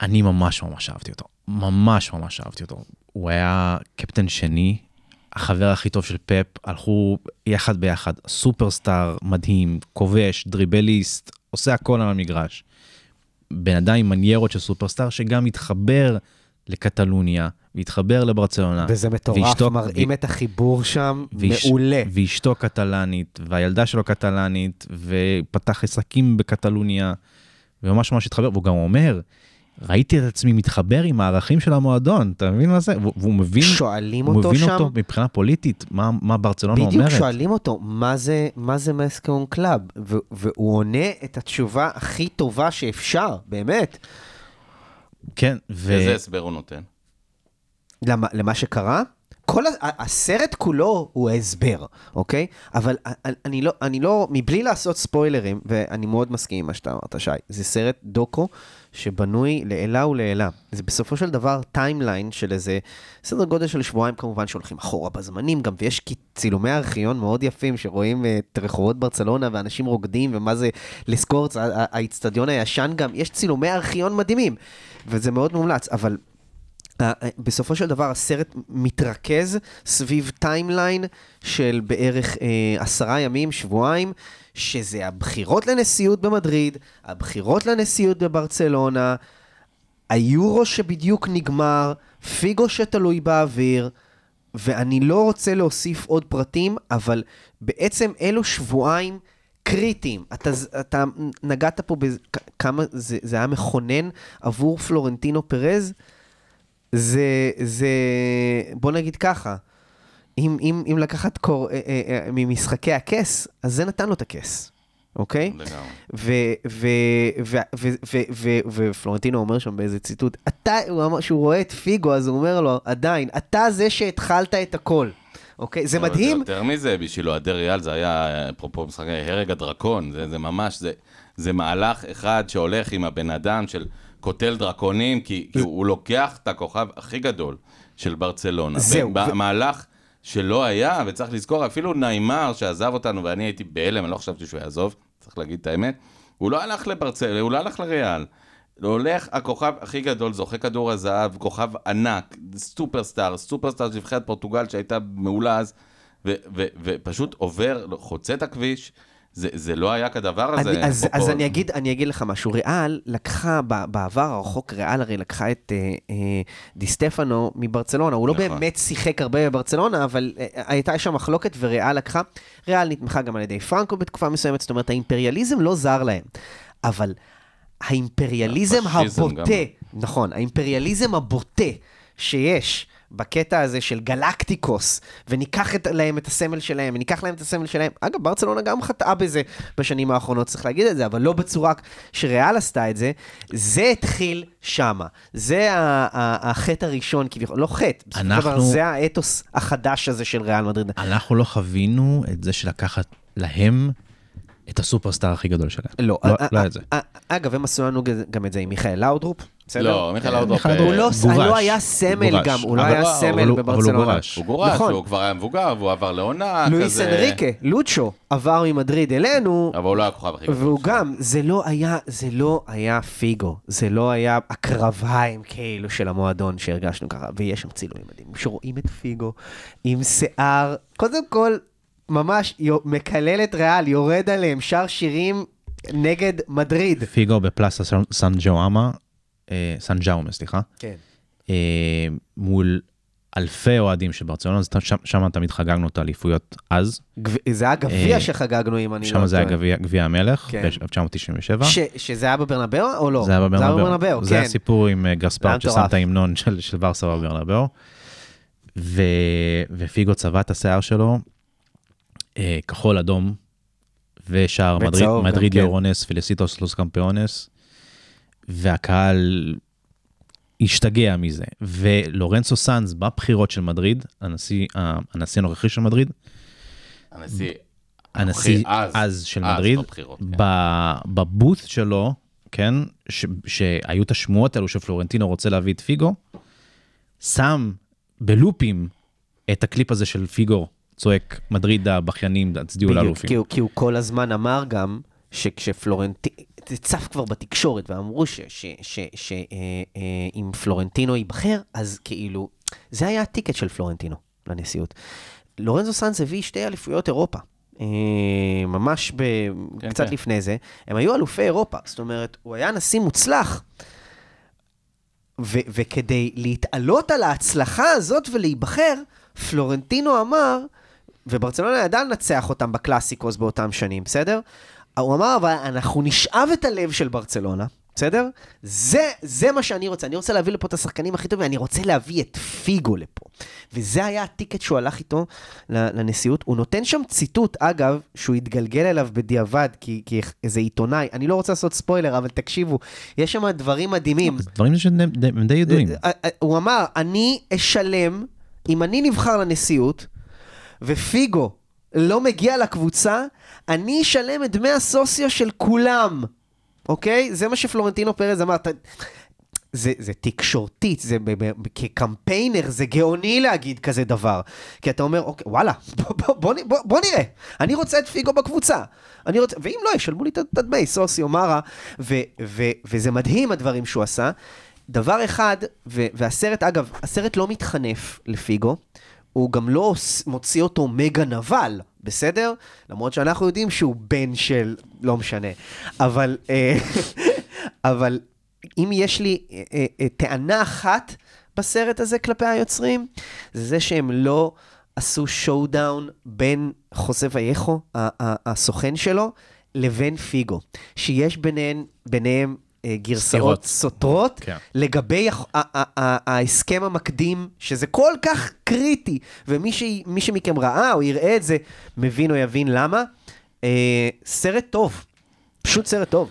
אני ממש ממש אהבתי אותו. ממש ממש אהבתי אותו. הוא היה קפטן שני, החבר הכי טוב של פפ, הלכו יחד ביחד, סופרסטאר מדהים, כובש, דריבליסט, עושה הכל על המגרש. בן אדם עם מניירות של סופרסטאר שגם התחבר לקטלוניה, והתחבר לברצלונה. וזה מטורף, ואשתו- מראים את החיבור שם, ואש- מעולה. ואשתו קטלנית, והילדה שלו קטלנית, ופתח עסקים בקטלוניה, וממש ממש התחבר, והוא גם אומר, ראיתי את עצמי מתחבר עם הערכים של המועדון, אתה מבין מה זה? והוא- מבין, שואלים הוא אותו מבין שם, אותו מבחינה פוליטית, מה, מה ברצלונה בדיוק אומרת. שואלים אותו, מה זה, מה זה més que un club? והוא עונה את התשובה הכי טובה שאפשר, באמת. כן, ו... איזה הסבר הוא נותן? למה, למה שקרה? כל ה- ה- הסרט כולו הוא הסבר, אוקיי? אבל אני לא, אני לא, מבלי לעשות ספוילרים, ואני מאוד מסכים עם מה שאתה אמרת, שי, זה סרט דוקו שבנוי לעילא ולעילא. זה בסופו של דבר timeline של איזה סדר גודל של שבועיים כמובן שהולכים אחורה בזמנים גם, ויש צילומי ארכיון מאוד יפים שרואים אה, את רחובות ברצלונה ואנשים רוקדים ומה זה לס קורטס, האיצטדיון הישן גם, יש צילומי ארכיון מדהימים, וזה מאוד מומלץ, אבל אה, אה, בסופו של דבר הסרט מתרכז סביב timeline של בערך אה, עשרה ימים, שבועיים, שזה הבחירות לנשיאות במדריד, הבחירות לנשיאות בברצלונה, היורו שבדיוק נגמר, פיגו שתלוי באוויר, ואני לא רוצה להוסיף עוד פרטים, אבל בעצם אלו שבועיים קריטיים. אתה, אתה נגעת פה בכמה זה, זה היה מכונן עבור פלורנטינו פרז. זה, זה, בוא נגיד ככה, אם, אם, אם לקחת קור, אה, אה, אה, ממשחקי הכס, אז זה נתן לו את הכס, אוקיי? לגמרי. ו- ו- ו- ו- ו- ו- ופלורנטינו אומר שם באיזה ציטוט, אתה, הוא אמר, שהוא רואה את פיגו, אז הוא אומר לו, עדיין, אתה זה שהתחלת את הכל, אוקיי? זה מדהים. יותר מזה, בשביל אוהדי ריאל זה היה, אפרופו משחקי הרג הדרקון, זה, זה ממש, זה, זה מהלך אחד שהולך עם הבן אדם של קוטל דרקונים, כי, כי הוא, הוא לוקח את הכוכב הכי גדול של ברצלונה. זהו, ו- מהלך שלא היה, וצריך לזכור, אפילו ניימר שעזב אותנו, ואני הייתי בהלם, אני לא חשבתי שהוא יעזוב, צריך להגיד את האמת, הוא לא הלך לברצלונה, הוא לא הלך לריאל. הולך הכוכב הכי גדול, זוכה כדור הזהב, כוכב ענק, סופרסטאר, סופרסטאר של נבחרת פורטוגל שהייתה מעולה אז, ופשוט עובר, חוצה את הכביש, זה, זה לא היה כדבר הזה. אני, אז, אז אני, אגיד, אני אגיד לך משהו, ריאל לקחה, בעבר הרחוק ריאל הרי לקחה את אה, אה, די סטפנו מברצלונה, הוא לא נכון. באמת שיחק הרבה בברצלונה, אבל אה, הייתה שם מחלוקת וריאל לקחה, ריאל נתמכה גם על ידי פרנקו בתקופה מסוימת, זאת אומרת האימפריאליזם לא זר להם, אבל האימפריאליזם הבוטה, גם. נכון, האימפריאליזם הבוטה שיש בקטע הזה של גלקטיקוס, וניקח את, להם את הסמל שלהם, וניקח להם את הסמל שלהם. אגב, ברצלונה גם חטאה בזה בשנים האחרונות, צריך להגיד את זה, אבל לא בצורה שריאל עשתה את זה. זה התחיל שמה. זה החטא הראשון, כביכול, לא חטא, בסופו של דבר זה האתוס החדש הזה של ריאל מדריד. אנחנו לא חווינו את זה של לקחת להם את הסופרסטאר הכי גדול שלהם. לא, לא לא את זה. אגב, הם עשו לנו גם את זה עם מיכאל לאודרופ, בסדר? לא, מיכאל לאודרופ, מיכאל אה, הוא לא. לא היה סמל. גם, הוא לא היה אבל סמל הוא- אבל הוא בברצלונה. גורש. הוא גורש, נכון. הוא כבר היה מבוגר, והוא עבר לעונה לואיס כזה... אנריקה, לוצ'ו, עבר ממדריד אלינו, אבל הוא לא היה הכוכב הכי גדול. והוא גם, זה לא היה, זה לא היה פיגו, זה לא היה הקרביים כאילו של המועדון שהרגשנו ככה, ויש שם צילומים מדהימים, שרואים את פיגו עם שיער, קודם כל, ממש מקלל את ריאל, יורד עליהם, שר שירים נגד מדריד. פיגו בפלאסה סן- ג'ואמה, סן ג'אומה, סליחה. כן. אה, מול אלפי אוהדים של ברצלונה, אז שם, שם תמיד חגגנו את האליפויות אז, גב- זה היה גביע אה, שחגגנו, אם אני לא שם זה היה טועה. גביע, גביע המלך, כן. ב-1997. ש- שזה היה בברנבאו או לא? זה היה בברנבאו. זה כן. הסיפור עם אה, זה גספרד היה ששם. את ההמנון של, של ברסה בברנבאו. ו... ופיגו צבע את השיער שלו, אה, כחול אדום, ושער מדריד, מדריד כן. יורונס פלסיטוס לוס קמפיונס, והקהל השתגע מזה. ולורנצו סאנז בבחירות של מדריד, הנשיא, הנשיא הנוכחי של מדריד, הנשיא, הנשיא אז, אז של אז מדריד, בבחירות, כן. ב- בבוט שלו, כן, ש- שהיו את השמועות האלו שפלורנטינו רוצה להביא את פיגו, שם בלופים את הקליפ הזה של פיגו צועק, מדריד הבכיינים, תצדיעו בדיוק, לאלופים. כי כי הוא כל הזמן אמר גם שכשפלורנטינו, צף כבר בתקשורת, ואמרו שאם פלורנטינו ייבחר, אז כאילו, זה היה הטיקט של פלורנטינו לנשיאות. לורנזו סאנס הביא שתי אליפויות אירופה. אה, ממש ב... כן, קצת כן. לפני זה, הם היו אלופי אירופה, זאת אומרת, הוא היה נשיא מוצלח. ו- וכדי להתעלות על ההצלחה הזאת ולהיבחר, פלורנטינו אמר, וברצלונה ידעה לנצח אותם בקלאסיקוס באותם שנים, בסדר? הוא אמר, אבל אנחנו נשאב את הלב של ברצלונה, בסדר? זה, זה מה שאני רוצה. אני רוצה להביא לפה את השחקנים הכי טובים, אני רוצה להביא את פיגו לפה. וזה היה הטיקט שהוא הלך איתו לנשיאות. הוא נותן שם ציטוט, אגב, שהוא התגלגל אליו בדיעבד, כי, כי איזה עיתונאי, אני לא רוצה לעשות ספוילר, אבל תקשיבו, יש שם דברים מדהימים. זה דברים שהם די- הם די ידועים. אה, אה, הוא אמר, אני אשלם, אם אני נבחר לנשיאות, ופיגו לא מגיע לקבוצה, אני אשלם את דמי הסוציו של כולם, אוקיי? זה מה שפלורנטינו פרז אמר. זה, זה תקשורתית, זה כקמפיינר, זה גאוני להגיד כזה דבר. כי אתה אומר, אוקיי, וואלה, בוא, בוא, בוא, בוא, בוא נראה, אני רוצה את פיגו בקבוצה. אני רוצה, ואם לא, ישלמו לי את הדמי, סוסיו, מרה, ו, ו, וזה מדהים הדברים שהוא עשה. דבר אחד, ו, והסרט, אגב, הסרט לא מתחנף לפיגו, הוא גם לא מוציא אותו מגה נבל, בסדר? למרות שאנחנו יודעים שהוא בן של, לא משנה. אבל, אה, אבל אם יש לי אה, אה, טענה אחת בסרט הזה כלפי היוצרים, זה זה שהם לא עשו showdown בין חוזה וייגה, הסוכן שלו, לבין פיגו. שיש ביניהם, ביניהם גרסאות סתירות. סותרות כן. לגבי ההסכם המקדים, שזה כל כך קריטי, ומי ש- מי שמכם ראה או יראה את זה, מבין או יבין למה. אה, סרט טוב, פשוט סרט טוב.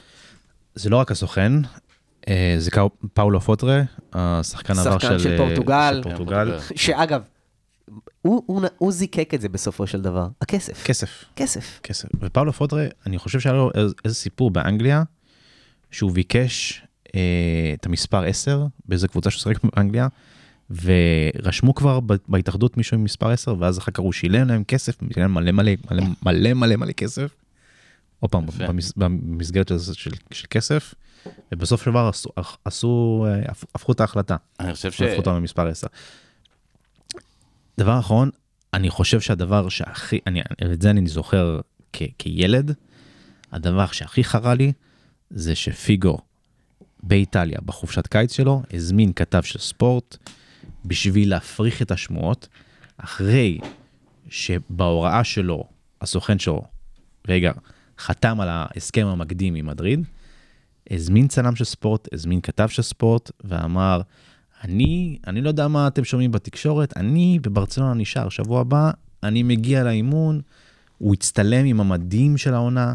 זה לא רק הסוכן, אה, זה קאו- פאולו פוטרה, השחקן עבר של של אה, פורטוגל. של פורטוגל. כן, שאגב, הוא, הוא, הוא זיקק את זה בסופו של דבר, הכסף. כסף. כסף. כסף. ופאולו פוטרה, אני חושב שהיה לו איזה, איזה סיפור באנגליה, שהוא ביקש אה, את המספר 10 באיזה קבוצה שהוא שיחק באנגליה, ורשמו כבר בהתאחדות מישהו עם מספר 10, ואז אחר כך הוא שילם להם כסף, שילם מלא מלא מלא מלא מלא מלא כסף. עוד פעם. במס, במסגרת של, של, של כסף, ובסוף של דבר עשו, עשו, אה, הפ- הפכו את ההחלטה. אני חושב ש... שהפכו אותם למספר 10. דבר אחרון, אני חושב שהדבר שהכי, אני, את זה אני זוכר כ, כילד, הדבר שהכי חרה לי זה שפיגו באיטליה, בחופשת קיץ שלו, הזמין כתב של ספורט בשביל להפריך את השמועות, אחרי שבהוראה שלו, הסוכן שלו, רגע, חתם על ההסכם המקדים עם מדריד, הזמין צלם של ספורט, הזמין כתב של ספורט, ואמר, אני, אני לא יודע מה אתם שומעים בתקשורת, אני בברצלונה נשאר, שבוע הבא אני מגיע לאימון, הוא הצטלם עם המדים של העונה,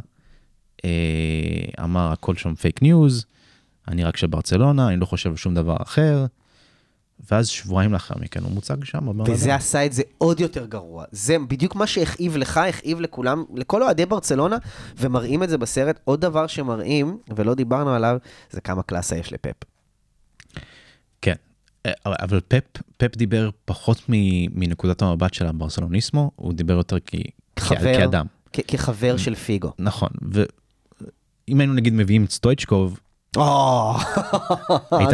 אמר הכל שם fake news, אני רק של ברצלונה, אני לא חושב על שום דבר אחר, ואז שבועיים לאחר מכן הוא מוצג שם. וזה עשה את זה עוד יותר גרוע. זה בדיוק מה שהכאיב לך, הכאיב לכולם, לכל אוהדי ברצלונה, ומראים את זה בסרט. עוד דבר שמראים, ולא דיברנו עליו, זה כמה קלאסה יש לפפ. כן, אה, אבל פפ, פפ דיבר פחות מנקודת המבט של הברסלוניסמו, הוא דיבר יותר כ- חבר. כאדם. כ- כחבר של פיגו. נכון, ואם היינו נגיד מביאים את סטויצ'קוב,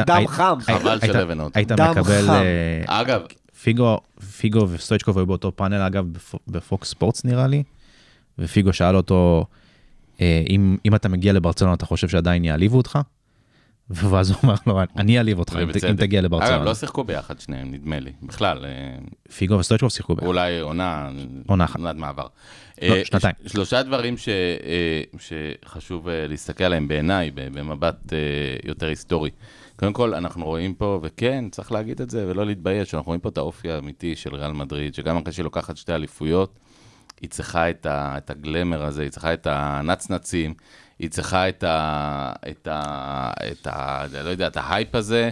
דם חם. חבל היית- של אבן עוד. היית דם מקבל. אה, אגב, פיגו, פיגו וסטויצ'קוב היו באותו פאנל אגב בפ- בפוקס ספורטס נראה לי, ופיגו שאל אותו, אה, אם, אם אתה מגיע לברצלונה אתה חושב שעדיין יעליבו אותך? ואז הוא אמר לו, אני אעליב אותך אם. תגיע אגב, לברצלונה. לא שיחקו ביחד שניהם, נדמה לי. בכלל, אה, פיגו וסטויצ'קוב שיחקו ביחד. אולי עונה, עונה אחת. עונת מעבר. לא, אה, שנתיים. שלושה דברים אה, שחשוב להסתכל עליהם בעיניי, במבט יותר היסטורי. קודם כל, אנחנו רואים פה, וכן, צריך להגיד את זה ולא להתבייש, אנחנו רואים פה את האופי האמיתי של ריאל מדריד, שגם אחרי שהיא לוקחת שתי אליפויות, היא צריכה את, ה, את הגלמר הזה, היא צריכה את הנצנצים, היא צריכה את ה... את ה... את ה... לא יודע, את ההייפ הזה,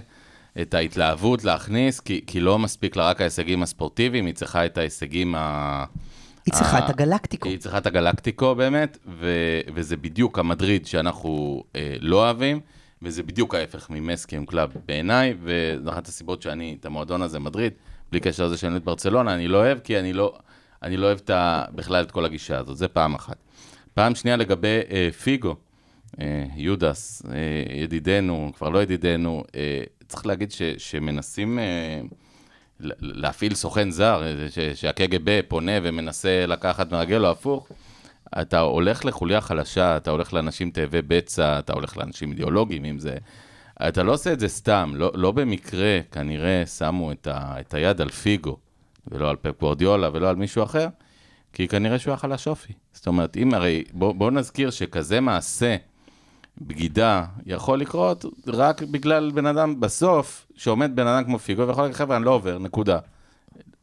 את ההתלהבות להכניס, כי, כי לא מספיק לה רק ההישגים הספורטיביים, היא צריכה את ההישגים ה... היא צריכה את הגלקטיקו. היא צריכה את הגלקטיקו באמת, ו... וזה בדיוק המדריד שאנחנו אה, לא אוהבים, וזה בדיוק ההפך מ més que un club בעיניי, וזו אחת הסיבות שאני, את המועדון הזה, מדריד, בלי קשר לזה שאני אוהד ברצלונה, אני לא אוהב, כי אני לא, אני לא אוהב את ה... בכלל את כל הגישה הזאת, זה פעם אחת. פעם שנייה לגבי אה, פיגו, אה, יודאס, אה, ידידנו, כבר לא ידידנו, אה, צריך להגיד ש, שמנסים אה, להפעיל סוכן זר, אה, שהקג"ב פונה ומנסה לקחת מרגל או הפוך. אתה הולך לחוליה חלשה, אתה הולך לאנשים תאבי בצע, אתה הולך לאנשים אידיאולוגיים, אם זה... אתה לא עושה את זה סתם, לא, לא במקרה כנראה שמו את, ה, את היד על פיגו, ולא על פפ ולא על מישהו אחר, כי כנראה שהוא היה חלש אופי. זאת אומרת, אם הרי, בוא, בוא נזכיר שכזה מעשה, בגידה, יכול לקרות רק בגלל בן אדם, בסוף, שעומד בן אדם כמו פיגו, ויכול להגיד, חבר'ה, אני לא עובר, נקודה.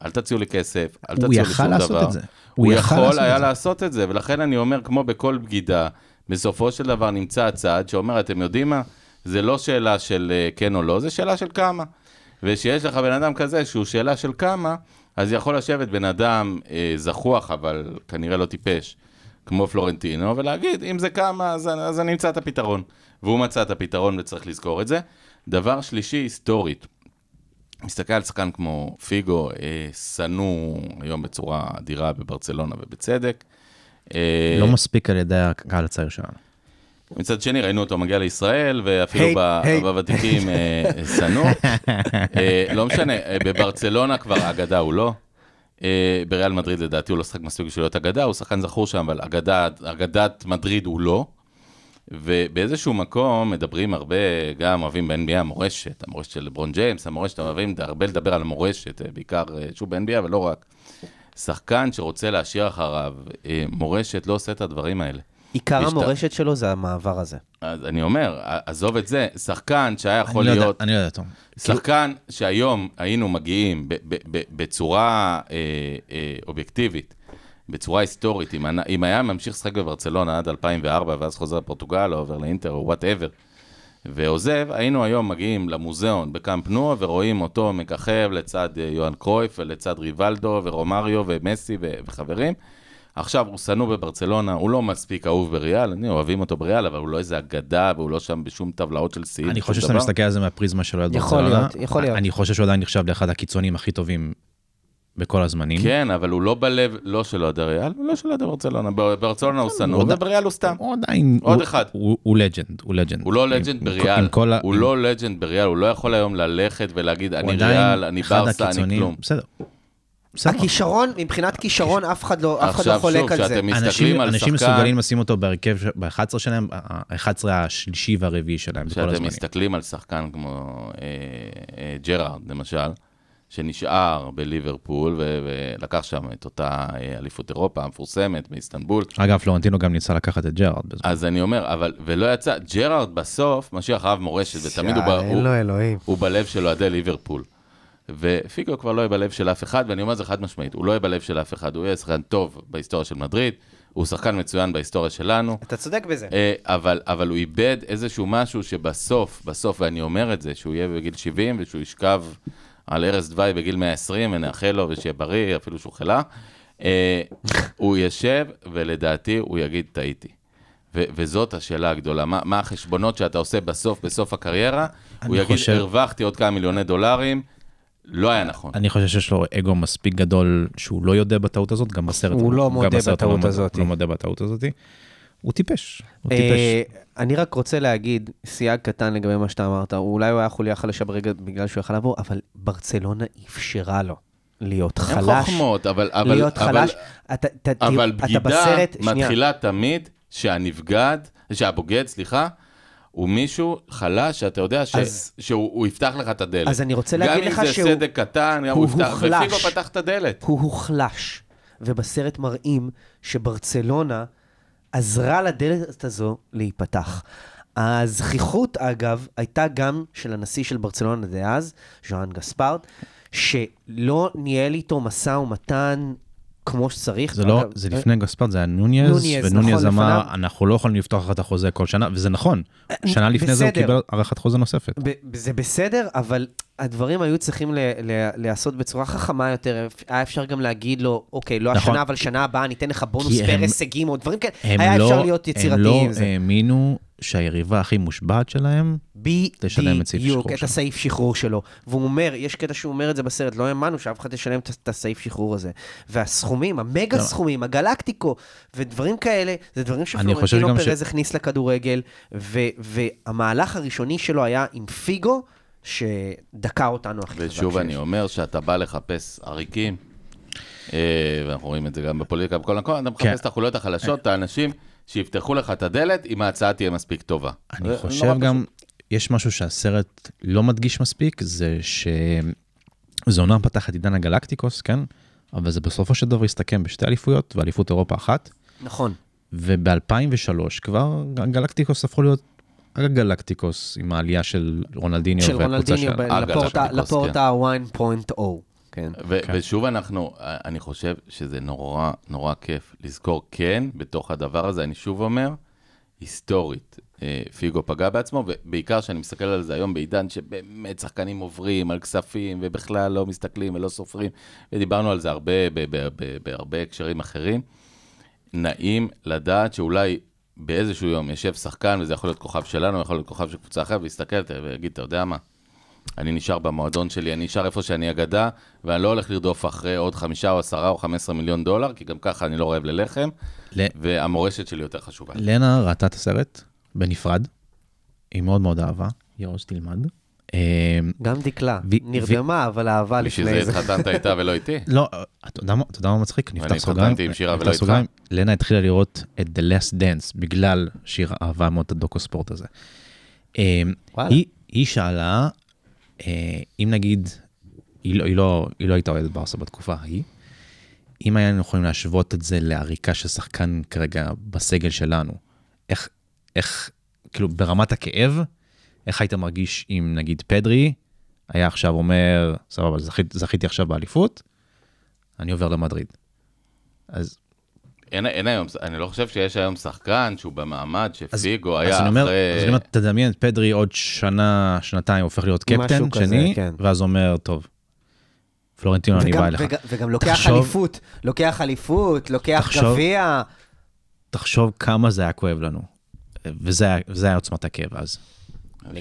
אל תציעו לי כסף, אל הוא תציעו לי יכל שום לעשות דבר. את זה. הוא הוא יכל יכול לעשות היה את זה. לעשות את זה, ולכן אני אומר, כמו בכל בגידה, בסופו של דבר נמצא הצד שאומר, אתם יודעים מה? זה לא שאלה של אה, כן או לא, זה שאלה של כמה. וכשיש לך בן אדם כזה שהוא שאלה של כמה, אז יכול לשבת בן אדם אה, זחוח, אבל כנראה לא טיפש, כמו פלורנטינו, ולהגיד, אם זה כמה, אז, אז אני אמצא את הפתרון. והוא מצא את הפתרון וצריך לזכור את זה. דבר שלישי, היסטורית. מסתכל על שחקן כמו פיגו, אה, שנוא היום בצורה אדירה בברצלונה ובצדק. אה, לא מספיק על ידי הקהל הצעיר שלנו. מצד שני, ראינו אותו מגיע לישראל, ואפילו ב- היי. בוותיקים אה, שנוא. אה, לא משנה, אה, בברצלונה כבר אגדה הוא לא. אה, בריאל מדריד לדעתי הוא לא שחק מספיק בשביל להיות אגדה, הוא שחקן זכור שם, אבל אגדה, אגדת מדריד הוא לא. ובאיזשהו מקום מדברים הרבה, גם אוהבים ב-NBA המורשת, המורשת של לברון ג'יימס, המורשת, אוהבים הרבה לדבר על המורשת, אה, בעיקר, אה, שוב, ב-NBA, אבל לא רק. שחקן שרוצה להשאיר אחריו אה, מורשת, לא עושה את הדברים האלה. עיקר משת- המורשת שלו זה המעבר הזה. אז אני אומר, עזוב את זה, שחקן שהיה יכול אני לא יודע- להיות, אני לא יודע, תום. שחקן שהיום היינו מגיעים ב- ב- ב- בצורה אה, אה, אובייקטיבית, בצורה היסטורית, אם, אם היה ממשיך לשחק בברצלונה עד 2004, ואז חוזר לפורטוגל, או עובר לאינטר, או whatever, ועוזב, היינו היום מגיעים למוזיאון בקאמפ נוע, ורואים אותו מככב לצד אה, יוהאן קרויף, ולצד ריבלדו, ורומריו, ומסי, ו- וחברים. עכשיו, הוא שנוא בברצלונה, הוא לא מספיק אהוב בריאל, אני אוהבים אותו בריאל, אבל הוא לא איזה אגדה, והוא לא שם בשום טבלאות של שיאים. אני חושב שאתה. מסתכל על זה מהפריזמה של אוהד יכול ברצלונה. להיות, יכול להיות. אני חושב שהוא עדיין נחשב לאחד הקיצונים הכי טובים בכל הזמנים. כן, אבל הוא לא בלב, לא של אוהדי ריאל, ולא של אוהדי ברצלונה. בברצלונה הוא שנוא, ובריאל הוא סתם. הוא עדיין... עוד אחד. הוא לג'נד, הוא לג'נד. הוא לא לג'נד בריאל, הוא לא לג'נד בריאל, הוא לא יכול היום ללכת ולהגיד, אני ריאל, אני ברסה, אני. כלום. בסדר. בסדר. הכישרון, מבחינת כישרון, אף אחד לא אף אחד עכשיו, לא חולק שוב, על זה. כשאתם מסתכלים אנשים, על אנשים שחקן- מסוגלים לשים אותו בהרכב, ש- ב-11 שלהם, ה-11 השלישי והרביעי שלהם, בכל כשאתם הזמנים. מסתכלים על שחקן כמו אה, אה, ג'רארד, למשל, שנשאר בליברפול, ולקח שם את אותה אה, אליפות אירופה המפורסמת באיסטנבול, אגב, פלורנטינו גם ניסה לקחת את ג'רארד בזמן. אז אני אומר, אבל, ולא יצא, ג'רארד בסוף משאיר אחריו מורשת, ותמיד. הוא בלב של אוהדי ליברפול. ופיגו כבר לא יהיה בלב של אף אחד, ואני אומר את זה חד משמעית, הוא לא יהיה בלב של אף אחד, הוא יהיה שחקן טוב בהיסטוריה של מדריד, הוא שחקן מצוין בהיסטוריה שלנו, אתה צודק בזה. אה, אבל, אבל הוא איבד איזשהו משהו שבסוף, בסוף, ואני אומר את זה, שהוא יהיה בגיל 70 ושהוא ישכב על ערש דווי בגיל 120, ונאחל לו ושיהיה בריא, אפילו שהוא חלה, אה, הוא ישב, ולדעתי הוא יגיד, טעיתי. ו- וזאת השאלה הגדולה, מה, מה החשבונות שאתה עושה בסוף, בסוף הקריירה? הוא יגיד, חושב- הרווחתי עוד כמה מיליוני דולרים, לא היה נכון. אני חושב שיש לו אגו מספיק גדול שהוא לא יודע בטעות הזאת, גם בסרט. הוא לא מודה הוא לא בטעות מודה- הזאת. לא מודה בטעות הזאת. הוא טיפש. הוא אה, טיפש. אני רק רוצה להגיד סייג קטן לגבי מה שאתה אמרת. אולי הוא היה חוליה חלשה ברגע בגלל שהוא יכל לעבור, אבל ברצלונה אפשרה לו להיות אין חלש. חוכמות, אבל... אבל להיות אבל- חלש. אתה- אתה- אבל אתה בגידה בסרט- שנייה. מתחילה תמיד שהנבגד, שהבוגד, סליחה, הוא מישהו חלש שאתה יודע ש... אז- שהוא הוא יפתח לך את הדלת. אז אני רוצה להגיד לך גם אם שהוא- זה סדק קטן, גם הוא הוא יפתח, הוחלש. ופיגו פתח את הדלת. הוא הוחלש, ובסרט מראים שברצלונה עזרה לדלת הזו להיפתח. הזכיחות, אגב, הייתה גם של הנשיא של ברצלונה דאז, ז'ואן גספרד, שלא ניהל איתו משא ומתן כמו שצריך. זה לא, זה לפני גספרד, זה היה נוניז, נוניז, ונוניז נכון, אמר. אנחנו לא יכולים לפתוח את החוזה כל שנה, וזה נכון. שנה לפני זה הוא. קיבל הארכת חוזה נוספת. זה בסדר, אבל הדברים היו צריכים ל- ל- להיעשות בצורה חכמה יותר. היה אפשר גם להגיד לו, אוקיי, לא נכון. השנה, אבל שנה הבאה ניתן לך בונוס פר הם- הישגים או דברים כאלה. הם היה לא- אפשר להיות הם יצירתיים לא עם זה. האמינו שהיריבה הכי מושבעת שלהם, תשלם את סעיף בדיוק, שחרור את שלו. הסעיף שחרור שלו. והוא אומר, יש קטע שהוא אומר את זה בסרט, לא האמנו שאף אחד ישלם את- את הסעיף שחרור הזה. והסכומים, המגה לא. סכומים, הגלקטיקו, ודברים כאלה, זה דברים שפלורנטינו פרז הכניס לכדורגל, והמהלך הראשוני שלו היה עם פיגו, שדקה אותנו הכי חזק ושוב. אני אומר שאתה בא לחפש עריקים, אה, ואנחנו רואים את זה גם בפוליטיקה בכל מקום, אתה כן. מחפש את החוליות החלשות, את האנשים שיפתחו לך את הדלת, אם ההצעה תהיה מספיק טובה. אני זה חושב גם, יש משהו שהסרט לא מדגיש מספיק, זה שזה אומנם פתח את עידן הגלקטיקוס, כן? אבל זה בסופו של דבר הסתכם בשתי אליפויות, ואליפות אירופה אחת, נכון. וב-2003 כבר הגלקטיקוס הפכו להיות הגלקטיקוס עם העלייה של רונלדיניו של והקבוצה רונלדיניו, של... הגלקטיקוס, לפורטה- כן. לפורטה 1.0. כן. ו- כן. ושוב אנחנו, אני חושב שזה נורא נורא כיף לזכור כן, בתוך הדבר הזה, אני שוב אומר, היסטורית, אה, פיגו פגע בעצמו, ובעיקר שאני מסתכל על זה היום בעידן שבאמת שחקנים עוברים על כספים, ובכלל לא מסתכלים ולא סופרים, ודיברנו על זה הרבה, ב- ב- ב- בהרבה הקשרים אחרים. נעים לדעת שאולי באיזשהו יום יושב שחקן, וזה יכול להיות כוכב שלנו, יכול להיות כוכב של קבוצה אחרת, ויסתכל ויגיד, אתה יודע מה? אני נשאר במועדון שלי, אני נשאר איפה שאני אגדה, ואני לא הולך לרדוף אחרי עוד חמישה או עשרה או חמש עשרה מיליון דולר, כי גם ככה אני לא רעב ללחם, ל- והמורשת שלי יותר חשובה. לנה ראתה את הסרט בנפרד, היא מאוד מאוד אהבה, יאוז תלמד. אה, גם דקלה, ו- נרדמה, אבל אהבה בשביל לפני זה זה. התחתנת איתה ולא איתי. לא, אתה יודע מה- מצחיק? נפתח אני. התחתנתי עם שירה ולא איתך. לנה התחילה לראות את The Last Dance בגלל שהיא אהבה מאוד את הדוקו ספורט הזה. וואלה. היא- שאלה, אה, אם נגיד, היא לא- לא היא לא הייתה אוהדת ברסה בתקופה ההיא, אם היינו יכולים להשוות את זה לעריקה של שחקן כרגע בסגל שלנו, איך, איך, כאילו ברמת הכאב, איך היית מרגיש אם נגיד פדרי היה עכשיו אומר, סבבה, זכית, זכיתי עכשיו באליפות, אני עובר למדריד. אז, אין, אין היום, אני לא חושב שיש היום שחקן שהוא במעמד אז, שפיגו אז היה אני אומר, אחרי... אז אני אומר, תדמיין את פדרי עוד שנה, שנתיים, הופך להיות קפטן כזה, שני, כן. ואז אומר, טוב, פלורנטינו, אני בא אליך. וגם- וגם לוקח תחשוב- אליפות, לוקח אליפות, לוקח תחשוב- גביע. תחשוב כמה זה היה כואב לנו. וזה וזה היה עוצמת הכאב אז.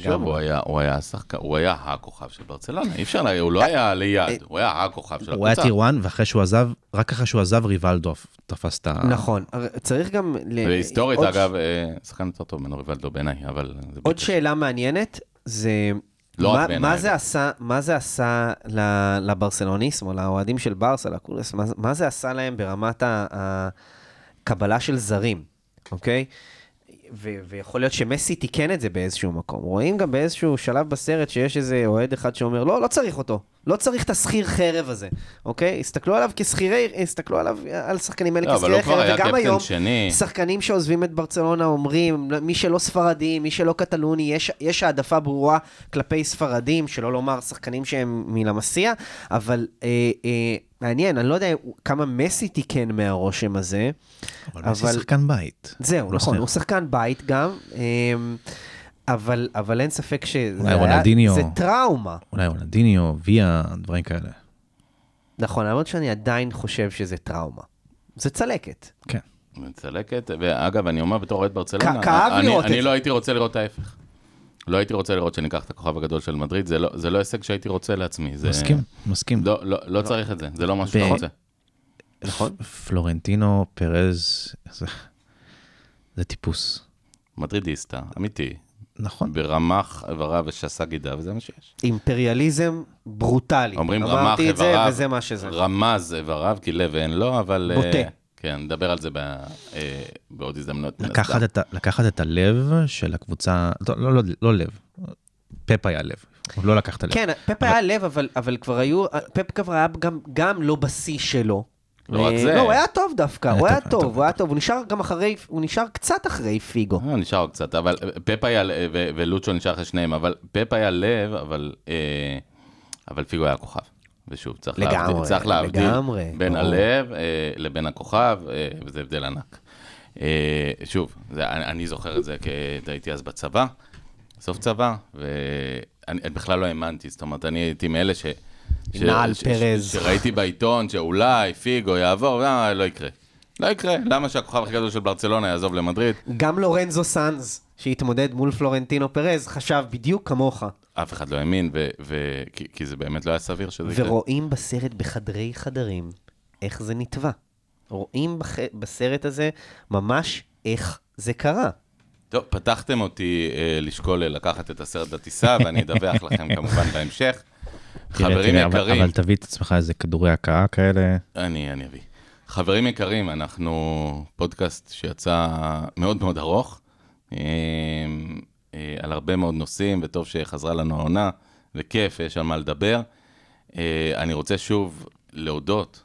שוב, הוא היה, הוא היה שחקן, הוא היה הכוכב של ברצלונה, אי אפשר, הוא לא היה ליד, הוא היה הכוכב של הוא היה הקבוצה. טיר 1, ואחרי שהוא עזב, רק אחרי שהוא עזב, ריבלדו תפס את ה... נכון, צריך גם... והיסטורית, אגב, אה, שחקן יותר טוב ממנו ריבלדו בעיניי, אבל... עוד. שאלה מעניינת, זה... לא רק מה- בעיניי, מה זה. עשה, מה זה עשה ל- לברסלוניסם, או לאוהדים של ברסה, לקולס, מה, מה זה עשה להם ברמת ה- הקבלה של זרים, אוקיי? ו- ויכול להיות שמסי תיקן את זה באיזשהו מקום. רואים גם באיזשהו שלב בסרט שיש איזה אוהד אחד שאומר, לא, לא צריך אותו. לא צריך את השכיר חרב הזה, אוקיי? הסתכלו עליו כשכירי, הסתכלו עליו, על השחקנים האלה לא, כשכירי חרב, וגם היום, שני. שחקנים שעוזבים את ברצלונה אומרים, מי שלא ספרדי, מי שלא קטלוני, יש, יש העדפה ברורה כלפי ספרדים, שלא לומר שחקנים שהם מלמסיה, אבל אה, אה, מעניין, אני לא יודע כמה מסי תיקן מהרושם הזה. אבל מסי אבל- שחקן בית. זהו, לא נכון. הוא שחקן בית גם, אה, אבל, אבל אין ספק שזה אולי היה- רונלדיניו. זה טראומה. אולי רונלדיניו, ויה, דברים כאלה. נכון, למרות שאני עדיין חושב שזה טראומה. זה צלקת. כן. מצלקת, ואגב, אני אומר בתור אוהד ברצלונה, כ- כאב אני, לראות את אני זה. לא הייתי רוצה לראות ההפך. לא הייתי רוצה לראות שניקח את הכוכב הגדול של מדריד, זה לא, זה לא הישג שהייתי רוצה לעצמי. זה, מסכים, מסכים. לא, לא, לא צריך את זה, זה לא משהו ב- שאתה רוצה. נכון. פלורנטינו, פרז, זה- זה טיפוס. מדרידיסטה, אמיתי, נכון. ברמ"ח איבריו ושסה גידה, וזה מה שיש. אימפריאליזם ברוטלי. אומרים רמ"ח אמרתי את זה, איבריו, וזה מה שזה. רמז איבריו, כי לב אין לו, אבל... בוטה. אה, כן, נדבר על זה ב- אה, בעוד הזדמנות. לקחת. את, ה- לקחת את הלב של הקבוצה, לא, לא, לא, לא לב, פפ היה לב, הוא לא לקח את הלב. כן, פפ היה לב, אבל, אבל כבר היו, פפ כבר היה גם, גם לא בשיא שלו. לא רק אה, זה. לא, הוא היה טוב דווקא, הוא היה טוב. הוא היה טוב, הוא נשאר גם אחרי, הוא נשאר קצת אחרי פיגו. אה, נשאר קצת, אבל אה, פפ היה, ולוצ'ו נשאר אחרי שניהם, אבל פפ היה לב, אבל, אבל פיגו היה כוכב. ושוב, צריך לגמרי, להבדיל, צריך להבדיל לגמרי, בין ברור. הלב אה, לבין הכוכב, אה, וזה הבדל ענק. אה, שוב, זה, אני, אני זוכר את זה כי הייתי אז בצבא, סוף צבא, ואני אני בכלל לא האמנתי, זאת אומרת, אני הייתי מאלה ש... נעל פרז. שראיתי בעיתון שאולי פיגו יעבור, אה, לא יקרה. לא יקרה, למה שהכוכב הכי גדול של ברצלונה יעזוב למדריד? גם לורנזו סאנז, שהתמודד מול פלורנטינו פרז, חשב בדיוק כמוך. אף אחד לא האמין, ו- ו- כי, כי זה באמת לא היה סביר שזה יקרה. ורואים בסרט בחדרי חדרים איך זה נתבע. רואים בח... בסרט הזה ממש איך זה קרה. טוב, פתחתם אותי אה, לשקול לקחת את הסרט לטיסה, ואני אדווח לכם כמובן בהמשך. חברים תראה, אבל- יקרים, אבל תביא את עצמך איזה כדורי הכאה כאלה. אני, אני אביא. חברים יקרים, אנחנו פודקאסט שיצא מאוד מאוד ארוך, אה, אה, על הרבה מאוד נושאים, וטוב שחזרה לנו העונה, וכיף, יש על מה לדבר. אה, אני רוצה שוב להודות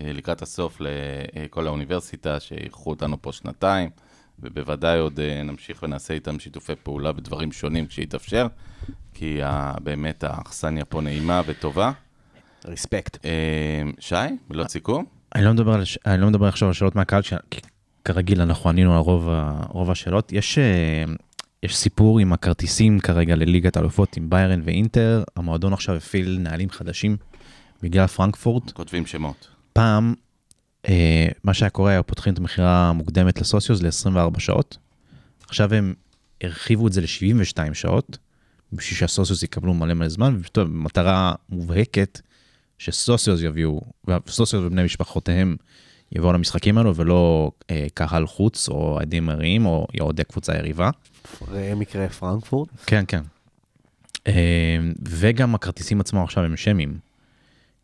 לקראת הסוף לכל האוניברסיטה, שאירחו אותנו פה שנתיים, ובוודאי עוד אה, נמשיך ונעשה איתם שיתופי פעולה בדברים שונים כשיתאפשר, כי באמת האכסניה פה נעימה וטובה. רספקט. אה, שי, מילות סיכום? אני לא מדבר, על, הש- אני לא מדבר עכשיו על שאלות מהקהל, כי כרגיל אנחנו ענינו על רוב, השאלות. יש, אה, יש סיפור עם הכרטיסים כרגע לליגת האלופות עם ביירן ואינטר, המועדון עכשיו הפעיל נהלים חדשים בגלל פרנקפורט. כותבים שמות. פעם, מה שהיה קורה, היו פותחים את המכירה המוקדמת לסוציוס ל-24 שעות. עכשיו הם הרחיבו את זה ל-72 שעות, בשביל שהסוציוס יקבלו מלא מלא זמן, ופשוט במטרה מובהקת שסוציוס יביאו, וסוציוס ובני משפחותיהם יבואו למשחקים האלו, ולא אה, קהל חוץ, או עדים מראים, או אוהדי קבוצה יריבה. ראה מקרה פרנקפורט. כן, כן. אה, וגם הכרטיסים עצמם עכשיו הם שמים.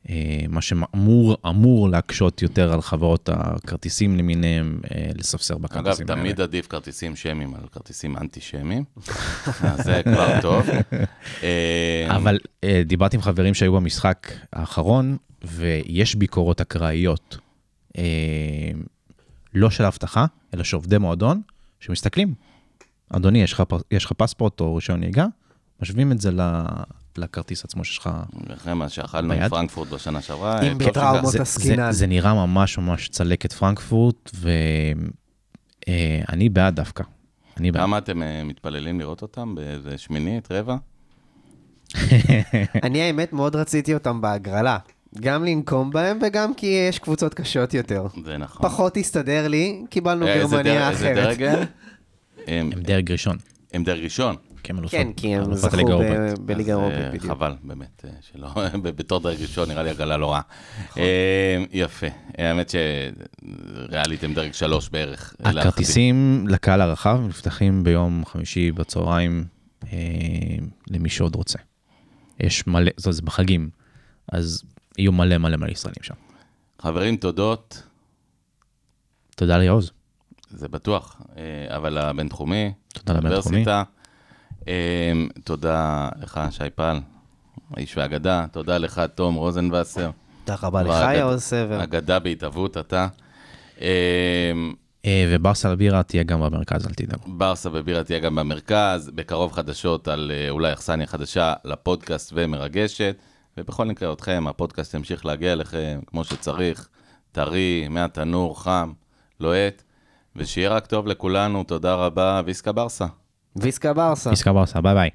אה, מה שאמור אמור להקשות יותר על חברות הכרטיסים למיניהם אה, לספסר אגב, בכרטיסים האלה. תמיד עדיף כרטיסים שמיים על כרטיסים אנטי-שמיים, אז זה כבר טוב. אה, אבל אה, דיברתי עם חברים שהיו במשחק האחרון, ויש ביקורות אקראיות, אה, לא של אבטחה, אלא של עובדי מועדון, שמסתכלים. אדוני, יש לך, פספורט או רישיון נהיגה? משווים את זה לכרטיס עצמו שיש לך. אחרי מה שאכלנו ביד? עם פרנקפורט בשנה שעברה, אם אה, בטראומות שכך. זה, זה, עסקינן. זה נראה ממש ממש צלקת פרנקפורט, ואני בעד דווקא. אני בעד. כמה אתם אה, מתפללים לראות אותם? באיזה שמינית, רבע? אני האמת מאוד רציתי אותם בהגרלה. גם לנקום בהם וגם כי יש קבוצות קשות יותר. זה נכון. פחות הסתדר לי, קיבלנו אה, גרמניה דר- איזה אחרת. דרג? הם- הם דרג ראשון, הם דרג ראשון. כי הם אלופות. כן, כי הם זכו. בליגה אז, האירופית אה, בדיוק. חבל, באמת, אה, שלא, בתור דרג ראשון נראה לי הגרלה לא רעה. אה, יפה. האמת שריאלית הם דרג שלוש בערך. הכרטיסים לקהל הרחב נפתחים ביום חמישי בצהריים למי שעוד רוצה. יש מלא, זאת זה בחגים, אז יהיו מלא מלא מלא ישראלים שם. חברים, תודות. תודה ליעוז. זה בטוח, אבל הבינתחומי, תודה לבינתחומי. אה, תודה לך, שי פל, האיש והאגדה. תודה לך, תום רוזנבסר. תודה רבה לך, יעוז סבר. אגדה בהתהוות, אתה. אה, אה, וברסה לבירה תהיה גם במרכז, אל תדאגו. ברסה ובירה תהיה גם במרכז, בקרוב חדשות על אה, אולי אכסניה חדשה לפודקאסט ומרגשת, ובכל מקרה אתכם, הפודקאסט ימשיך להגיע אליכם כמו שצריך, טרי, מהתנור, חם, לוהט, ושיהיה רק טוב לכולנו, תודה רבה, Visca Barça. Visca Barça. Visca Barça, ביי ביי.